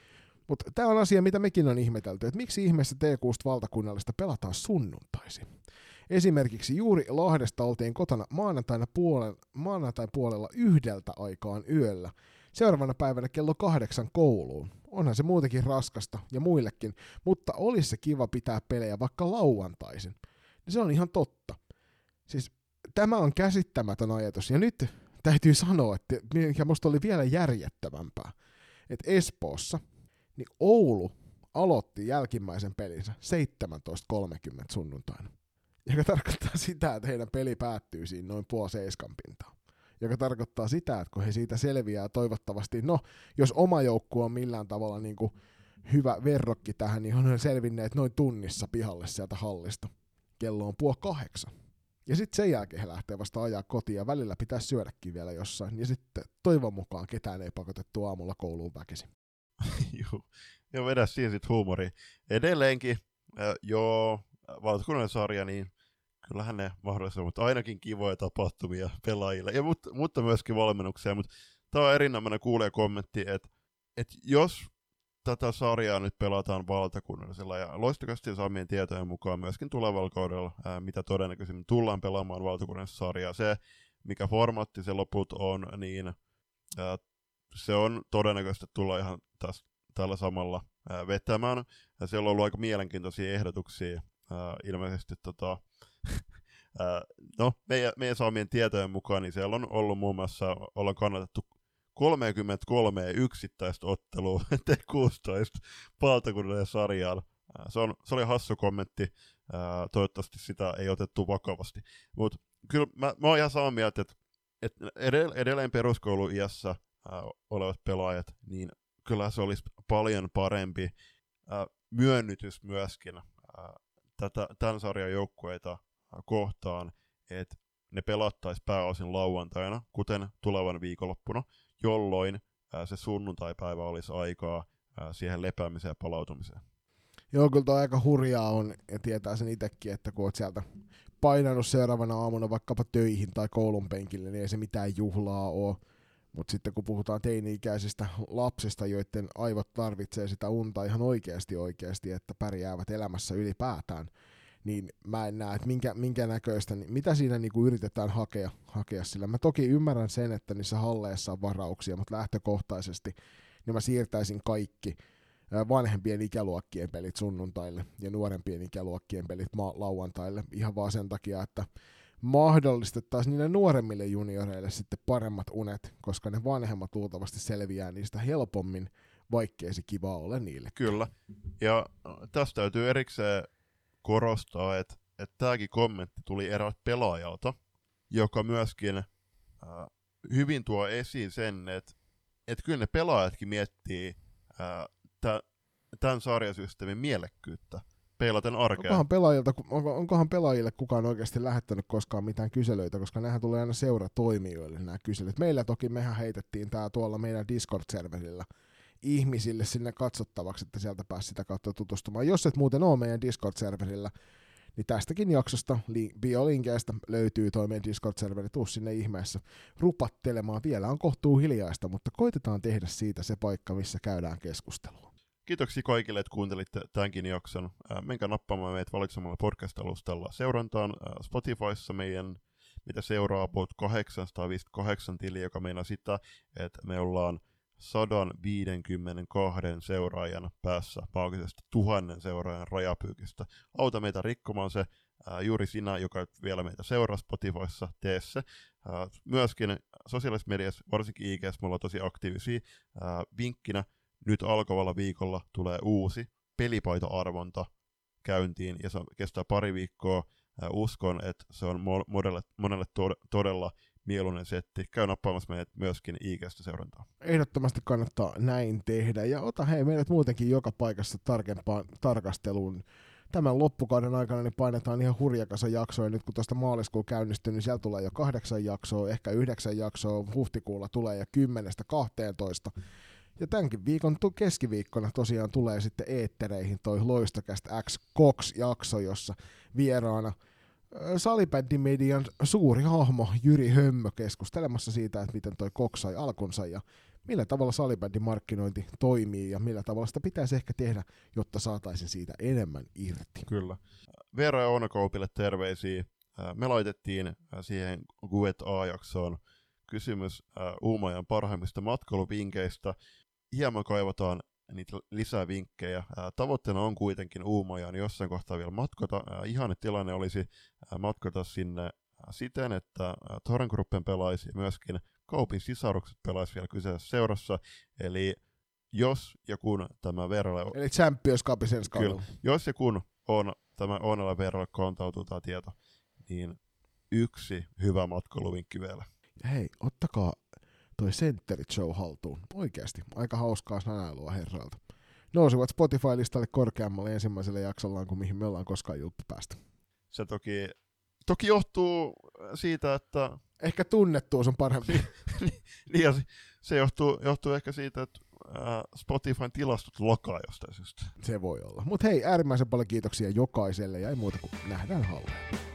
Mutta tämä on asia, mitä mekin on ihmetelty, että miksi ihmeessä T6 valtakunnallista pelataan sunnuntaisin. Esimerkiksi juuri Lahdesta oltiin kotona maanantaina puolella, maanantai puolella yhdeltä aikaan yöllä. Seuraavana päivänä kello kahdeksan kouluun. Onhan se muutenkin raskasta ja muillekin, mutta olisi se kiva pitää pelejä vaikka lauantaisin. Ja se on ihan totta. Siis tämä on käsittämätön ajatus. Ja nyt täytyy sanoa, että mikä musta oli vielä järjettävämpää, että Espoossa niin Oulu aloitti jälkimmäisen pelinsä 17.30 sunnuntaina. Joka tarkoittaa sitä, että heidän peli päättyy siinä noin puoli seiskan pintaan. Joka tarkoittaa sitä, että kun he siitä selviää toivottavasti, no jos oma joukkue on millään tavalla niin kuin hyvä verrokki tähän, niin on selvinneet noin tunnissa pihalle sieltä hallista. Kello on puoli kahdeksan. Ja sitten sen jälkeen he lähtee vasta ajaa kotiin ja välillä pitää syödäkin vielä jossain. Ja sitten toivon mukaan ketään ei pakotettu aamulla kouluun väkisin. Joo, ja vedä siihen sitten huumori. Edelleenkin, äh, joo, valtakunnallinen sarja, niin kyllähän ne mahdollisia, mutta ainakin kivoja tapahtumia pelaajille, ja, mutta, mutta myöskin valmennuksia. Mutta tämä on erinomainen kuulee kommentti, että, että jos tätä sarjaa nyt pelataan valtakunnallisella ja loistakasti saamien tietojen mukaan myöskin tulevalla kaudella, ää, mitä todennäköisemmin tullaan pelaamaan valtakunnallisessa sarjaa. Se, mikä formaatti se loput on, niin ää, se on todennäköisesti tulla ihan taas tällä samalla ää, vetämään. Ja siellä on ollut aika mielenkiintoisia ehdotuksia. Ää, ilmeisesti tota, no, meidän, meidän saamien tietojen mukaan, niin siellä on ollut muun muassa, ollaan kannatettu 33 yksittäistä ottelua T16 valtakunnan sarjaan. Se, on, se oli hassu kommentti, toivottavasti sitä ei otettu vakavasti. Mutta kyllä mä, mä oon ihan samaa mieltä, että, että edelleen peruskoulu-iässä olevat pelaajat, niin kyllä se olisi paljon parempi myönnytys myöskin tätä, tämän sarjan joukkueita kohtaan, että ne pelattaisi pääosin lauantaina, kuten tulevan viikonloppuna, jolloin se sunnuntaipäivä olisi aikaa siihen lepäämiseen ja palautumiseen. Joo, kyllä aika hurjaa on, ja tietää sen itsekin, että kun oot sieltä painanut seuraavana aamuna vaikkapa töihin tai koulun penkille, niin ei se mitään juhlaa ole. Mutta sitten kun puhutaan teini-ikäisistä lapsista, joiden aivot tarvitsee sitä unta ihan oikeasti oikeasti, että pärjäävät elämässä ylipäätään, niin mä en näe, että minkä, minkä näköistä, niin mitä siinä niinku yritetään hakea, hakea sillä. Mä toki ymmärrän sen, että niissä halleissa on varauksia, mutta lähtökohtaisesti niin mä siirtäisin kaikki vanhempien ikäluokkien pelit sunnuntaille ja nuorempien ikäluokkien pelit ma- lauantaille ihan vaan sen takia, että mahdollistettaisiin niille nuoremmille junioreille sitten paremmat unet, koska ne vanhemmat luultavasti selviää niistä helpommin, vaikkei se kiva ole niille. Kyllä. Ja tästä täytyy erikseen korostaa, että, että tämäkin kommentti tuli eräältä pelaajalta, joka myöskin äh, hyvin tuo esiin sen, että, että kyllä ne pelaajatkin miettii äh, tämän sarjasysteemin mielekkyyttä peilaten arkea. Onkohan, pelaajilta, onko, onkohan pelaajille kukaan oikeasti lähettänyt koskaan mitään kyselyitä, koska nehän tulee aina seuratoimijoille nämä kyselyt. Meillä toki mehän heitettiin tämä tuolla meidän Discord-serverillä ihmisille sinne katsottavaksi, että sieltä pääsi sitä kautta tutustumaan. Jos et muuten ole meidän Discord-serverillä, niin tästäkin jaksosta li- biolinkeistä löytyy toi meidän Discord-serveri, tuu sinne ihmeessä rupattelemaan. Vielä on kohtuu hiljaista, mutta koitetaan tehdä siitä se paikka, missä käydään keskustelua. Kiitoksia kaikille, että kuuntelitte tämänkin jakson. Menkää nappaamaan meitä valitsemalla podcast-alustalla seurantaan Spotifyssa meidän mitä seuraa about 858 tili, joka meinaa sitä, että me ollaan 152 seuraajan päässä maagisesta tuhannen seuraajan rajapyykistä. Auta meitä rikkomaan se, ää, juuri sinä, joka vielä meitä seuraa Spotifyssa, tee se. Ää, myöskin sosiaalisessa mediassa, varsinkin IG, me ollaan tosi aktiivisia. Ää, vinkkinä, nyt alkavalla viikolla tulee uusi pelipaita-arvonta käyntiin, ja se kestää pari viikkoa. Ää, uskon, että se on monelle, monelle todella mieluinen setti. Käy nappaamassa meidät myöskin IGstä seurantaa. Ehdottomasti kannattaa näin tehdä. Ja ota hei meidät muutenkin joka paikassa tarkempaan tarkasteluun. Tämän loppukauden aikana niin painetaan ihan hurjakasa jaksoja. Nyt kun tuosta maaliskuun käynnistyy, niin siellä tulee jo kahdeksan jaksoa, ehkä yhdeksän jaksoa. Huhtikuulla tulee jo kymmenestä kahteentoista. Ja tämänkin viikon keskiviikkona tosiaan tulee sitten eettereihin toi Loistokästä X Cox-jakso, jossa vieraana – salibändimedian suuri hahmo Jyri Hömmö keskustelemassa siitä, että miten toi Cox sai alkunsa ja millä tavalla salibändin markkinointi toimii ja millä tavalla sitä pitäisi ehkä tehdä, jotta saataisiin siitä enemmän irti. Kyllä. Veera ja Oona Koupille terveisiä. Me laitettiin siihen Guet A-jaksoon kysymys Uumajan parhaimmista matkailuvinkkeistä. Hieman kaivataan niitä lisää vinkkejä. tavoitteena on kuitenkin Uumajan jossain kohtaa vielä matkata. Ihan tilanne olisi matkata sinne siten, että Torengruppen pelaisi ja myöskin Kaupin sisarukset pelaisi vielä kyseessä seurassa. Eli jos ja kun tämä verralle... Eli Champions Cup Kyllä. Jos ja kun on tämä Onella verralle kontautuu tämä tieto, niin yksi hyvä matkailuvinkki vielä. Hei, ottakaa toi Centerit Show haltuun. Oikeasti, aika hauskaa sanailua herralta. Nousivat Spotify-listalle korkeammalle ensimmäiselle jaksollaan kuin mihin me ollaan koskaan julppi päästä. Se toki, toki johtuu siitä, että... Ehkä tunnettuus on parempi. niin, ja se johtuu, johtuu ehkä siitä, että Spotifyn tilastot lokaa jostain syystä. Se voi olla. Mutta hei, äärimmäisen paljon kiitoksia jokaiselle ja ei muuta kuin nähdään halleen.